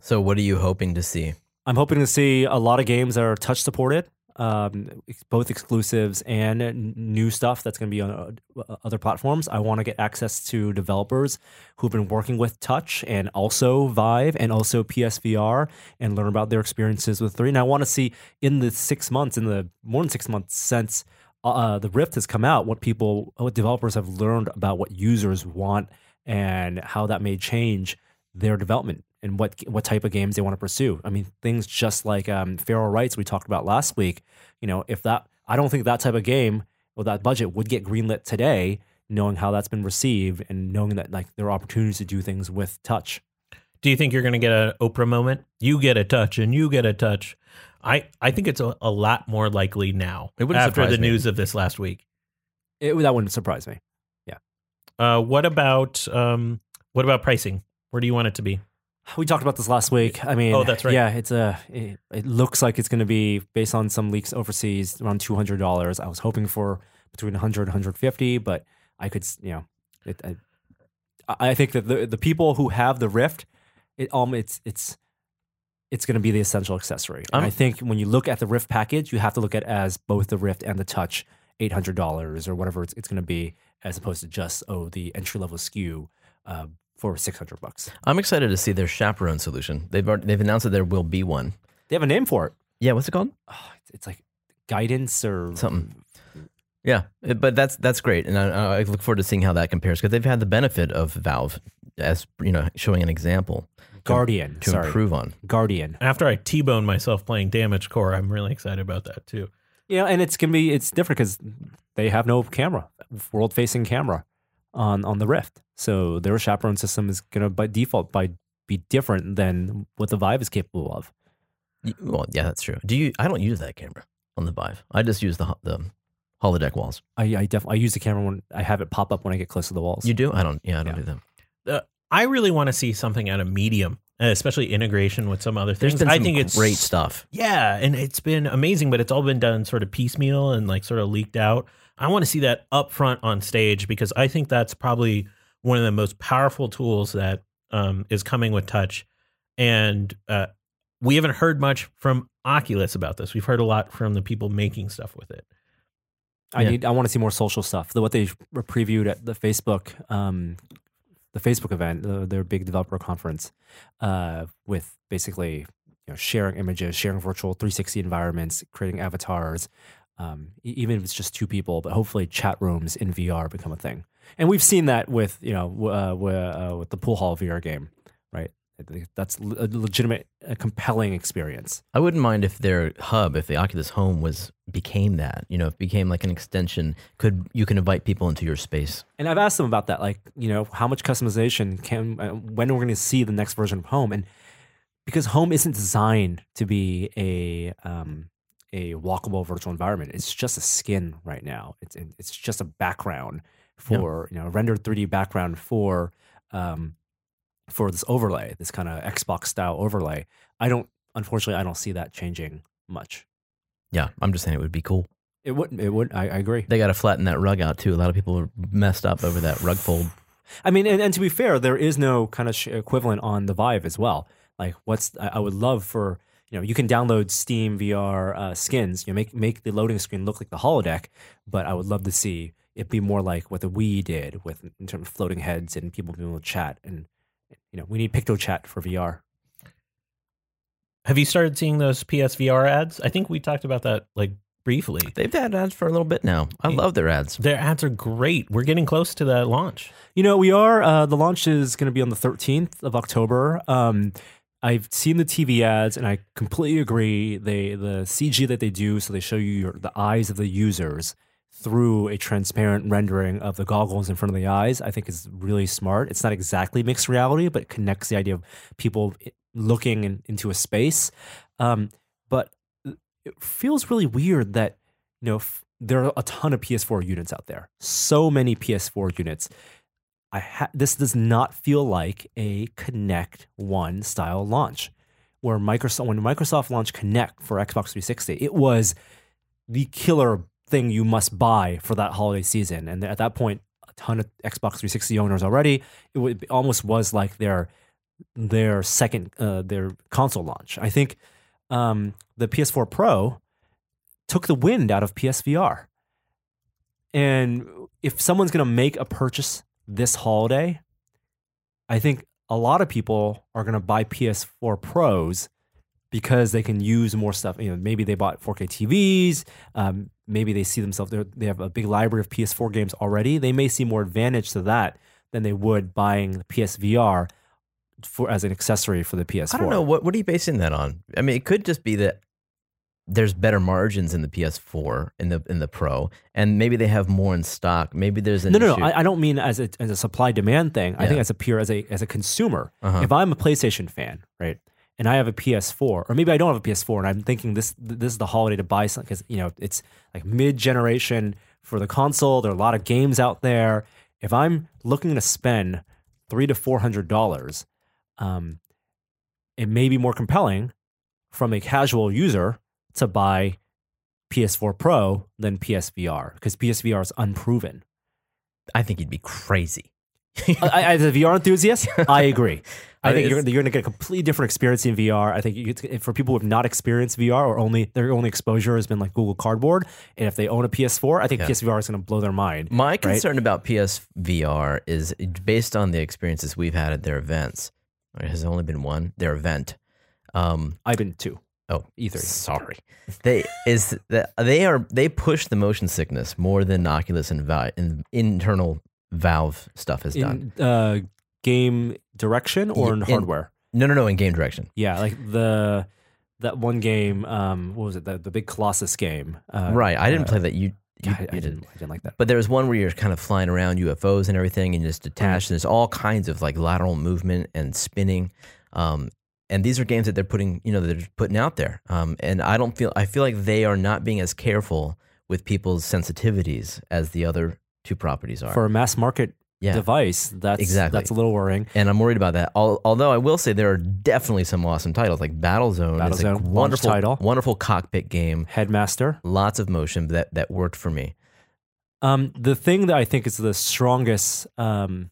So, what are you hoping to see? I'm hoping to see a lot of games that are touch supported, um, both exclusives and new stuff that's going to be on uh, other platforms. I want to get access to developers who've been working with touch and also Vive and also PSVR and learn about their experiences with three. And I want to see in the six months, in the more than six months since uh, the Rift has come out, what people, what developers have learned about what users want and how that may change their development and what what type of games they want to pursue. I mean, things just like um, Feral Rites we talked about last week. You know, if that I don't think that type of game with that budget would get greenlit today, knowing how that's been received and knowing that like there are opportunities to do things with touch. Do you think you're going to get an Oprah moment? You get a touch, and you get a touch. I I think it's a, a lot more likely now It wouldn't after surprise the me. news of this last week. It, that wouldn't surprise me. Yeah. Uh, what about um, what about pricing? Where do you want it to be? We talked about this last week. I mean, Oh, that's right. Yeah, it's a. It, it looks like it's going to be based on some leaks overseas around two hundred dollars. I was hoping for between 100 and 150, but I could, you know, it, I, I think that the the people who have the Rift, it um, it's it's it's going to be the essential accessory. And I think when you look at the Rift package, you have to look at it as both the Rift and the Touch, eight hundred dollars or whatever it's, it's going to be, as opposed to just oh the entry level SKU uh, for six hundred bucks. I'm excited to see their chaperone solution. They've already, they've announced that there will be one. They have a name for it. Yeah, what's it called? oh, it's, it's like guidance or Something. Yeah, it- but that's that's great, and I, I look forward to seeing how that compares because they've had the benefit of Valve as you know showing an example Guardian. to sorry, improve on. Guardian. After I T-bone myself playing Damage Core, I'm really excited about that too. Yeah, and it's gonna be it's different because they have no camera, world facing camera on on the Rift. So their chaperone system is gonna by default by be different than what the Vive is capable of. Well, yeah, that's true. Do you? I don't use that camera on the Vive. I just use the the holodeck walls. I I definitely I use the camera when I have it pop up when I get close to the walls. You do? I don't. Yeah, I don't Yeah. do them. I really want to see something out of Medium, uh, especially integration with some other There's things. been I some think it's great stuff. Yeah, and it's been amazing, but it's all been done sort of piecemeal and like sort of leaked out. I want to see that up front on stage because I think that's probably one of the most powerful tools that um, is coming with touch. And uh, we haven't heard much from Oculus about this. We've heard a lot from the people making stuff with it. I Yeah. need I want to see more social stuff. The, what they previewed at the Facebook um, the Facebook event, their big developer conference, uh, with basically you know sharing images, sharing virtual 360 environments, creating avatars, um, even if it's just two people. But hopefully, chat rooms in VR become a thing. And we've seen that with you know uh, uh, with the pool hall VR game, right? That's a legitimate, a compelling experience. I wouldn't mind if their hub, if the Oculus Home was became that, you know, if it became like an extension, could you can invite people into your space. And I've asked them about that, like you know, how much customization can uh, when we're going to see the next version of Home, and because Home isn't designed to be a um, a walkable virtual environment, it's just a skin right now. It's it's just a background for you know rendered 3D background for um, for this overlay, this kind of Xbox style overlay. I don't, unfortunately, I don't see that changing much. Yeah, I'm just saying it would be cool. It wouldn't. It would. I, I agree. They got to flatten that rug out too. A lot of people are messed up over that rug fold. I mean, and, and to be fair, there is no kind of sh- equivalent on the Vive as well. Like, what's I, I would love for you know you can download Steam VR uh, skins, you know, make make the loading screen look like the holodeck, but I would love to see it be more like what the Wii did with in terms of floating heads and people being able to chat. And you know, we need PictoChat for VR. Have you started seeing those PSVR ads? I think we talked about that like briefly. They've had ads for a little bit now. I love their ads. Their ads are great. We're getting close to that launch. You know, we are. Uh, the launch is going to be on the 13th of October. Um, I've seen the TV ads, and I completely agree. They the CG that they do, so they show you your, the eyes of the users through a transparent rendering of the goggles in front of the eyes. I think is really smart. It's not exactly mixed reality, but it connects the idea of people looking in, into a space. Um, but it feels really weird that you know f- there are a ton of PS4 units out there. So many PS4 units. I ha- this does not feel like a Kinect One style launch, where Microsoft when Microsoft launched Kinect for Xbox 360, it was the killer thing you must buy for that holiday season. And at that point, a ton of Xbox 360 owners already. It, it almost was like their their second uh, their console launch. I think um, the PS4 Pro took the wind out of PSVR. And if someone's going to make a purchase this holiday, I think a lot of people are going to buy PS4 Pros because they can use more stuff. You know, maybe they bought 4K TVs. Um, maybe they see themselves they're- have a big library of PS4 games already. They may see more advantage to that than they would buying the PSVR for as an accessory for the PS4. I don't know what what are you basing that on. I mean, it could just be that there's better margins in the PS4 in the in the Pro, and maybe they have more in stock. Maybe there's an No, no, issue. no. I, I don't mean as a as a supply demand thing. I think as a pure as a as a consumer. Uh-huh. If I'm a PlayStation fan, right, and I have a PS4, or maybe I don't have a PS4, and I'm thinking this this is the holiday to buy something because you know it's like mid generation for the console. There are a lot of games out there. If I'm looking to spend three to four hundred dollars, um, it may be more compelling from a casual user to buy PS4 Pro than PSVR because PSVR is unproven. I think you'd be crazy. I, as a VR enthusiast, I agree. I think you're, you're going to get a completely different experience in VR. I think you, for people who have not experienced VR or only their only exposure has been like Google Cardboard, and if they own a PS4, I think Yeah. PSVR is going to blow their mind. My concern about PSVR is based on the experiences we've had at their events. It has only been one their event. Um, I've been two. Oh, E3. Sorry, they is that they are they push the motion sickness more than Oculus and, Vi- and internal Valve stuff has done. In uh, game direction or in In- hardware? No, no, no, in game direction. Yeah, like the that one game. Um, what was it? The, the big Colossus game. Uh, right, I didn't uh, play that. You, you, I, I you didn't. I didn't like that. But there was one where you're kind of flying around UFOs and everything, and just detached. And there's all kinds of like lateral movement and spinning. Um, and these are games that they're putting, you know, that they're putting out there. Um, and I don't feel, I feel like they are not being as careful with people's sensitivities as the other two properties are. For a mass market yeah. device, that's Exactly. that's a little worrying. and I'm worried about that. Al- Although I will say there are definitely some awesome titles, like Battlezone, is a Battlezone, wonderful title. wonderful cockpit game. Headmaster. Lots of motion that that worked for me. Um, the thing that I think is the strongest, um,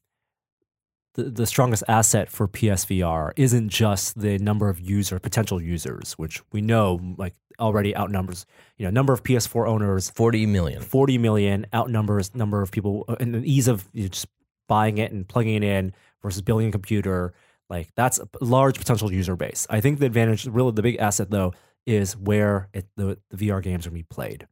the, the strongest asset for PSVR isn't just the number of user potential users, which we know like already outnumbers. You know, number of PS4 owners, Forty million. forty million outnumbers number of people, uh, and the ease of you know, just buying it and plugging it in versus building a computer. Like that's a large potential user base. I think the advantage, really, the big asset though, is where it, the the VR games are going to be played.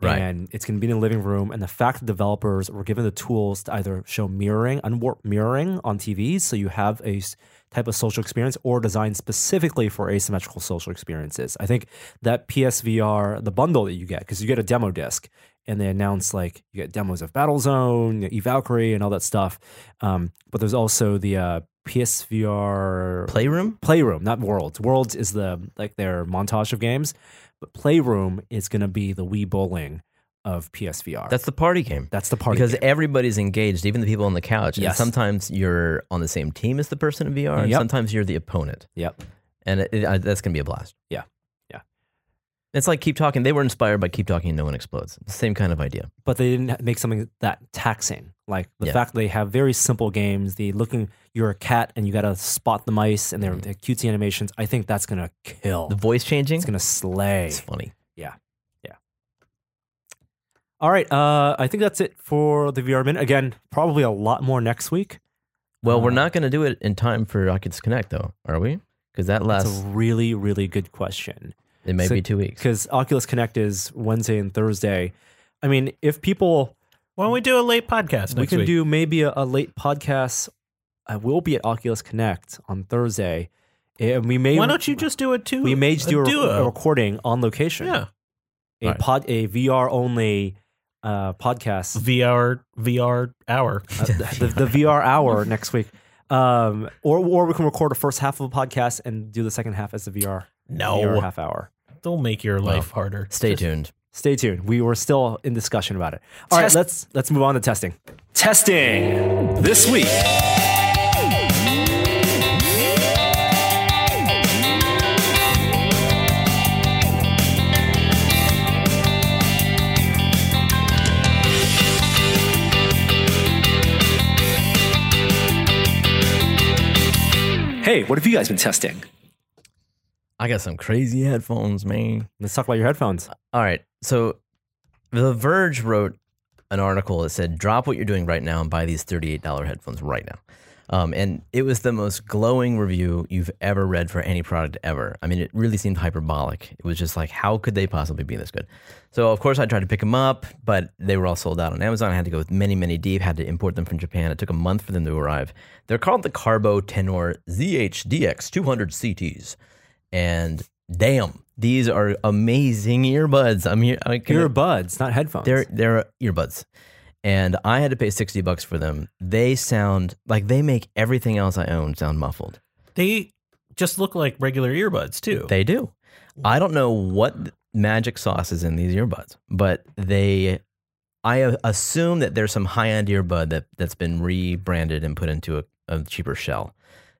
Right. And it's going to be in the living room. And the fact that developers were given the tools to either show mirroring, unwarped mirroring on TVs, so you have a type of social experience, or designed specifically for asymmetrical social experiences. I think that PSVR, the bundle that you get, because you get a demo disc, and they announce like you get demos of Battlezone, E Valkyrie, and all that stuff. Um, but there's also the uh, PSVR Playroom? Playroom, not Worlds. Worlds is the like their montage of games, but Playroom is going to be the Wii Bowling of PSVR. That's the party game. that's the party because game. everybody's engaged, even the people on the couch. And sometimes you're on the same team as the person in VR, and Yep. sometimes you're the opponent. Yep. And it, it, that's going to be a blast. Yeah. It's like Keep Talking. They were inspired by Keep Talking and No One Explodes. Same kind of idea. But they didn't make something that taxing. Like the Yeah. fact that they have very simple games. The looking, you're a cat and you got to spot the mice, and they're, they're cutesy animations. I think that's going to kill. The voice changing, It's going to slay. it's funny. Yeah. Yeah. All right. Uh, I think that's it for the VR minute. Again, probably a lot more next week. Well, we're Uh, not going to do it in time for Oculus Connect, though, are we? Because that That's lasts, a really, really good question. It may so- be two weeks. because Oculus Connect is Wednesday and Thursday. I mean, if people, Why don't we do a late podcast next we can week? do maybe a, a late podcast. I will be at Oculus Connect on Thursday, and we may Why don't you just do it too? we may just do a, duo? a recording on location. yeah, a Right. pod, a VR only uh, podcast, VR VR hour. uh, the, the VR hour next week. Um, or or we can record a first half of a podcast and do the second half as a VR No, VR half hour. Don't make your life harder. Stay Just- tuned. Stay tuned. We were still in discussion about it. All right, Test- let's let's move on to testing. Testing this week. Hey, what have you guys been testing? I got some crazy headphones, man. Let's talk about your headphones. All right. So The Verge wrote an article that said, drop what you're doing right now and buy these $38 headphones right now. Um, and it was the most glowing review you've ever read for any product ever. I mean, it really seemed hyperbolic. It was just like, how could they possibly be this good? So, of course, I tried to pick them up, but they were all sold out on Amazon. I had to go with many, many deep, had to import them from Japan. It took a month for them to arrive. They're called the Carbo Tenore ZHDX 200 CTs. And damn, these are amazing earbuds. I'm here. I can, Earbuds, not headphones. they're they're earbuds, and I had to pay sixty bucks for them. They sound like they make everything else I own sound muffled. They just look like regular earbuds too. They do. I don't know what magic sauce is in these earbuds, but they. I assume that there's some high end earbud that that's been rebranded and put into a, a cheaper shell.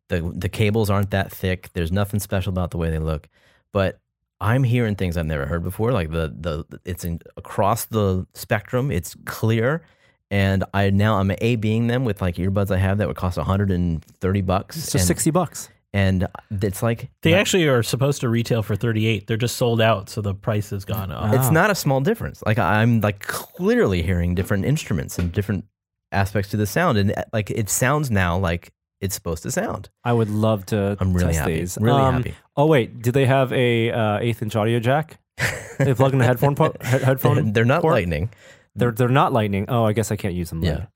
The The cables aren't that thick. There's nothing special about the way they look, but I'm hearing things I've never heard before. Like the the it's in, across the spectrum. It's clear, and I now I'm a being them with like earbuds I have that would cost 130 bucks. it's just and, sixty bucks. and it's like they actually are supposed to retail for 38. They're just sold out, so the price has gone up. It's not a small difference. Like I'm like clearly hearing different instruments and different aspects to the sound, and like it sounds now like it's supposed to sound. I would love to I'm really test happy. these. Really Um, happy. Oh wait, do they have a uh, eighth inch audio jack? They plug in the headphone po- he- headphone. They're not port? lightning. They're they're not lightning. Oh, I guess I can't use them. Yeah.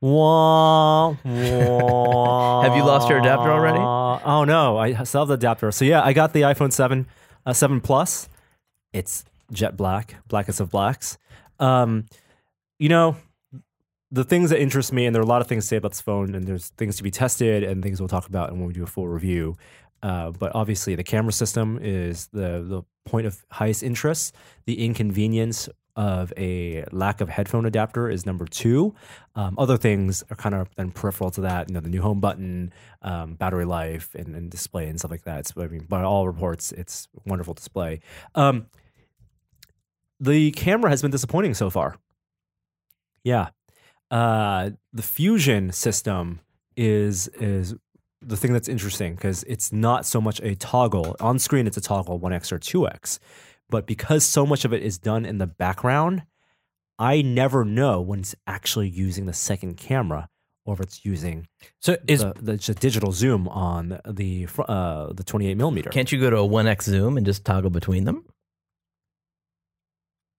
Wah, wah. Have you lost your adapter already? Oh no, I still have the adapter. So yeah, I got the iPhone seven, uh, seven plus. It's jet black, blackest of blacks. Um, you know, the things that interest me, and there are a lot of things to say about this phone, and there's things to be tested and things we'll talk about and when we do a full review. Uh, but obviously, the camera system is the the point of highest interest. The inconvenience of a lack of headphone adapter is number two. Um, other things are kind of then peripheral to that. You know, the new home button, um, battery life, and, and display and stuff like that. It's, I mean, by all reports, it's wonderful display. Um, the camera has been disappointing so far. Yeah, uh, the Fusion system is is the thing that's interesting because it's not so much a toggle on screen. It's a toggle one x or two x, but because so much of it is done in the background, I never know when it's actually using the second camera or if it's using So is the, the, just digital zoom on the uh, the 28 millimeter. Can't you go to a one x zoom and just toggle between them?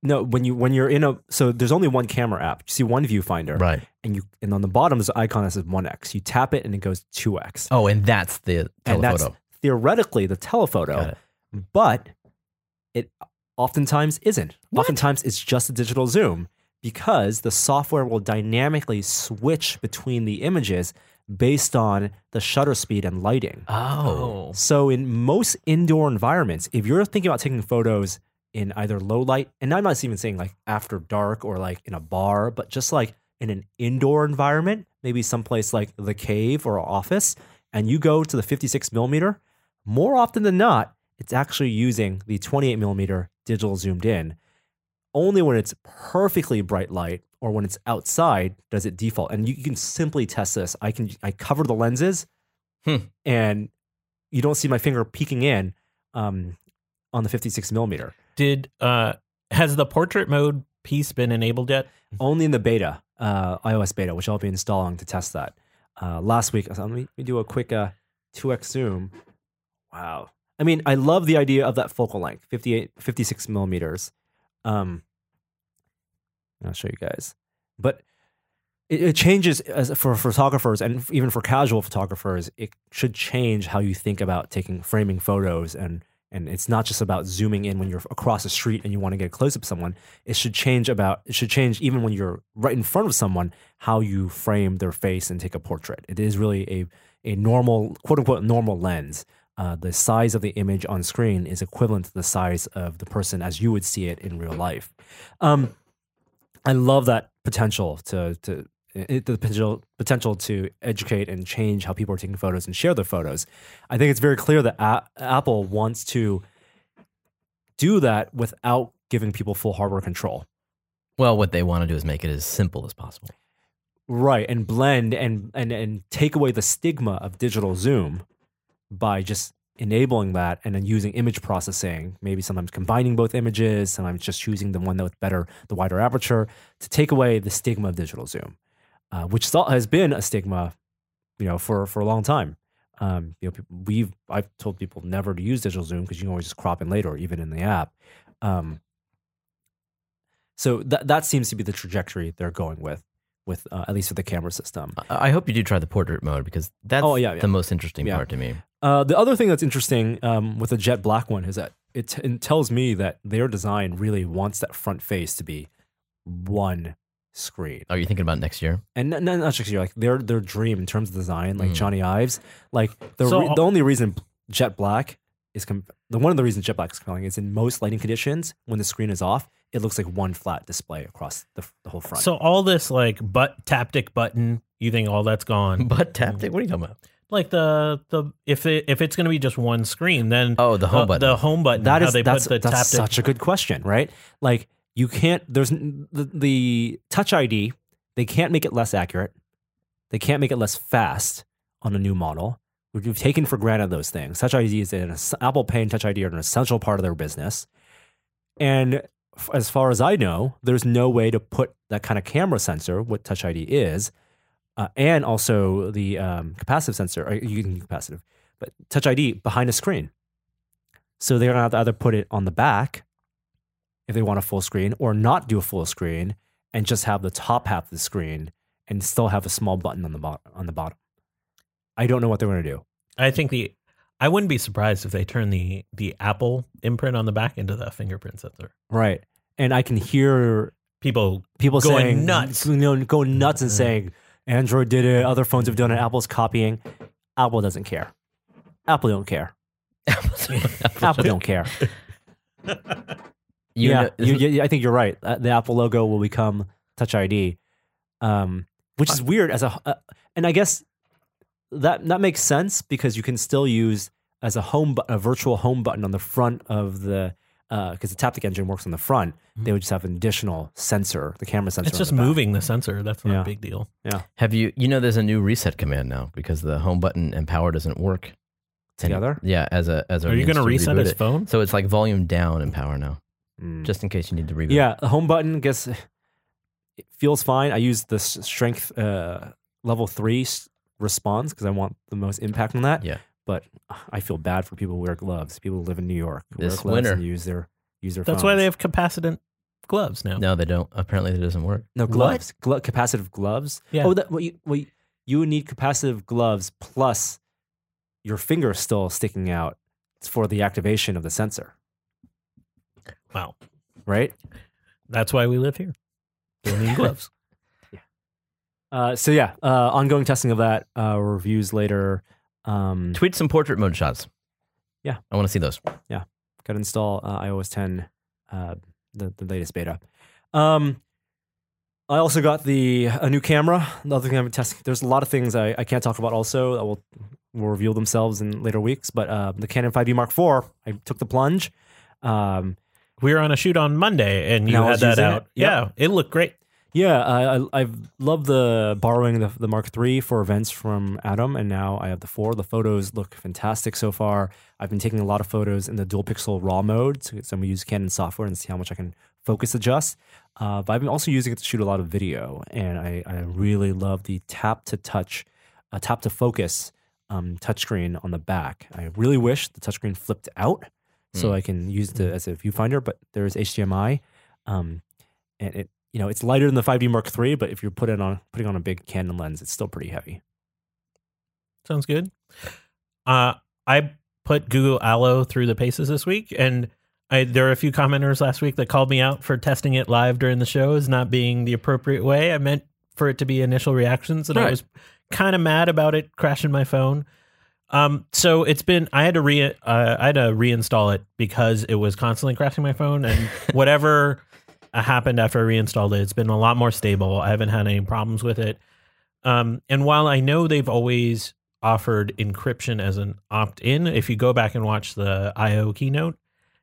No, when you when you're in a so there's only one camera app. You see one viewfinder, Right. and you and on the bottom is an icon that says one x. You tap it and it goes two x. Oh, and that's the and that's theoretically the Got telephoto, it. but it oftentimes isn't. Oftentimes it's just a digital zoom because the software will dynamically switch between the images based on the shutter speed and lighting. Oh. oh. So in most indoor environments, if you're thinking about taking photos in either low light, and I'm not even saying like after dark or like in a bar, but just like in an indoor environment, maybe someplace like the cave or office, and you go to the 56 millimeter, more often than not, it's actually using the 28 millimeter digital zoomed in. Only when it's perfectly bright light or when it's outside does it default. And you can simply test this. I can I cover the lenses Hmm. and you don't see my finger peeking in um, on the 56 millimeter. Did uh has the portrait mode piece been enabled yet? Only in the beta, uh, iOS beta, which I'll be installing to test that. Uh, last week, let me, let me do a quick uh, 2x zoom. Wow. I mean, I love the idea of that focal length, 58, 56 millimeters. Um, I'll show you guys. But it, it changes for photographers and even for casual photographers. It should change how you think about taking framing photos and and it's not just about zooming in when you're across the street and you want to get close up of someone. It should change about it should change even when you're right in front of someone how you frame their face and take a portrait. It is really a a normal quote unquote normal lens. Uh, the size of the image on screen is equivalent to the size of the person as you would see it in real life. Um, I love that potential to to it, the potential potential to educate and change how people are taking photos and share their photos. I think it's very clear that A- Apple wants to do that without giving people full hardware control. Well, what they want to do is make it as simple as possible. Right, and blend and and and take away the stigma of digital zoom by just enabling that and then using image processing, maybe sometimes combining both images, sometimes just choosing the one that's better, the wider aperture, to take away the stigma of digital zoom, uh, which thought has been a stigma, you know, for for a long time. Um, you know, we've I've told people never to use digital zoom because you can always just crop in later, even in the app. Um, so that that seems to be the trajectory they're going with, with uh, at least with the camera system. I I hope you do try the portrait mode because that's Oh, yeah, yeah. the most interesting Yeah. part to me. Uh, the other thing that's interesting um, with the jet black one is that it, t- it tells me that their design really wants that front face to be one screen. Are you thinking about next year? And n- n- not just like their their dream in terms of design, like Mm. Jony Ives, like the So- re- the only reason jet black is com- the one of the reasons jet black is compelling is in most lighting conditions when the screen is off, it looks like one flat display across the, the whole front. So all this like butt taptic button, you think all that's gone? But taptic? What are you talking about? like the the if it if it's going to be just one screen, then Oh, the home uh, button. the home button. That how is they that's, put the that's taptic. such a good question, right? Like you can't. There's the, the Touch ID. They can't make it less accurate. They can't make it less fast on a new model. We've taken for granted those things. Touch ID is an Apple Pay and Touch ID are an essential part of their business. And as far as I know, there's no way to put that kind of camera sensor, what Touch ID is, uh, and also the um, capacitive sensor, or you can capacitive, but Touch ID behind a screen. So they're gonna have to either put it on the back if they want a full screen, or not do a full screen and just have the top half of the screen and still have a small button on the bottom. On the bottom, I don't know what they're gonna do. I think the I wouldn't be surprised if they turn the the Apple imprint on the back into the fingerprint sensor. Right, and I can hear People people Going saying nuts. you know, going nuts and saying Android did it, other phones have done it, Apple's copying. Apple doesn't care. Apple don't care. Apple don't care. You yeah, know- you, you- I think you're right. Uh, The Apple logo will become Touch ID, um, which is weird as a, uh, and I guess that that makes sense because you can still use as a home bu- a virtual home button on the front of the because the Taptic engine works on the front. They would just have an additional sensor, the camera sensor. it's just the moving the sensor. That's not Yeah. a big deal. Yeah. Have you? You know, there's a new reset command now because the home button and power doesn't work And- together. yeah, as a as a Are you going to reset reboot his it. phone? So it's like volume down and power now, Mm. just in case you need to reboot. Yeah, the home button gets it feels fine. I use the strength uh, level three s- response because I want the most impact on that. Yeah. but I feel bad for people who wear gloves. People who live in New York This wear gloves winter. and use their use their. That's why they have capacitant gloves now. No, they don't. Apparently, it doesn't work. No gloves, Glo- capacitive gloves. Yeah. Oh, that, well, you, well, you would need capacitive gloves plus your finger still sticking out for the activation of the sensor, Wow. right? That's why we live here. Don't need gloves. Uh, so yeah, uh, ongoing testing of that. Uh, reviews later. Um, Tweet some portrait mode shots. Yeah. I want to see those. Yeah, got to install uh, iOS 10, uh, the, the latest beta. Um, I also got the a new camera. Another thing I've been testing. There's a lot of things I, I can't talk about. Also, that will will reveal themselves in later weeks. But uh, the Canon 5D Mark IV, I took the plunge. Um, we were on a shoot on Monday, and you And had that out. it. Yep. Yeah, it looked great. yeah, I, I I've loved the borrowing the the Mark III for events from Adam, and now I have the four. The photos look fantastic so far. I've been taking a lot of photos in the dual pixel raw mode, so, so I'm gonna use Canon software and see how much I can focus adjust. Uh, but I've been also using it to shoot a lot of video, and I, I really love the tap to touch, uh, tap to focus um, touchscreen on the back. I really wish the touchscreen flipped out so I can use it as a viewfinder, but there's HDMI, um, and it you know it's lighter than the 5D Mark III, but if you're putting on putting on a big Canon lens, it's still pretty heavy. Sounds good. Uh, I put Google Allo through the paces this week, and I, there were a few commenters last week that called me out for testing it live during the show as not being the appropriate way. I meant for it to be initial reactions, and I was kind of mad about it crashing my phone. Um, so it's been I had to re uh, I had to reinstall it because it was constantly crashing my phone, and whatever uh, happened after I reinstalled it, it's been a lot more stable. I haven't had any problems with it. Um, and while I know they've always offered encryption as an opt-in, if you go back and watch the IO keynote,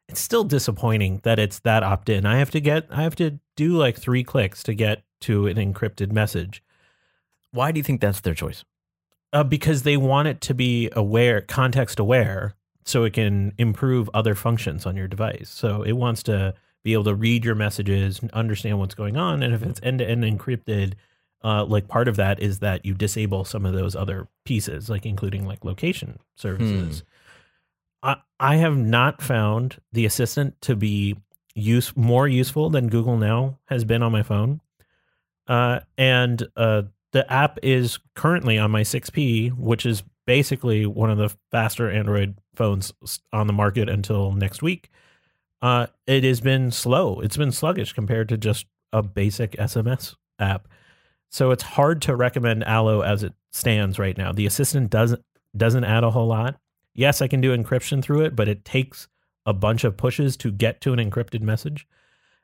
it's still disappointing that it's that opt-in. I have to get I have to do like three clicks to get to an encrypted message Why do you think that's their choice? Uh, because they want it to be aware, context aware, so it can improve other functions on your device. So it wants to be able to read your messages, understand what's going on, and if it's end to end encrypted, uh, like part of that is that you disable some of those other pieces, like including like location services. I I have not found the assistant to be use more useful than Google Now has been on my phone. Uh, and uh, the app is currently on my 6P, which is basically one of the faster Android phones on the market until next week. Uh, it has been slow. It's been sluggish compared to just a basic SMS app. So it's hard to recommend Allo as it stands right now. The assistant doesn't doesn't add a whole lot. Yes, I can do encryption through it, but it takes a bunch of pushes to get to an encrypted message.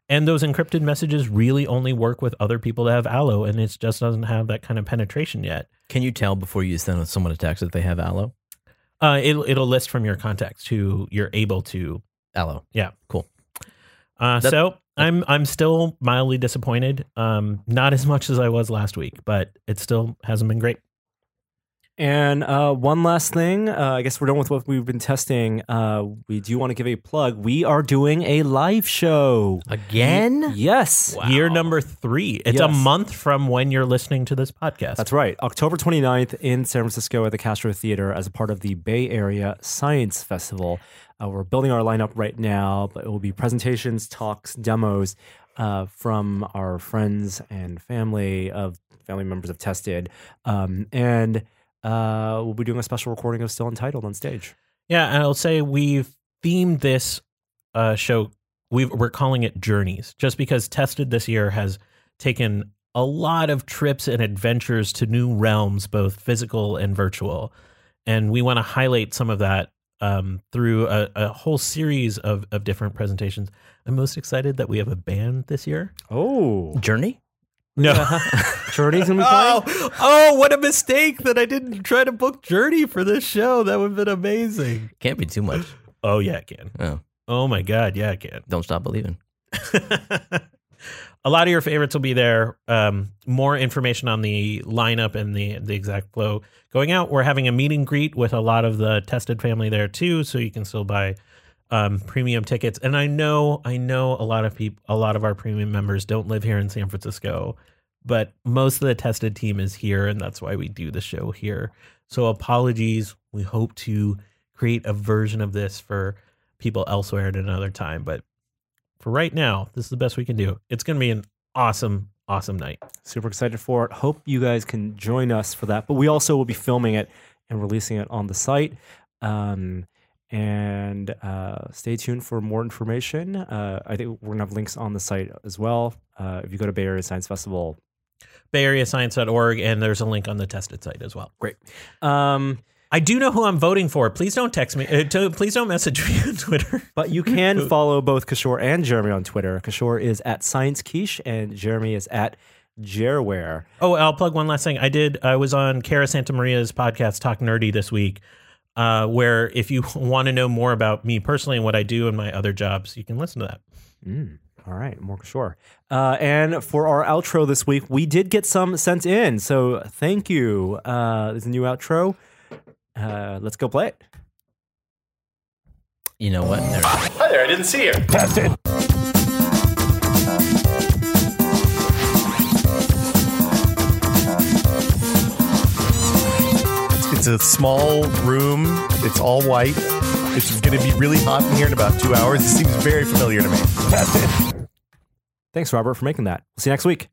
And those encrypted messages really only work with other people that have Allo, and it just doesn't have that kind of penetration yet. Can you tell before you send someone a text that they have Allo? Uh, it'll it'll list from your contacts who you're able to. Allo. Yeah, cool. Uh, That- so I'm I'm still mildly disappointed. Um, not as much as I was last week, but it still hasn't been great. And uh, one last thing, uh, I guess we're done with what we've been testing. Uh, we do want to give a plug. We are doing a live show Again? Yes, Year number three. It's a month from when you're listening to this podcast. That's right. October 29th in San Francisco at the Castro Theater as a part of the Bay Area Science Festival. Uh, we're building our lineup right now, but it will be presentations, talks, demos uh, from our friends and family of family members of Tested. Um, and uh, we'll be doing a special recording of Still Untitled on stage. Yeah, and I'll say we've themed this uh, show. We've, we're calling it Journeys, just because Tested this year has taken a lot of trips and adventures to new realms, both physical and virtual, and we want to highlight some of that um, through a, a whole series of of different presentations. I'm most excited that we have a band this year. Oh, Journey? No. Journey's gonna be playing. Oh, oh, what a mistake that I didn't try to book Journey for this show. That would have been amazing. Can't be too much. Oh, yeah, it can. Oh, Oh, my God. Yeah, it can. don't stop believing. a lot of your favorites will be there. Um, more information on the lineup and the the exact flow going out. We're having a meet and greet with a lot of the tested family there too, so you can still buy um, premium tickets. And I know, I know a lot of people, a lot of our premium members don't live here in San Francisco, but most of the tested team is here, and that's why we do the show here. So apologies. We hope to create a version of this for people elsewhere at another time, but for right now, this is the best we can do. It's going to be an awesome, awesome night. Super excited for it. Hope you guys can join us for that. But we also will be filming it and releasing it on the site. Um, and uh, stay tuned for more information. Uh, I think we're gonna have links on the site as well. Uh, if you go to Bay Area Science Festival, BayAreaScience.org, and there's a link on the tested site as well. great. Um, I do know who I'm voting for. Please don't text me. Uh, to, please don't message me on Twitter. but you can follow both Kishore and Jeremy on Twitter. Kishore is at Science Quiche and Jeremy is at Jerware. Oh, I'll plug one last thing. I did. I was on Cara Santa Maria's podcast, Talk Nerdy, this week. Uh, where if you want to know more about me personally and what I do and my other jobs, you can listen to that. Mm, all right, more sure. Uh, and for our outro this week, we did get some sent in, so thank you. Uh, there's a new outro. Uh, let's go play it. You know what? There- Hi there, I didn't see you. It's a small room. It's all white. It's going to be really hot in here in about two hours. It seems very familiar to me. Thanks, Robert, for making that. We'll see you next week.